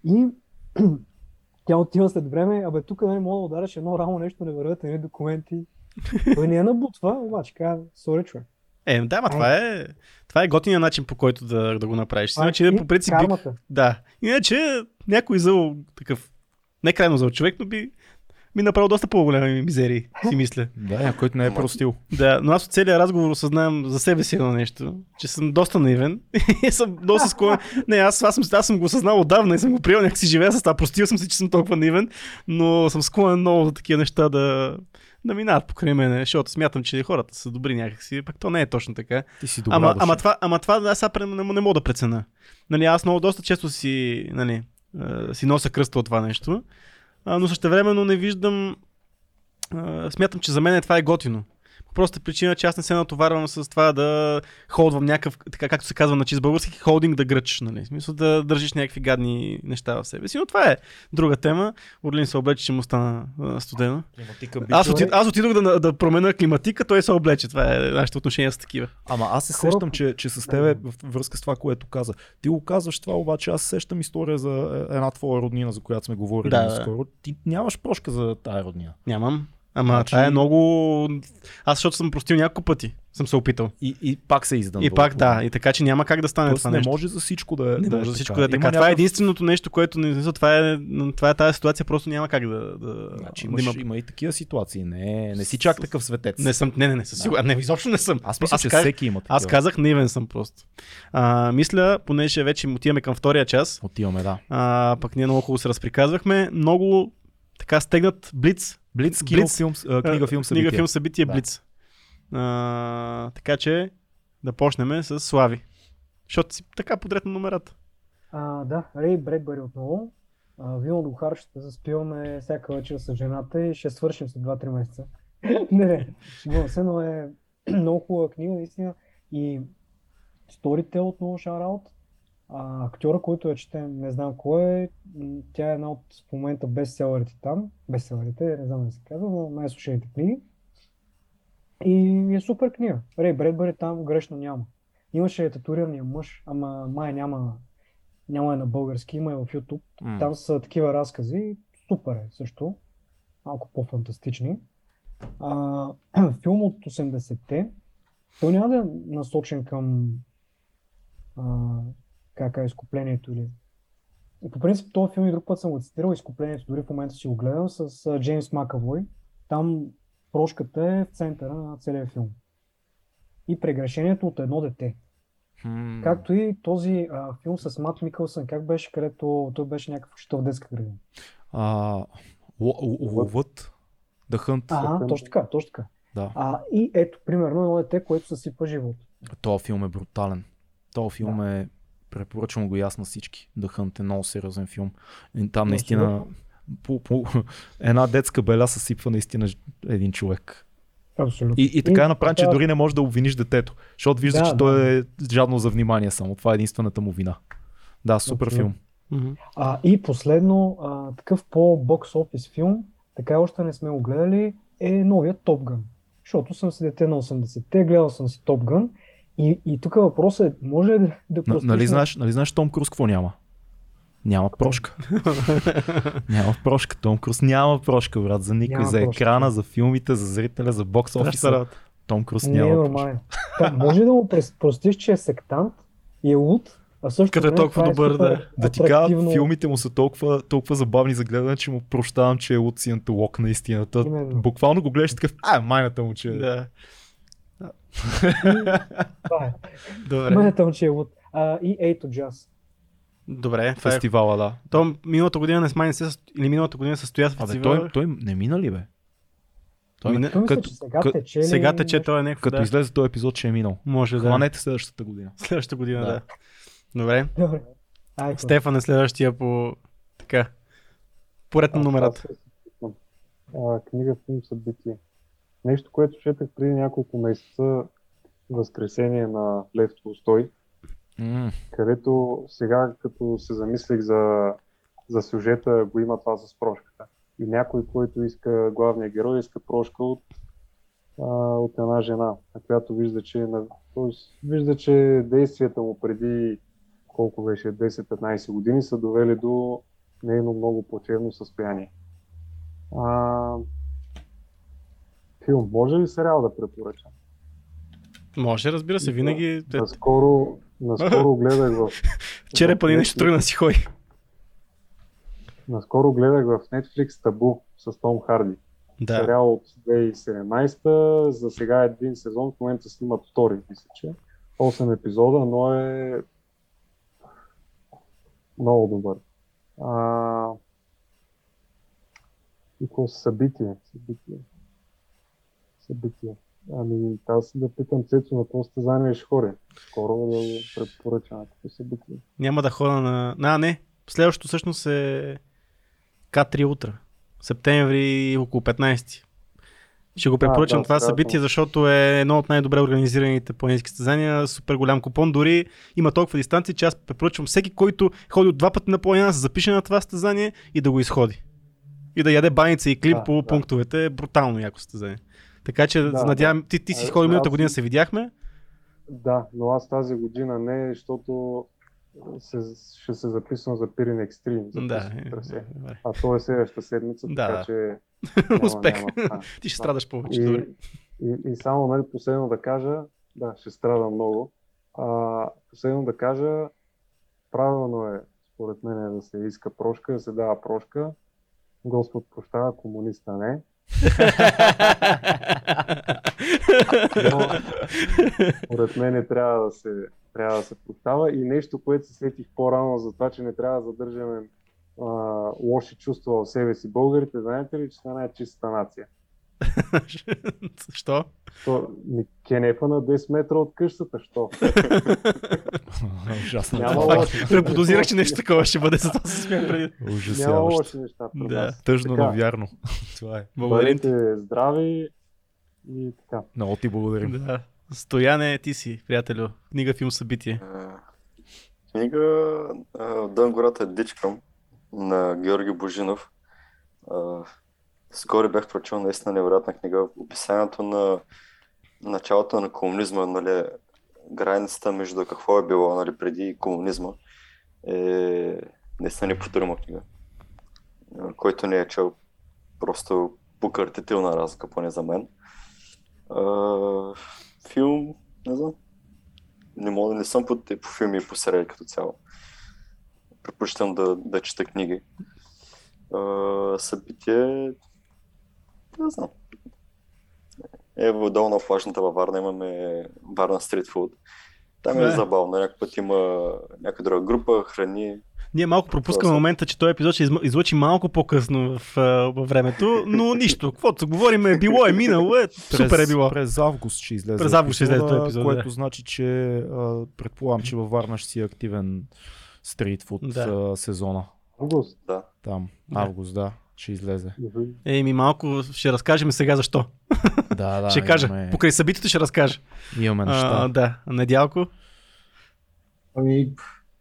И тя отива след време, абе тук нали, мога да удариш едно рамо, нещо не вървят, едни документи. Той не я набутва, обаче казва, сори човек. Е, да, ма това е, това е готиния начин по който да, да го направиш. Иначе по принцип би. Да. Иначе някой зъл такъв, не крайно зъл човек, но би ми направил доста по-големи мизерии, си мисля. Да, който не е простил. Да, но аз от целия разговор осъзнавам за себе си едно нещо, че съм доста наивен и съм доста склонен. Не, аз, аз, съм, аз съм го осъзнал отдавна и съм го приел, някак си живея с това. Простил съм си, че съм толкова наивен, но съм склонен много за такива неща да, да минават покрай мене, защото смятам, че хората са добри някакси, пък то не е точно така. Ти си добра Ама, душа. ама, това, ама това аз сега не, не мога да преценя. Нали, аз много доста често си, нали, е, си нося кръста от това нещо, но същевременно не виждам. Смятам, че за мен това е готино. По проста причина, че аз не се натоварвам с това да ходвам някакъв, така както се казва на чист български, холдинг да гръчиш, нали? В смисъл да държиш някакви гадни неща в себе си. Но това е друга тема. Орлин се облече, че му стана а, студено. Аз, отид, аз отидох да, да променя климатика, той се облече. Това е нашите отношения с такива. Ама аз се Хора- сещам, че, че с тебе в връзка с това, което каза. Ти го казваш това, обаче аз се сещам история за е, една твоя роднина, за която сме говорили Да, наскоро. Ти нямаш прошка за тая роднина. Нямам. Ама Значи- това е много... Аз защото съм простил няколко пъти, съм се опитал. И, и пак се издам. И пак да, и така че няма как да стане Тоест, това не нещо. може за всичко да, не да може е за всичко да е така. Има Това е някакъв- единственото нещо, което не това е, това е тази ситуация, просто няма как да, да, Значи да имаш, има... има и такива ситуации. Не, не си чак такъв светец. Не съм, не, не, не, със сигурност. Не, изобщо не съм. Аз мисля, че казах- всеки има такива. Аз казах наивен съм просто. А, мисля, понеже вече отиваме към втория час, Отиваме, да. а, пък ние много хубаво се разприказвахме, много така стегнат блиц. Блиц, кино, Блиц. филм, а, книга, филм, Книга, събитие. филм, събитие, Да. Блиц. А, така че да почнем с Слави. Защото си така подред на номерата. А, да, Рей Бредбъри отново. А, вино до хар ще заспиваме всяка вечер с жената и ще свършим след 2-3 месеца. не, не, шегувам се, но е много хубава книга, наистина. И Storytel отново шараут. А, актьора, който я четем, не знам кой е, тя е една от в момента бестселерите там. Бестселерите, не знам да се казва, но най-слушаните книги. И е супер книга. Рей Бредбъри там грешно няма. Имаше татуирания мъж, ама май няма, няма е на български, има е в YouTube. М. Там са такива разкази. Супер е също. Малко по-фантастични. А, филм от 80-те. Той няма да е насочен към а, как е изкуплението или... По принцип, този филм и друг път съм го цитирал, изкуплението, дори в момента си го гледам, с а, Джеймс Макавой. Там прошката е в центъра на целия филм. И прегрешението от едно дете. Хм. Както и този а, филм с Мат Микълсън, как беше, където той беше някакъв учител в детска градина. А, ловът. Да хънт. Ага, точно така, точно така. Да. А, и ето, примерно, едно дете, което съсипва живот. Този филм е брутален. Този филм е... Препоръчвам го на всички. Да Hunt е много сериозен филм. И там наистина... По, по, една детска беля съсипва наистина един човек. Абсолютно. И, и така е направен, че да, дори не можеш да обвиниш детето. Защото вижда, Да, че да. той е жадно за внимание само. Това е единствената му вина. Да, супер Абсолютно. филм. А, и последно, а, такъв по-бокс офис филм, така още не сме го гледали, е новият Top Gun. Защото съм си дете на 80-те, гледал съм си Top Gun. И, и тук въпросът е, може ли да, простиш нали, на- знаеш, нали знаеш Том Круз какво няма? Няма прошка. няма прошка. Том Круз няма прошка, брат. За никой. Няма за прошка. екрана, за филмите, за зрителя, за бокс офиса. Том Круз Не е няма прошка. нормално. Та, може да му простиш, че е сектант и е луд, А също Като е толкова това добър, да. Да ти кажа, филмите му са толкова, толкова забавни за гледане, че му прощавам, че е Луциан Лок наистина. Та, Именно. буквално го гледаш такъв, а, майната му, че е. Да. Това е. Добре. Му, че е луд. А, и Ейто Джаз. Добре, е. фестивала, да. То миналата година не смай не се или миналата година състоя с Абе, фестивала. той, той не мина ли, бе? Той Мина- Той мисля, като, че сега като- тече ли? Сега тече, той е някакво. като Да. излезе този епизод, че е минал. Може да. Хванете следващата година. Следващата година, да. Да. Добре. Добре. Айде. Стефан е следващия по така. Поред на номерата. се книга, филм, събитие. Нещо, което четах преди няколко месеца, Възкресение на Лев Толстой, М, където сега, като се замислих за, за сюжета, го има това с прошката. И някой, който иска, главния герой, иска прошка от, а, от една жена, на която вижда, че, е на, тоест, вижда, че действията му преди колко беше 10-15 години са довели до нейно много плачевно състояние. А, филм, може ли сериал да препоръчам? Може, разбира се, винаги. те- Наскоро, наскоро гледах в... Черепа ни нещо тръгна си хой. Наскоро гледах в Netflix Табу с Том Харди. Да. Сериал от 2017. За сега е един сезон, в момента снимат втори, мисля, че. 8 епизода, но е много добър. А... И какво събитие? Събитие. Събитие. Ами, аз да питам Цецо на какво състезание ще ходи. Скоро да го препоръчам на какво събитие. Няма да хода на... А, не. Следващото всъщност е К3 утра. Септември около 15. Ще го препоръчам да, това вероятно. събитие, защото е едно от най-добре организираните планински състезания. Супер голям купон. Дори има толкова дистанции, че аз препоръчвам всеки, който ходи от два пъти на планина, да се запише на това състезание и да го изходи. И да яде баница и клип Да, по да. пунктовете. Брутално яко състезание. Така че Да, надявам, ти, ти си А, сходил миналата година, се видяхме. Да, но аз тази година не, защото се, ще се записвам за Пирин Екстрим. За Да, е, трасе. добре. А то е следващата седмица, Да, така че Успех. няма да стане. Ти ще Да. страдаш повече. Добре. И, и, и само нали, последно да кажа, да, ще страда много. А, последно да кажа, правилно е, според мен, да се иска прошка, да се дава прошка. Господ прощава, комуниста не. Но, според мен трябва да се, трябва да се прощава. И нещо, което се сетих по-рано за това, че не трябва да задържаме а, лоши чувства в себе си. Българите, знаете ли, че са най-чистата нация? Що? То, ми, кенефа на 10 метра от къщата, що? Ужасно. Няма Това е лоши. Преподозирах, че нещо такова ще бъде, затова се смях преди. Няма Ужасяващо. лоши неща Да. Тъжно, но вярно. Това е. Благодарим ти. Здрави и така. Много ти благодарим. Да. Стояне, ти си, приятелю. Книга, филм, събитие. А, Книга а, Дън гората е дичкам на Георги Божинов. Скоро бях прочел наистина невероятна книга. Описанието на началото на комунизма, нали, границата между какво е било нали, преди комунизма е наистина неповторима книга. Който не е чел, просто покъртителна разлика, поне за мен. А, филм, не знам, не мога, не съм по, по филми и по сериали като цяло. Предпочитам да, да чета книги. А, събитие, не знам. Е, долу на плажната във Варна имаме Варна стрит фуд. Там е Да. забавно. Някой път има някаква друга група, храни. Ние малко пропускаме Това момента, че този епизод ще излъчи малко по-късно в, във времето, но нищо. Каквото говорим е било, е минало, е супер е било. През август ще излезе. През август ще излезе този епизод, Което да. значи, че предполагам, че във Варна ще си е активен стритфуд Да. сезона. Август. Да. Там, Да. август, да, ще излезе. Еми, малко ще разкажем сега защо. Да, да. ще кажа. Имаме, Покрай събитието ще разкажа. имаме неща. А, да. Недялко. Ами,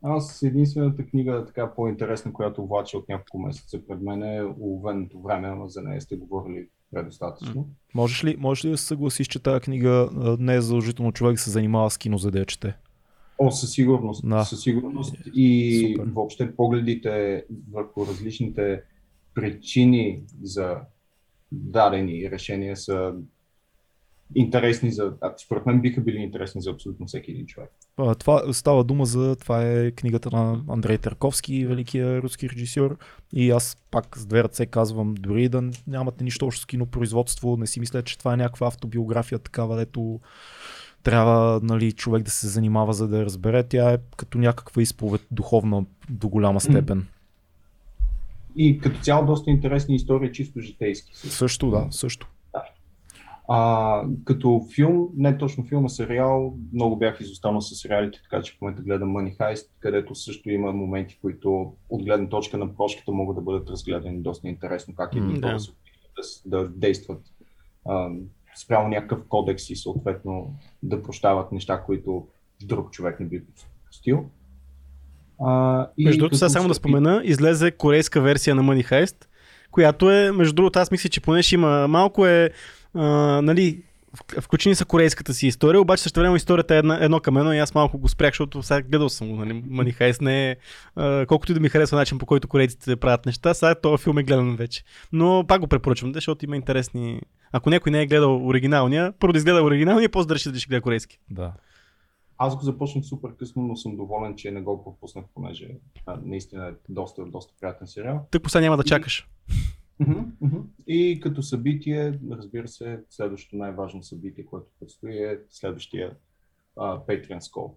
аз единствената книга, така по-интересна, която влача от няколко месеца пред мен е Уловеното време, ама за нея сте говорили предостатъчно. Можеш, ли, можеш ли да се съгласиш, че тази книга не е задължително човек да се занимава с кино, за да я чете? О, със сигурност. Да. Със сигурност. И Супер. въобще погледите върху различните причини за дадени решения са интересни за, според мен биха били интересни за абсолютно всеки един човек. Това става дума за, това е книгата на Андрей Тарковски, великия руски режисьор. И аз пак с две ръце казвам, дори да нямате нищо общо с кинопроизводство, не си мисля, че това е някаква автобиография такава, дето трябва нали, човек да се занимава за да я разбере. Тя е като някаква изповед духовна до голяма степен. И като цяло доста интересни истории, чисто житейски. Също, да, също. А, като филм, не точно филм, а сериал, много бях изостанал с сериалите, така че в момента гледам Money Heist, където също има моменти, които от гледна точка на прошката могат да бъдат разгледани доста интересно, как едни хора да. да, да действат а, спрямо някакъв кодекс и съответно да прощават неща, които друг човек не би простил. А, и Между другото, сега само да спомена, излезе корейска версия на Money Heist, която е, между другото, аз мисля, че поне ще има малко е, а, нали, включени са корейската си история, обаче също време историята е една, едно към едно и аз малко го спрях, защото сега гледал съм го, нали, Money Heist не е, а, колкото и да ми харесва начин по който корейците правят неща, сега този филм е гледан вече. Но пак го препоръчвам, защото има интересни... Ако някой не е гледал оригиналния, първо да изгледа оригиналния, после да реши дали ще гледа корейски. Да. Аз го започнах супер късно, но съм доволен, че не го пропуснах, понеже а, наистина е доста, доста приятен сериал. Тък сега няма да И- чакаш. И като събитие, разбира се, следващото най-важно събитие, което предстои е следващия а, Patreon Skull.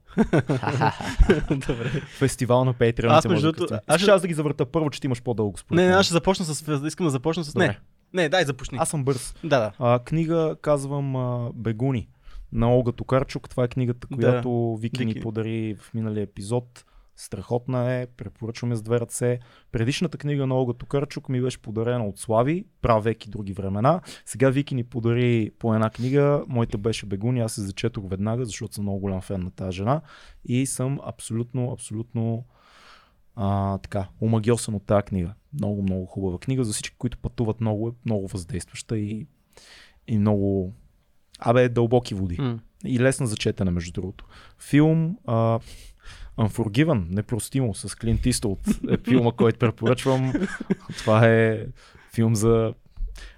Добре. Фестивал на Patreon. Аз, между другото, аз ще- аз да ги завърта първо, че ти имаш по-дълго според Не, не, аз ще започна с... Искам да започна с... Добре. Не, не, дай започни. Аз съм бърз. Да, да. А, книга казвам а, Бегуни на Олга Токарчук. Това е книгата, Да. която Вики ни Вики. подари в миналия епизод. Страхотна е, препоръчваме с две ръце. Предишната книга на Олга Токарчук ми беше подарена от Слави, правек и други времена. Сега Вики ни подари по една книга, моята беше Бегуни, аз се зачетох веднага, защото съм много голям фен на тази жена и съм абсолютно, абсолютно а, така, омагиосан от тази книга. Много, много хубава книга. За всички, които пътуват много, е много въздействаща и, и много Абе, дълбоки води. М. И лесна за четене, между другото. Филм а, Unforgiven, непростимо, с Клинт Иствуд е филма, който препоръчвам. Това е филм за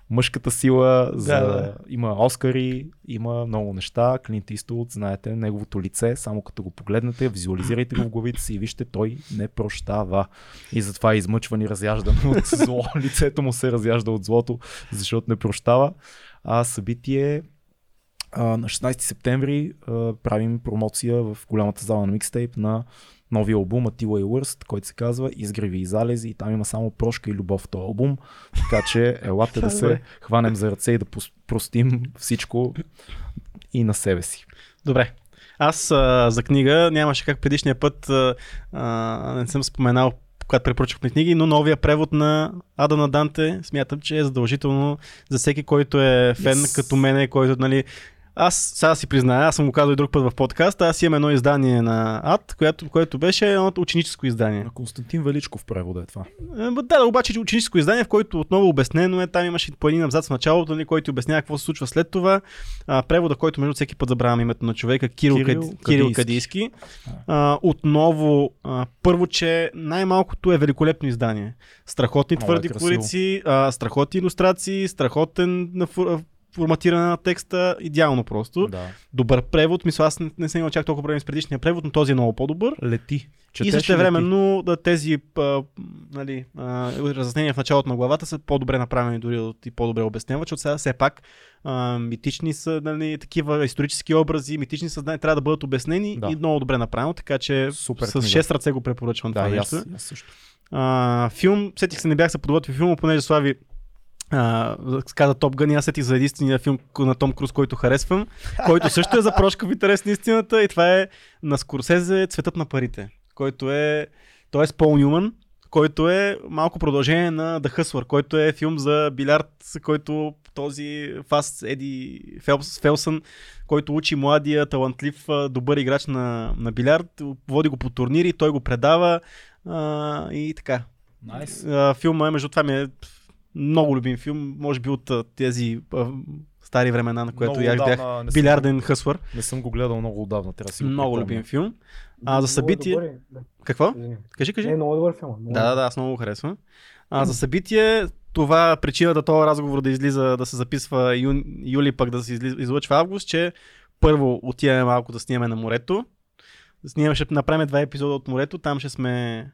мъжката сила, за... Да, да. има Оскари, има много неща. Клинт Иствуд, знаете, неговото лице, само като го погледнете, визуализирайте го в главите си и вижте, той не прощава. И затова е измъчван и разяждан от зло. Лицето му се разяжда от злото, защото не прощава. А събитие а, на 16 септември а, правим промоция в голямата зала на микстейп на новия албум Атила и Лърст, който се казва Изгреви и залези и там има само прошка и любов в този албум. Така че елате да се хванем за ръце и да простим всичко и на себе си. Добре. Аз а, за книга нямаше как предишния път а, а, не съм споменал когато препоръчахме книги, но новия превод на Ада на Данте смятам, че е задължително за всеки, който е фен Yes. като мене, който нали, аз сега си призная, аз съм го казал и друг път в подкаст, аз имам едно издание на АД, което, което беше едно ученическо издание. На Константин Величков превода е това. Е, Да, да, обаче ученическо издание, в който отново обяснено е, там имаше по един абзац в началото, нали, който обяснява какво се случва след това. А, превода, който между всеки път забравям името на човека, Кирил, Кирил Кирил, Кад... Кирил Кадийски. А, отново, а, първо, че най-малкото е великолепно издание. Страхотни Много е твърди красиво. корици, а, страхотни иллюстрации, страхотен на форматиране на текста, идеално просто. Да. Добър превод, мисля, аз не, не съм имал чак толкова проблеми с предишния превод, но този е много по-добър. Лети. И Четеш също лети. времено да, тези а, нали, а, разяснения в началото на главата са по-добре направени дори и по-добре обясняват, защото сега все пак а, митични са нали, такива исторически образи, митични съзнания трябва да бъдат обяснени Да. и много добре направено, така че Супер с книга. 6 ръце го препоръчвам Да, това и аз, нещо. и аз също. А, филм, сетих се, не бях се подготвил филма, понеже Слави а, каза Топ Гън и аз сетих за единствения филм на Том Круз, който харесвам, който също е за прошка в интерес на истината и това е на Скорсезе Цветът на парите, който е, той е с Пол Нюман, който е малко продължение на The Hustler, който е филм за билярд, който този Фаст Еди Фелс, Фелсън, който учи младия, талантлив, добър играч на, на билярд, води го по турнири, той го предава а, и така. Найс. А, филма, между това ми е много любим филм, може би от а, тези а, стари времена, на което Много и аз бях не съм- билярден хъсвър. Не съм го гледал много отдавна, трябва да си го Много припомня. любим филм. А за събитие... Много е добър, да, Какво? Кажи, кажи. Не, много добър филм. много Да, да, да, аз много го харесвам. А за събитие, това причината този разговор да излиза, да се записва ю, юли, пък да се излъчва август, че първо отиваме малко да снимаме на морето. Снимаме, ще направим два епизода от морето, там ще сме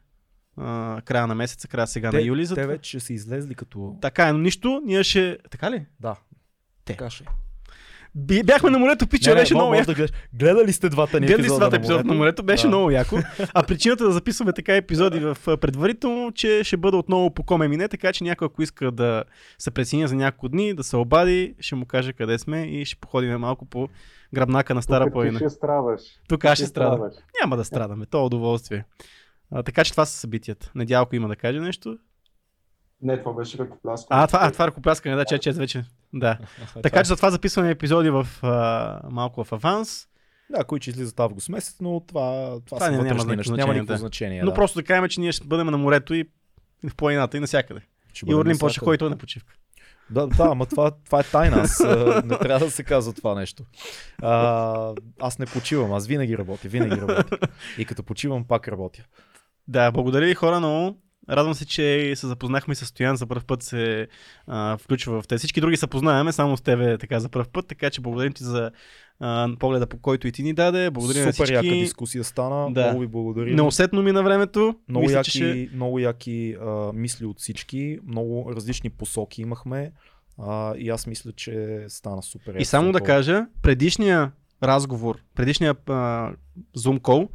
а, края на месеца, края сега те, на юли. За те вече ще са излезли като... Така е, но нищо, ние ще... Така ли? Да. Те. Така ще. е. Би- Бяхме на морето, пича, беше мо- много може яко. да. Гледали сте двата ни Гледали с епизода двата на епизода на морето, беше Да. много яко. А причината да записваме така епизоди в предварително, че ще бъда отново по коме мине, така че някой ако иска да се пресиня за няколко дни, да се обади, ще му каже къде сме и ще походим малко по гръбнака на Стара Тук ти планина. ще страдаш. Тук ще страдам. страдаш. Няма да страдаме, то е удоволствие. А, така че това са събитията. Недялко има да каже нещо. Не, това беше ръкопляскане. А, това, а, това е ръкопляскане, да, че, че вече. Да. Така че затова записваме епизоди в а, малко в аванс. Да, които излизат август месец, но това, това, Това са няма неща. Няма никакво да. значение. Но да. просто да кажем, че ние ще бъдем на морето и в планината и навсякъде. Ще И Орлин навсякъде. ходи той на почивка. Да, да, ама това, това е тайна. Аз не трябва да се казва това нещо. А, аз не почивам, аз винаги работя, винаги работя. И като почивам, пак работя. Да, благодаря ви хора много. Радвам се, че се запознахме с Стоян за първ път се а, включва в те. Всички други се познаваме, само с тебе така за първ път, така че благодарим ти за а, погледа, по който и ти ни даде. Благодаря на Супер всички. яка дискусия стана. Да. Много ви благодаря. Неусетно ми на времето. Много Мисля, яки, ще... много яки а, мисли от всички, много различни посоки имахме а, и аз мисля, че стана супер. И само да кажа, предишния разговор, предишния а, Zoom call,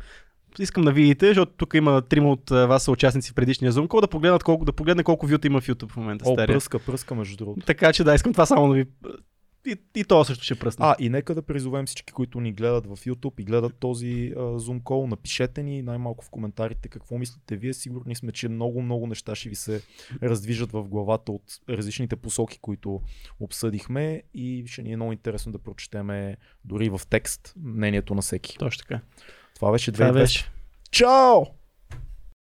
искам да видите, защото тук има трима от вас са участници в предишния Zoom call, да погледнат колко, да погледне колко вюта има в YouTube в момента. О, стария. пръска, пръска между другото. Така че да, искам това само да ви... И, и то също ще пръсне. А, и нека да призовем всички, които ни гледат в YouTube и гледат този а, Zoom call, напишете ни най-малко в коментарите какво мислите вие. Сигурни сме, че много, много неща ще ви се раздвижат в главата от различните посоки, които обсъдихме и ще ни е много интересно да прочетеме дори в текст мнението на всеки. Точно така. Това беше Това 2200. беше. Чао!